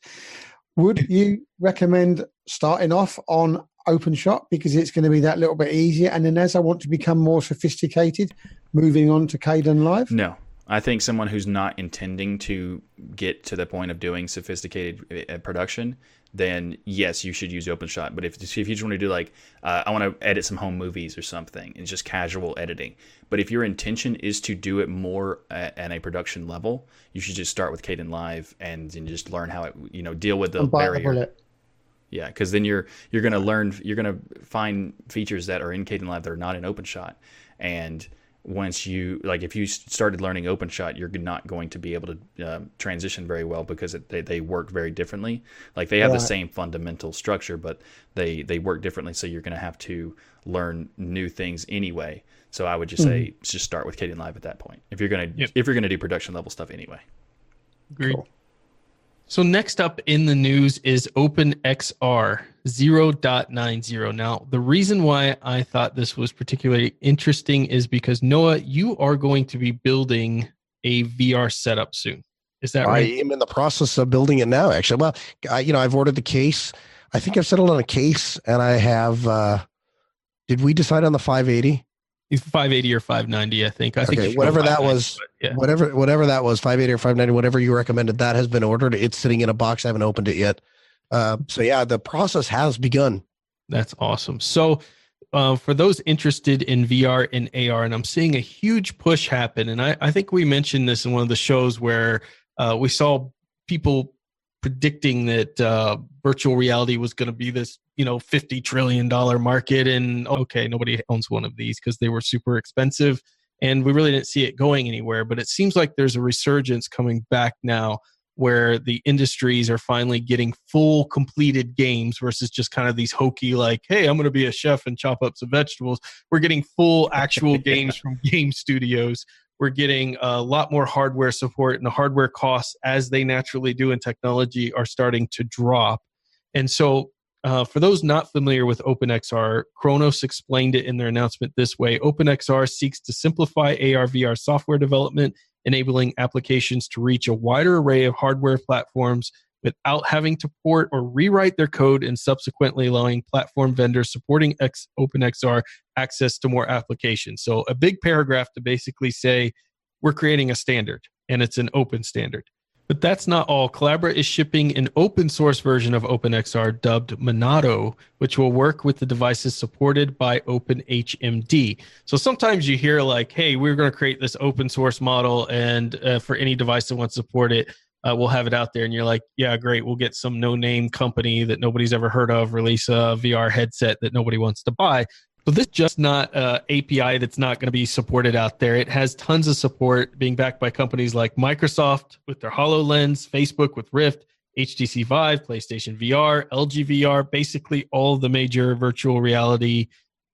would you recommend starting off on OpenShot because it's going to be that little bit easier, and then as I want to become more sophisticated, moving on to Kdenlive? No, I think someone who's not intending to get to the point of doing sophisticated uh, production, then yes, you should use OpenShot. But if if you just want to do like uh, I want to edit some home movies or something, it's just casual editing. But if your intention is to do it more at, at a production level, you should just start with Caden Kdenlive and then just learn how it you know deal with the And bite the barrier. Yeah, because then you're you're gonna learn you're gonna find features that are in Caden Kdenlive that are not in OpenShot, and once you like if you started learning OpenShot, you're not going to be able to uh, transition very well because it, they they work very differently. Like they have the same fundamental structure, but they they work differently. So you're gonna have to learn new things anyway. So I would just say just start with Kdenlive at that point if you're gonna Yep. if you're gonna do production level stuff anyway. Agreed. Cool. So next up in the news is OpenXR 0.90. Now, the reason why I thought this was particularly interesting is because Noah, you are going to be building a VR setup soon. Is that right? I am in the process of building it now. Actually, well, I, you know, I've ordered the case. I think I've settled on a case, and I have. uh Did we decide on the 580? 580 or 590, I think. I think Okay, whatever that was. Yeah. Whatever, whatever that was, 580 or 590, whatever you recommended, that has been ordered. It's sitting in a box. I haven't opened it yet. Uh, so yeah, the process has begun. That's awesome. So, uh, for those interested in VR and AR, and I'm seeing a huge push happen, and I, I think we mentioned this in one of the shows where uh, we saw people predicting that uh, virtual reality was going to be this, you know, fifty trillion dollar market, and okay, nobody owns one of these because they were super expensive, and we really didn't see it going anywhere. But it seems like there's a resurgence coming back now where the industries are finally getting full completed games versus just kind of these hokey like hey i'm going to be a chef and chop up some vegetables. We're getting full actual games from game studios. We're getting a lot more hardware support and the hardware costs as they naturally do in technology are starting to drop. And so uh, for those not familiar with OpenXR, Khronos explained it in their announcement this way OpenXR seeks to simplify AR VR software development enabling applications to reach a wider array of hardware platforms without having to port or rewrite their code and subsequently allowing platform vendors supporting X, OpenXR access to more applications. So, a big paragraph to basically say we're creating a standard and it's an open standard. But that's not all. Collabora is shipping an open source version of OpenXR dubbed Monado, which will work with the devices supported by OpenHMD. So sometimes you hear like, "Hey, we're going to create this open source model, and uh, for any device that wants to support it, uh, we'll have it out there." And you're like, "Yeah, great. We'll get some no name company that nobody's ever heard of release a VR headset that nobody wants to buy." So this just not uh, API that's not going to be supported out there. It has tons of support being backed by companies like Microsoft with their HoloLens, Facebook with Rift, HTC Vive, PlayStation VR, LG VR. Basically, all the major virtual reality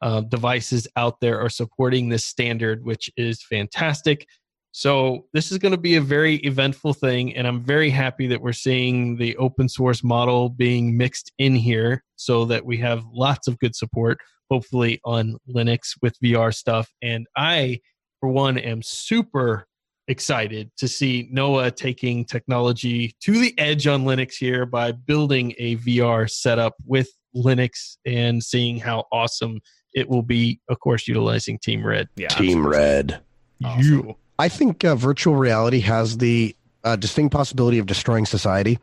uh, devices out there are supporting this standard, which is fantastic. So this is going to be a very eventful thing, and I'm very happy that we're seeing the open source model being mixed in here, so that we have lots of good support hopefully on Linux with VR stuff. And I, for one, am super excited to see Noah taking technology to the edge on Linux here by building a VR setup with Linux and seeing how awesome it will be, of course, utilizing Team Red. Yeah, Team Red. Awesome. You. I think uh, virtual reality has the uh, distinct possibility of destroying society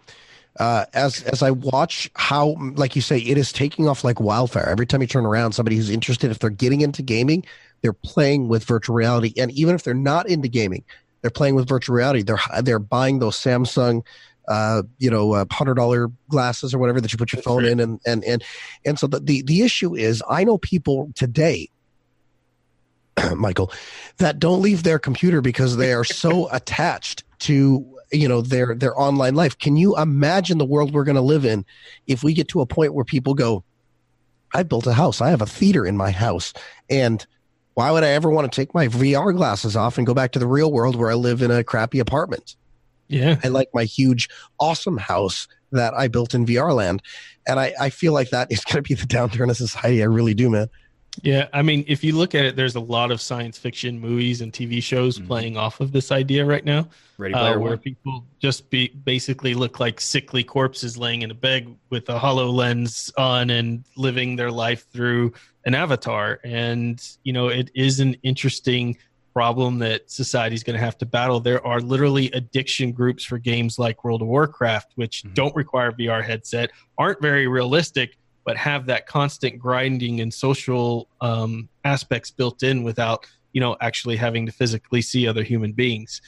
uh, as as I watch how, like you say, it is taking off like wildfire. Every time you turn around, somebody who's interested, if they're getting into gaming, they're playing with virtual reality, and even if they're not into gaming, they're playing with virtual reality. They're they're buying those Samsung, uh, you know, uh, hundred dollar glasses or whatever that you put your That's phone right. in, and and and and so the, the the issue is, I know people today Michael, that don't leave their computer because they are so attached to you know their their online life. Can you imagine the world we're going to live in if we get to a point where people go i built a house. I have a theater in my house. And why would i ever want to take my vr glasses off and go back to the real world where i live in a crappy apartment? Yeah. I like my huge awesome house that i built in vr land. And i, I feel like that is going to be the downturn of society. I really do man yeah, I mean, if you look at it, there's a lot of science fiction movies and TV shows mm-hmm. playing off of this idea right now, uh, where people just be basically look like sickly corpses laying in a bed with a HoloLens on and living their life through an avatar. And you know, it is an interesting problem that society is going to have to battle. There are literally addiction groups for games like World of Warcraft, which mm-hmm. don't require VR headset, aren't very realistic but have that constant grinding and social um, aspects built in without you know actually having to physically see other human beings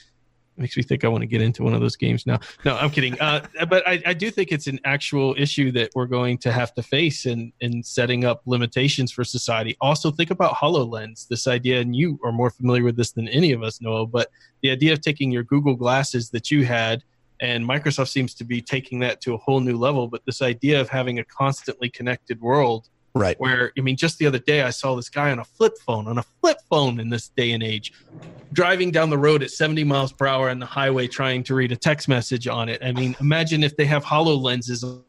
makes me think I want to get into one of those games now. No, I'm kidding. Uh, but I, I, do think it's an actual issue that we're going to have to face in, in setting up limitations for society. Also, think about HoloLens, this idea, and you are more familiar with this than any of us, Noah, but the idea of taking your Google glasses that you had and Microsoft seems to be taking that to a whole new level. But this idea of having a constantly connected world, right? Where I mean, just the other day I saw this guy on a flip phone, on a flip phone in this day and age, driving down the road at 70 miles per hour on the highway trying to read a text message on it. I mean, imagine if they have HoloLenses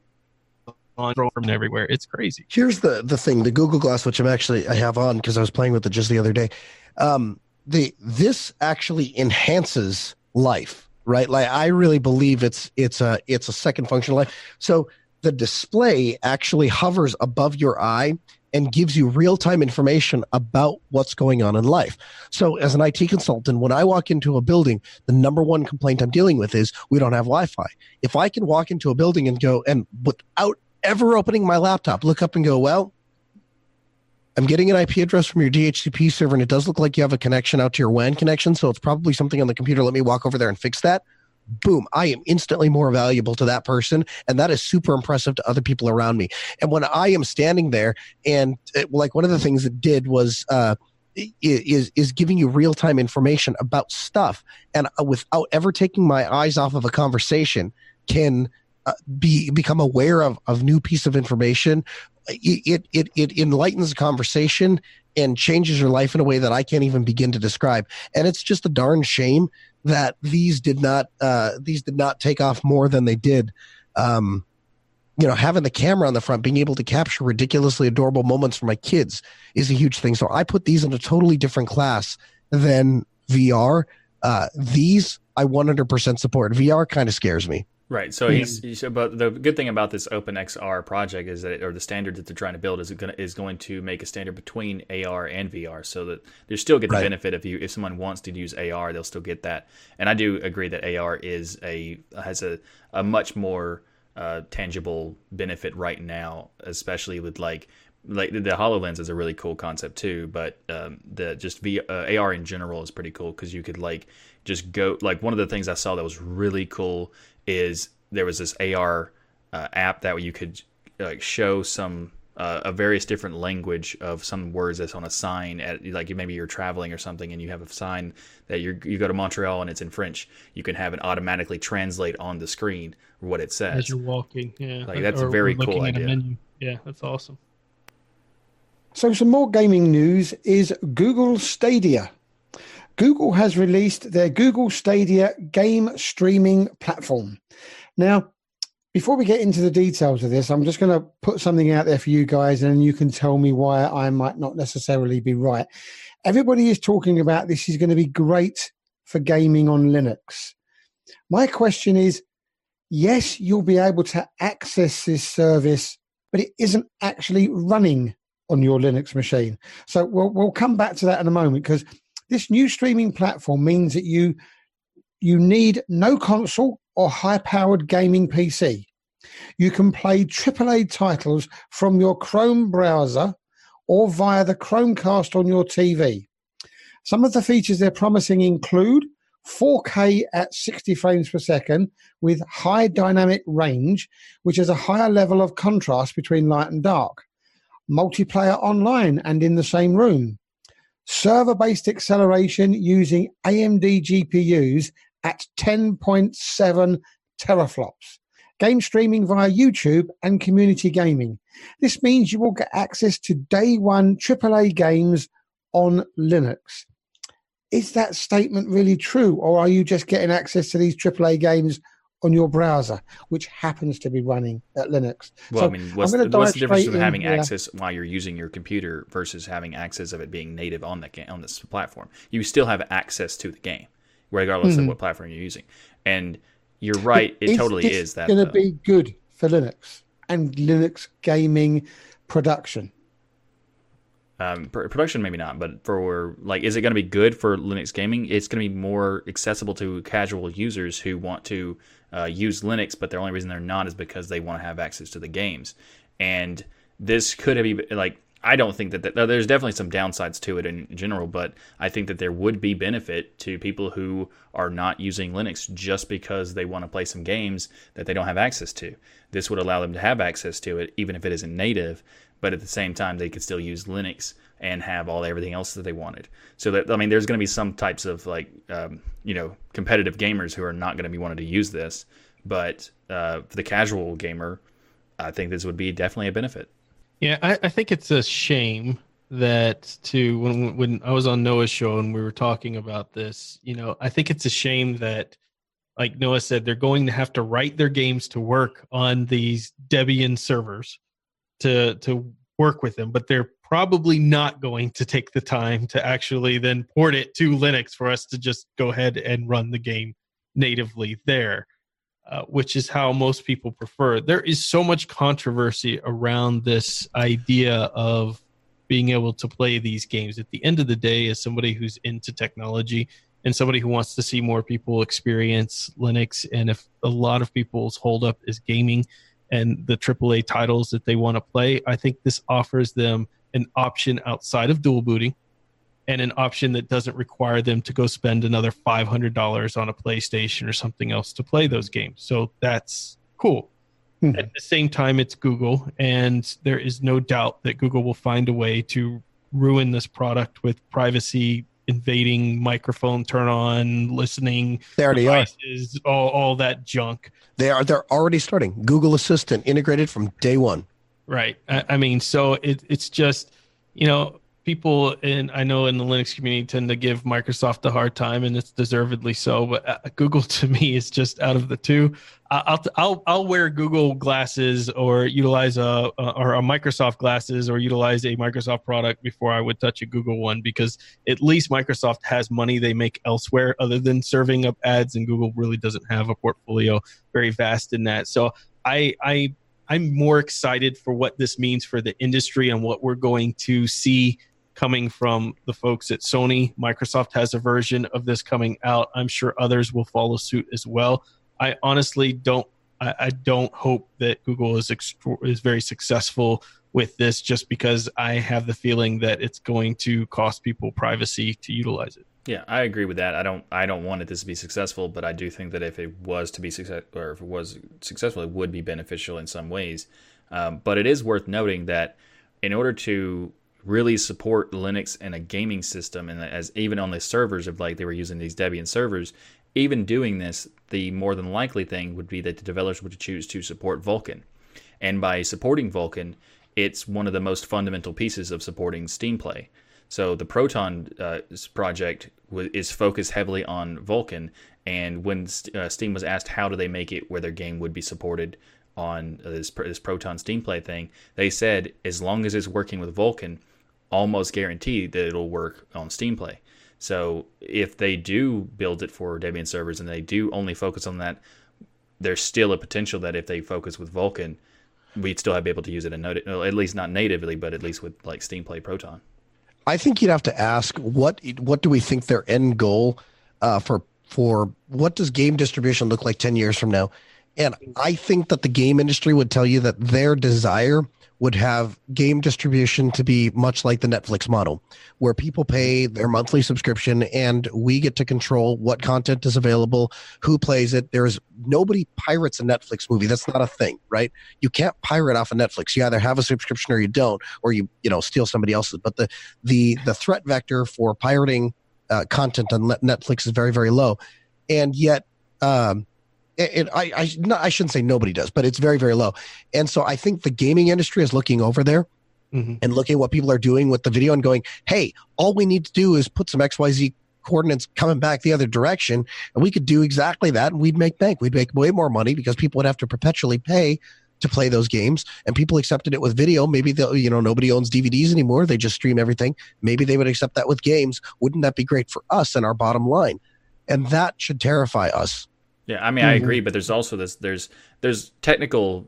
on from everywhere. It's crazy. Here's the the thing: the Google Glass, which I'm actually I have on because I was playing with it just the other day. Um, the this actually enhances life right? Like I really believe it's it's a it's a second function life. So the display actually hovers above your eye and gives you real time information about what's going on in life. So, as an IT consultant, when I walk into a building, the number one complaint I'm dealing with is we don't have Wi Fi. If I can walk into a building and go, and without ever opening my laptop, look up and go, well, I'm getting an IP address from your DHCP server, and it does look like you have a connection out to your WAN connection. So it's probably something on the computer. Let me walk over there and fix that. Boom, I am instantly more valuable to that person. And that is super impressive to other people around me. And when I am standing there, and it, like one of the things it did was, uh, is is giving you real time information about stuff, and uh, without ever taking my eyes off of a conversation, can uh, be become aware of of new piece of information it, it, it enlightens the conversation and changes your life in a way that I can't even begin to describe. And it's just a darn shame that these did not uh, these did not take off more than they did. Um, you know, having the camera on the front, being able to capture ridiculously adorable moments for my kids is a huge thing. So I put these in a totally different class than VR. Uh, these I 100% support. VR kind of scares me. Right. So he's, he's but the good thing about this OpenXR project is that or the standard that they're trying to build is going to, is going to make a standard between AR and VR so that they still get the right. benefit if you if someone wants to use AR they'll still get that. And I do agree that AR is a has a a much more uh, tangible benefit right now, especially with like like the Hololens is a really cool concept too, but um, the just v, uh, AR in general is pretty cool because you could like just go like one of the things I saw that was really cool is there was this AR uh, app that you could like show some uh, a various different language of some words that's on a sign at like maybe you're traveling or something and you have a sign that you you go to Montreal and it's in French. You can have it automatically translate on the screen what it says as you're walking. Yeah, like that's or, a very cool idea. Yeah, that's awesome. So, some more gaming news is Google Stadia. Google has released their Google Stadia game streaming platform. Now, before we get into the details of this, I'm just going to put something out there for you guys, and you can tell me why I might not necessarily be right. Everybody is talking about this is going to be great for gaming on Linux. My question is yes, you'll be able to access this service, but it isn't actually running on your Linux machine. So we'll, we'll come back to that in a moment because this new streaming platform means that you you need no console or high powered gaming PC. You can play AAA titles from your Chrome browser or via the Chromecast on your TV. Some of the features they're promising include 4K at 60 frames per second with high dynamic range, which has a higher level of contrast between light and dark multiplayer online and in the same room, server based acceleration using AMD GPUs at 10.7 teraflops, game streaming via YouTube, and community gaming. This means you will get access to day one AAA games on Linux. Is that statement really true, or are you just getting access to these AAA games on your browser, which happens to be running at Linux. Well, so I mean, what's, the, what's the difference of having access while you're using your computer versus having access of it being native on the on this platform? You still have access to the game, regardless mm-hmm. of what platform you're using. And you're right; it, totally is that It's going to be good for Linux and Linux gaming production. Um, production maybe not, but for like, is it going to be good for Linux gaming? It's going to be more accessible to casual users who want to uh, use Linux, but the only reason they're not is because they want to have access to the games. And this could have be like I don't think that, that there's definitely some downsides to it in general, but I think that there would be benefit to people who are not using Linux just because they want to play some games that they don't have access to. This would allow them to have access to it, even if it isn't native, but at the same time they could still use Linux and have all everything else that they wanted. So that I mean, there's going to be some types of like um, you know competitive gamers who are not going to be wanting to use this, but uh, for the casual gamer, I think this would be definitely a benefit. Yeah, I, I think it's a shame that to when when I was on Noah's show and we were talking about this, you know, I think it's a shame that like Noah said, they're going to have to write their games to work on these Debian servers to to work with them, but they're probably not going to take the time to actually then port it to Linux for us to just go ahead and run the game natively there, uh, which is how most people prefer. There is so much controversy around this idea of being able to play these games. At the end of the day, as somebody who's into technology and somebody who wants to see more people experience Linux, and if a lot of people's holdup is gaming and the AAA titles that they want to play, I think this offers them an option outside of dual booting and an option that doesn't require them to go spend another $500 on a PlayStation or something else to play those games. So that's cool. Mm-hmm. At the same time, it's Google, and there is no doubt that Google will find a way to ruin this product with privacy invading microphone turn on listening they already devices, are all, all that junk. They are they're already starting. Google assistant integrated from day one. Right. I, I mean, so it, it's just, you know, people in I know in the Linux community tend to give Microsoft a hard time, and it's deservedly so. But uh, Google to me is just out of the two. I'll I'll I'll wear Google glasses or utilize a, a or a Microsoft glasses or utilize a Microsoft product before I would touch a Google one because at least Microsoft has money they make elsewhere other than serving up ads, and Google really doesn't have a portfolio very vast in that. So I I I'm more excited for what this means for the industry and what we're going to see coming from the folks at Sony. Microsoft has a version of this coming out. I'm sure others will follow suit as well. I honestly don't. I, I don't hope that Google is is very successful with this, just because I have the feeling that it's going to cost people privacy to utilize it. Yeah, I agree with that. I don't I don't want it this to be successful, but I do think that if it was to be success or if it was successful, it would be beneficial in some ways. Um, but it is worth noting that in order to really support Linux and a gaming system, and as even on the servers of like they were using these Debian servers, even doing this, the more than likely thing would be that the developers would choose to support Vulkan, and by supporting Vulkan, it's one of the most fundamental pieces of supporting Steam Play. So the Proton uh, project w- is focused heavily on Vulkan, and when uh, Steam was asked how do they make it where their game would be supported on this, this Proton Steam Play thing, they said as long as it's working with Vulkan, almost guaranteed that it'll work on Steam Play. So if they do build it for Debian servers and they do only focus on that, there's still a potential that if they focus with Vulkan, we'd still have be able to use it in at least not natively, but at least with like Steam Play Proton. I think you'd have to ask what what do we think their end goal uh, for for what does game distribution look like ten years from now? And I think that the game industry would tell you that their desire would have game distribution to be much like the Netflix model, where people pay their monthly subscription and we get to control what content is available, who plays it. There's nobody pirates a Netflix movie. That's not a thing, right? You can't pirate off of Netflix. You either have a subscription or you don't, or you you know steal somebody else's. But the the the threat vector for pirating uh, content on Netflix is very very low, and yet. Um, it, I I, not, I shouldn't say nobody does, but it's very very low. And so I think the gaming industry is looking over there mm-hmm. and looking at what people are doing with the video and going, hey, all we need to do is put some X Y Z coordinates coming back the other direction, and we could do exactly that, and we'd make bank. We'd make way more money because people would have to perpetually pay to play those games and people accepted it with video maybe they you know nobody owns dvds anymore they just stream everything maybe they would accept that with games wouldn't that be great for us and our bottom line and that should terrify us yeah, I mean, mm-hmm. I agree, but there's also this there's there's technical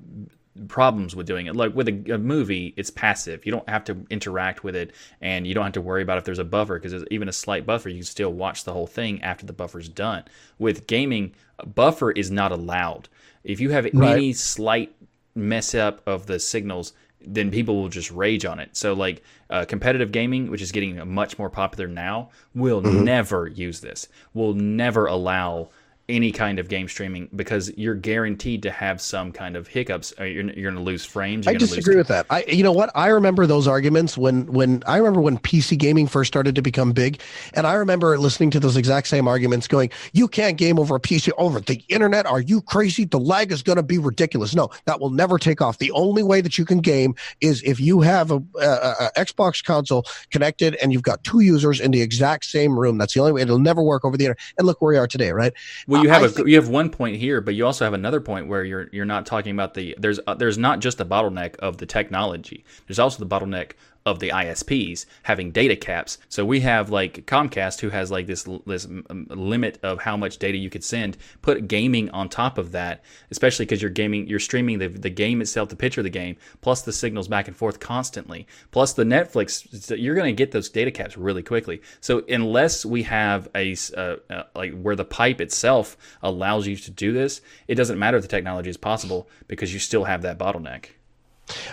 problems with doing it. Like with a, a, movie, it's passive. You don't have to interact with it, and you don't have to worry about if there's a buffer because even a slight buffer, you can still watch the whole thing after the buffer's done. With gaming, buffer is not allowed. If you have right. any slight mess up of the signals, then people will just rage on it. So like uh, competitive gaming, which is getting much more popular now, will mm-hmm. never use this. Will never allow any kind of game streaming because you're guaranteed to have some kind of hiccups. Uh, you're, you're going to lose frames. I disagree with that. I, you know what? I remember those arguments when, when I remember when PC gaming first started to become big, and I remember listening to those exact same arguments, going, "You can't game over a PC over the internet? Are you crazy? The lag is going to be ridiculous." No, that will never take off. The only way that you can game is if you have a, a, a Xbox console connected and you've got two users in the exact same room. That's the only way. It'll never work over the internet. And look where we are today, right? Well, you have I a think, you have one point here, but you also have another point where you're you're not talking about the there's uh, there's not just the bottleneck of the technology. There's also the bottleneck of the ISPs having data caps. So we have like Comcast who has like this this limit of how much data you could send. Put gaming on top of that, especially because you're gaming, you're streaming the the game itself, the picture of the game, plus the signals back and forth constantly, plus the Netflix. You're going to get those data caps really quickly. So unless we have a uh, uh, like where the pipe itself allows you to do this, it doesn't matter if the technology is possible because you still have that bottleneck.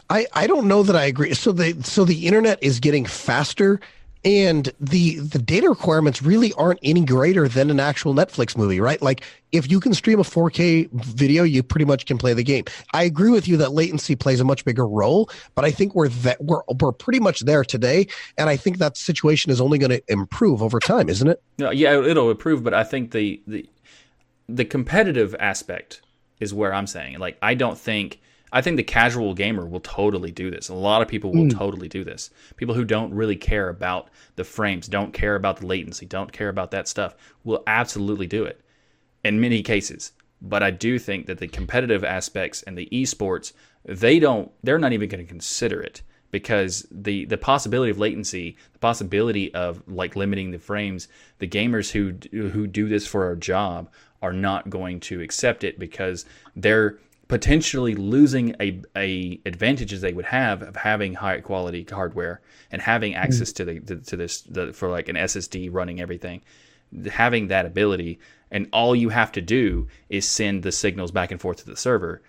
I, I don't know that I agree. So the so the internet is getting faster and the the data requirements really aren't any greater than an actual Netflix movie, right? Like if you can stream a 4K video, you pretty much can play the game. I agree with you that latency plays a much bigger role, but I think we're that we're we're pretty much there today, and I think that situation is only going to improve over time, isn't it? No, yeah, it'll improve, but I think the the the competitive aspect is where I'm saying like I don't think I think the casual gamer will totally do this. A lot of people will mm. totally do this. People who don't really care about the frames, don't care about the latency, don't care about that stuff will absolutely do it in many cases. But I do think that the competitive aspects and the esports, they don't they're not even going to consider it because the the possibility of latency, the possibility of like limiting the frames, the gamers who who do this for a job are not going to accept it because they're potentially losing a, a advantages they would have of having high quality hardware and having hmm. access to the to, to this the, for like an SSD running everything having that ability and all you have to do is send the signals back and forth to the server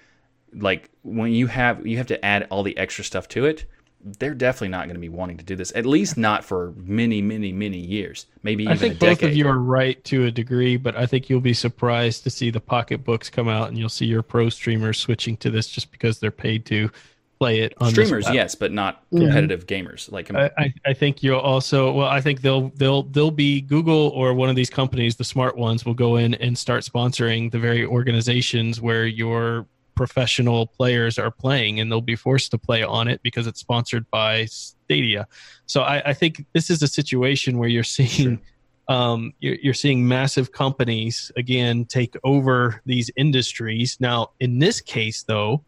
like when you have you have to add all the extra stuff to it they're definitely not going to be wanting to do this. At least not for many, many, many years. Maybe even I think both of you are right to a degree, but I think you'll be surprised to see the pocketbooks come out, and you'll see your pro streamers switching to this just because they're paid to play it. on Streamers, yes, but not competitive yeah. gamers. Like um, I, I think you'll also well, I think they'll they'll they'll be Google or one of these companies, the smart ones, will go in and start sponsoring the very organizations where your professional players are playing and they'll be forced to play on it because it's sponsored by Stadia. So I, I think this is a situation where you're seeing sure. um, you're, you're seeing massive companies again take over these industries. Now, in this case, though,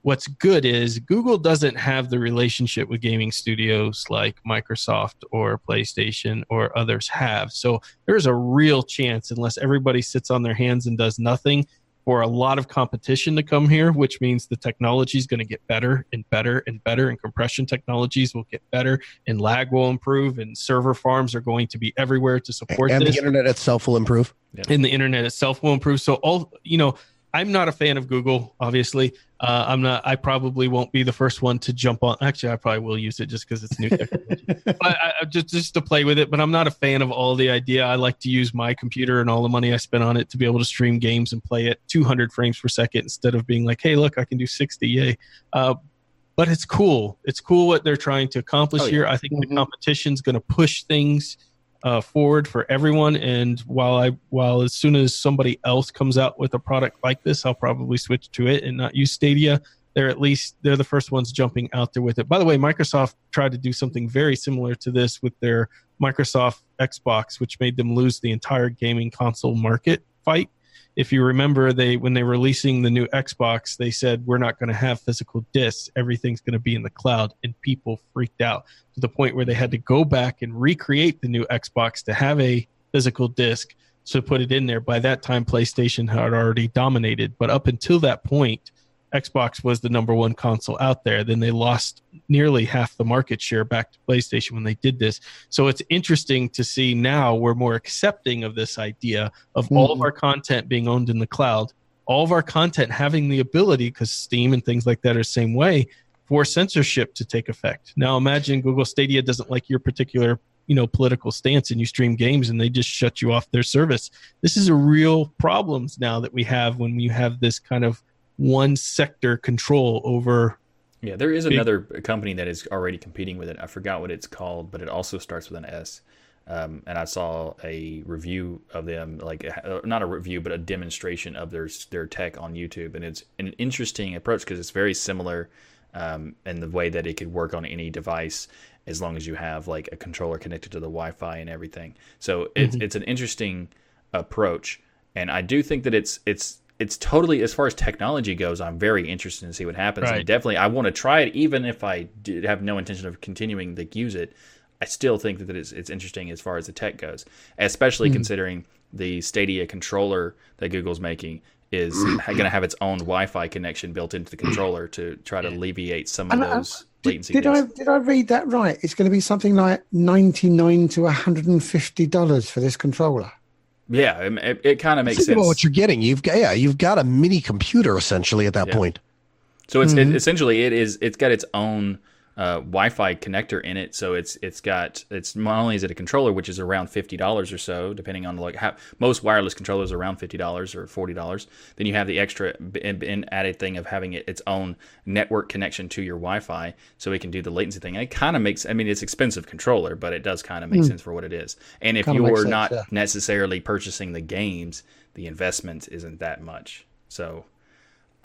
what's good is Google doesn't have the relationship with gaming studios like Microsoft or PlayStation or others have. So there's a real chance, unless everybody sits on their hands and does nothing, for a lot of competition to come here, which means the technology is going to get better and better and better, and compression technologies will get better, and lag will improve, and server farms are going to be everywhere to support and this. the internet itself will improve. And the internet itself will improve. So all you know, I'm not a fan of Google, obviously. Uh, I'm not. I probably won't be the first one to jump on. Actually, I probably will use it just because it's new technology. but I, just just to play with it. But I'm not a fan of all the idea. I like to use my computer and all the money I spend on it to be able to stream games and play at 200 frames per second instead of being like, hey, look, I can do 60. Yay! Uh, but it's cool. It's cool what they're trying to accomplish oh, yeah. here. I think mm-hmm. the competition's going to push things uh, forward for everyone. And while I while as soon as somebody else comes out with a product like this, I'll probably switch to it and not use Stadia. They're at least they're the first ones jumping out there with it. By the way, Microsoft tried to do something very similar to this with their Microsoft Xbox, which made them lose the entire gaming console market fight if you remember they when they were releasing the new xbox they said we're not going to have physical discs. Everything's going to be in the cloud. And people freaked out to the point where they had to go back and recreate the new xbox to have a physical disc to put it in there. By that time playstation had already dominated. But up until that point Xbox was the number one console out there. Then they lost nearly half the market share back to PlayStation when they did this. So it's interesting to see now we're more accepting of this idea of mm-hmm. all of our content being owned in the cloud, all of our content having the ability, because Steam and things like that are the same way, for censorship to take effect. Now imagine Google Stadia doesn't like your particular you know political stance and you stream games and they just shut you off their service this is a real problems now that we have when you have this kind of one sector control over. Yeah, there is big... another company that is already competing with it. I forgot what it's called, but it also starts with an S. Um, and I saw a review of them, like uh, not a review, but a demonstration of their their tech on YouTube, and it's an interesting approach because it's very similar um, in the way that it could work on any device as long as you have like a controller connected to the Wi-Fi and everything. So it's mm-hmm. it's an interesting approach, and I do think that it's it's it's totally as far as technology goes i'm very interested to see what happens. Right. and definitely i want to try it even if i did have no intention of continuing to use it. I still think that it's, it's interesting as far as the tech goes especially mm considering the stadia controller that google's making is going to have its own wi-fi connection built into the controller to try to alleviate some of those latency did, did i did i read that right? It's going to be something like 99 to 150 dollars for this controller yeah, it, it kind of makes Think sense. About what you're getting, you've got yeah, you've got a mini computer essentially at that yeah. point. So it's mm-hmm. it, essentially it is it's got its own uh, Wi-Fi connector in it, so it's it's got it's not only is it a controller which is around fifty dollars or so, depending on like how most wireless controllers are around fifty dollars or forty dollars. Then you have the extra in, added thing of having it, its own network connection to your Wi-Fi, so it can do the latency thing. And it kind of makes I mean it's expensive controller, but it does kind of make mm. sense for what it is. And if kinda you're sense, not yeah. necessarily purchasing the games, the investment isn't that much. So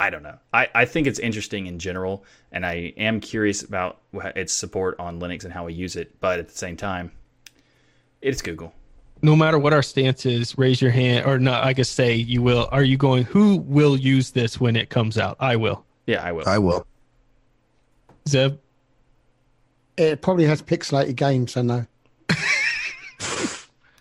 I don't know. I, I think it's interesting in general, and I am curious about its support on Linux and how we use it. But at the same time, it's Google. No matter what our stance is, raise your hand, or not. I guess say you will. Are you going? Who will use this when it comes out? I will. Yeah, I will. I will. Zeb. It probably has pixelated games, I no.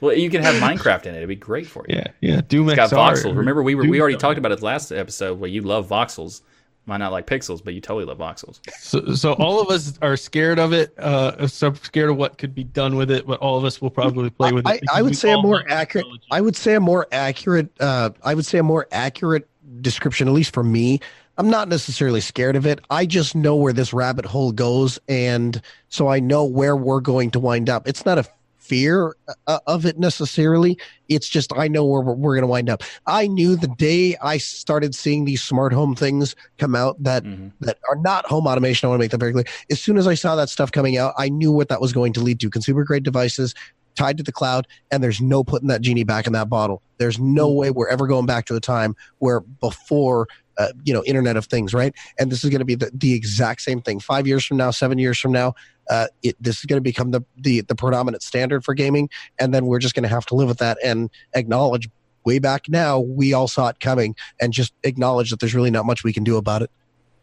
Well, you can have Minecraft in it. It'd be great for you. Yeah, yeah. Doom It's got XR. voxels. Remember, we were Doom we already XR. talked about it last episode where you love voxels. Might not like pixels, but you totally love voxels. So, so all of us are scared of it. Uh, so scared of what could be done with it, but all of us will probably play with it. I, I would say a more accurate. technology. I would say a more accurate. Uh, I would say a more accurate description, at least for me. I'm not necessarily scared of it. I just know where this rabbit hole goes, and so I know where we're going to wind up. It's not a fear uh, of it necessarily. It's just I know where we're, going to wind up. I knew the day I started seeing these smart home things come out that hmm that are not home automation. I want to make that very clear. As soon as I saw that stuff coming out, I knew what that was going to lead to. Consumer grade devices tied to the cloud, and there's no putting that genie back in that bottle. There's no way we're ever going back to a time where before, uh, you know, Internet of Things, right? And this is going to be the, the exact same thing. Five years from now, seven years from now, uh, it, this is going to become the, the the predominant standard for gaming, and then we're just going to have to live with that and acknowledge. Way back now, we all saw it coming, and just acknowledge that there's really not much we can do about it.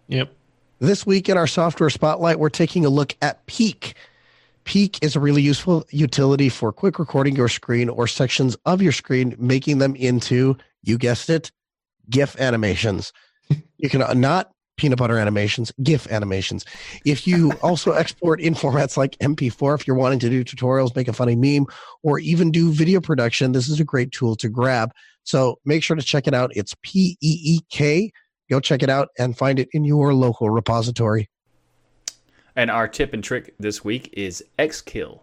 Yep. This week in our software spotlight, we're taking a look at Peek. Peek is a really useful utility for quick recording your screen or sections of your screen, making them into, you guessed it, GIF animations. You can uh, not peanut butter animations, GIF animations. If you also export in formats like MP4, if you're wanting to do tutorials, make a funny meme, or even do video production, this is a great tool to grab. So make sure to check it out. It's P E E K go check it out and find it in your local repository. And our tip and trick this week is Xkill.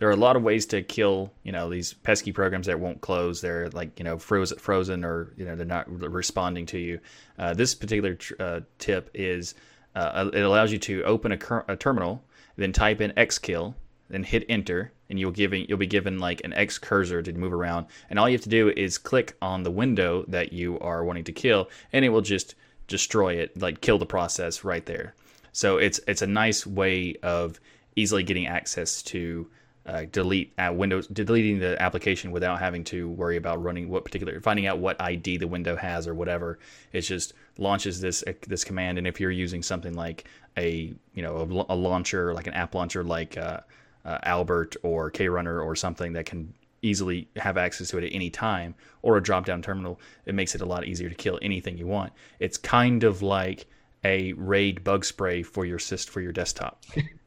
There are a lot of ways to kill, you know, these pesky programs that won't close. They're like, you know, frozen, frozen, or you know, they're not responding to you. Uh, this particular tr- uh, tip is uh, it allows you to open a, cur- a terminal, then type in Xkill, then hit enter, and you'll giving you'll be given like an X cursor to move around. And all you have to do is click on the window that you are wanting to kill, and it will just destroy it, like kill the process right there. So it's it's a nice way of easily getting access to uh, delete at Windows, deleting the application without having to worry about running what particular, finding out what ID the window has or whatever. It just launches this uh, this command, and if you're using something like a you know a, a launcher, like an app launcher, like uh, uh, Albert or KRunner or something that can easily have access to it at any time, or a drop down terminal, it makes it a lot easier to kill anything you want. It's kind of like a raid bug spray for your syst for your desktop.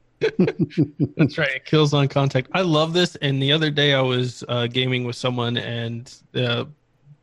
That's right. It kills on contact. I love this. And the other day I was uh, gaming with someone, and uh,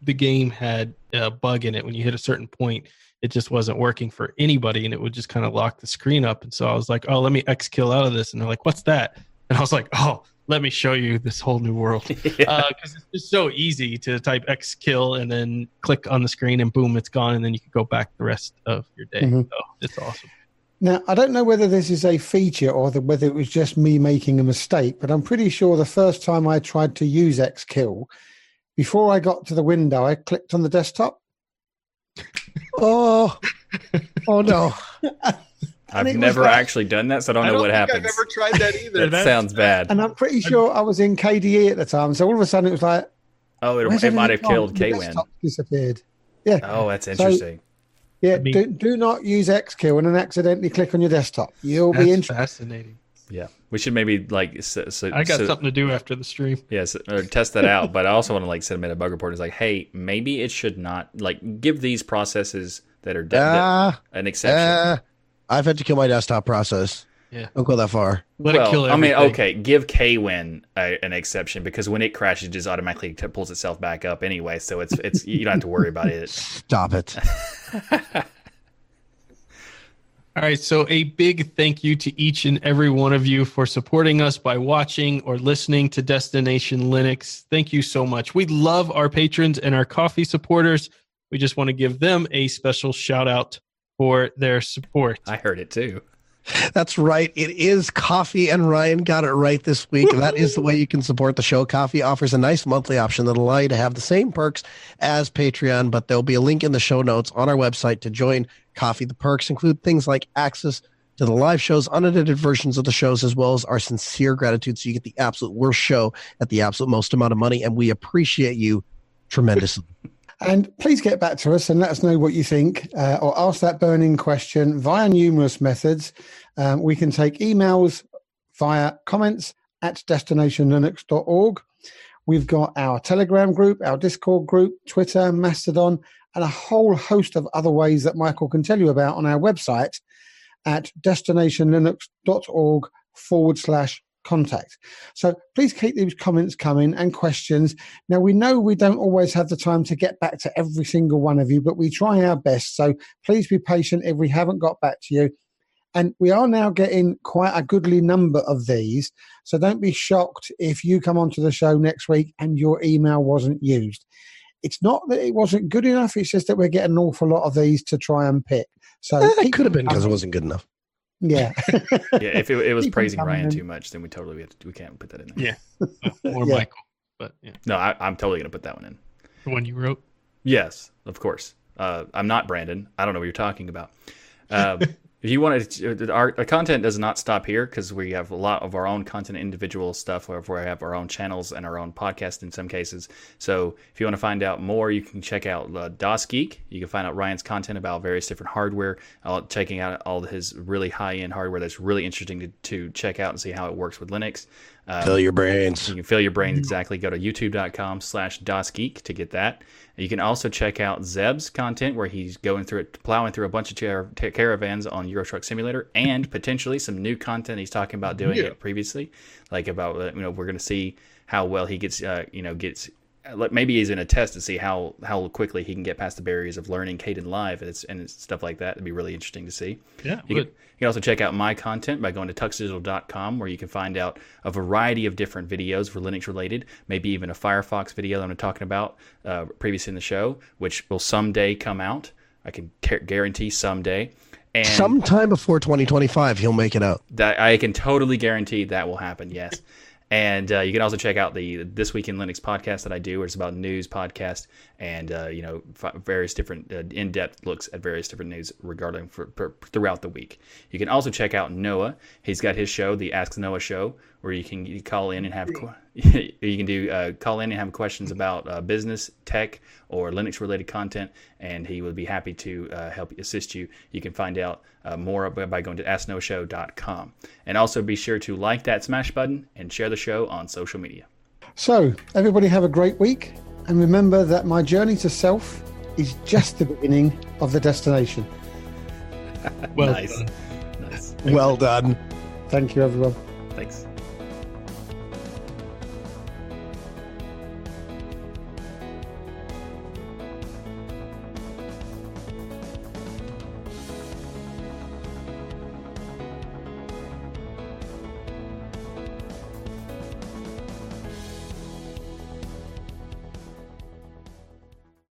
the game had a bug in it. When you hit a certain point, it just wasn't working for anybody, and it would just kind of lock the screen up. And so I was like, "Oh, let me X kill out of this." And they're like, "What's that?" And I was like, "Oh, let me show you this whole new world." Because it's just so easy to type X kill and then click on the screen, and boom, it's gone, and then you can go back the rest of your day. Mhm. So it's awesome. Now, I don't know whether this is a feature or the, whether it was just me making a mistake, but I'm pretty sure the first time I tried to use Xkill, before I got to the window, I clicked on the desktop. Oh, oh no. I've never like- actually done that, so I don't know what think happens. I've never tried that either. that sounds bad. And I'm pretty sure I was in KDE at the time. So all of a sudden it was like, Oh, it, it might have everything killed KWin. disappeared. Yeah. Oh, that's interesting. Yeah. I mean- do, do not use Xkill and then accidentally click on your desktop. You'll That's be interested. fascinating. yeah, we should maybe like so, so, I got so- something to do after the stream. Yes, or test that out. but I also want to like send them in a bug report. It's like, hey, maybe it should not like give these processes that are de- de- Ah, an exception. ah. I've had to kill my desktop process. Yeah. Don't go that far. Let well, it kill I mean, okay, give KWin a, an exception because when it crashes, it just automatically t- pulls itself back up anyway. So it's it's you don't have to worry about it. Stop it. All right. So, a big thank you to each and every one of you for supporting us by watching or listening to Destination Linux. Thank you so much. We love our patrons and our coffee supporters. We just want to give them a special shout out for their support. I heard it too. That's right. It is coffee, and Ryan got it right this week. that is the way you can support the show. Ko-fi offers a nice monthly option that'll allow you to have the same perks as Patreon, but there'll be a link in the show notes on our website to join Ko-fi. The perks include things like access to the live shows, unedited versions of the shows, as well as our sincere gratitude. So you get the absolute worst show at the absolute most amount of money, and we appreciate you tremendously. And please get back to us and let us know what you think uh, or ask that burning question via numerous methods. Um, we can take emails via comments at destinationlinux.org. We've got our Telegram group, our Discord group, Twitter, Mastodon, and a whole host of other ways that Michael can tell you about on our website at destinationlinux.org forward slash contact. So please keep these comments coming and questions. Now, we know we don't always have the time to get back to every single one of you, but we try our best. So please be patient if we haven't got back to you. And we are now getting quite a goodly number of these. So don't be shocked if you come onto the show next week and your email wasn't used. It's not that it wasn't good enough, it's just that we're getting an awful lot of these to try and pick. So eh, it could have been because it wasn't good enough. Yeah. yeah. If it, it was praising Ryan in. too much, then we totally we, to, we can't put that in there. Yeah. or yeah. Michael. But yeah. No, I, am totally gonna put that one in. The one you wrote. Yes, of course. Uh, I'm not Brandon. I don't know what you're talking about. Uh, if you want to, our, our, content does not stop here because we have a lot of our own content, individual stuff, where we have our own channels and our own podcast in some cases. So if you want to find out more, you can check out uh, DasGeek. You can find out Ryan's content about various different hardware, uh, checking out all his really high end hardware that's really interesting to, to check out and see how it works with Linux. Um, fill your brains. You can fill your brains exactly. Go to youtube.com slash DasGeek to get that. You can also check out Zeb's content where he's going through it, plowing through a bunch of car- caravans on Euro Truck Simulator, and potentially some new content he's talking about doing yeah. it previously, like about you know we're going to see how well he gets uh, you know gets maybe he's in a test to see how how quickly he can get past the barriers of learning Kdenlive and, it's, and it's stuff like that. It'd be really interesting to see. Yeah, you can, you can, also check out my content by going to tuxdigital.com where you can find out a variety of different videos for Linux related, maybe even a Firefox video that I'm talking about uh, previously in the show, which will someday come out. I can guarantee someday. And sometime before 2025, he'll make it out. That I can totally guarantee that will happen. Yes. And uh, you can also check out the This Week in Linux podcast that I do, where it's about news podcast and uh, you know various different uh, in-depth looks at various different news regarding for, for, throughout the week. You can also check out Noah. He's got his show, the Ask Noah Show, where you can call in and have you can do uh, call in and have questions about uh, business, tech, or Linux related content, and he would be happy to uh, help assist you. You can find out uh, more by going to asknoahshow.com, and also be sure to like that smash button and share the show on social media. So everybody have a great week, and remember that my journey to self is just the beginning of the destination. well nice. Done. nice. Well done. Thank you, everyone. Thanks.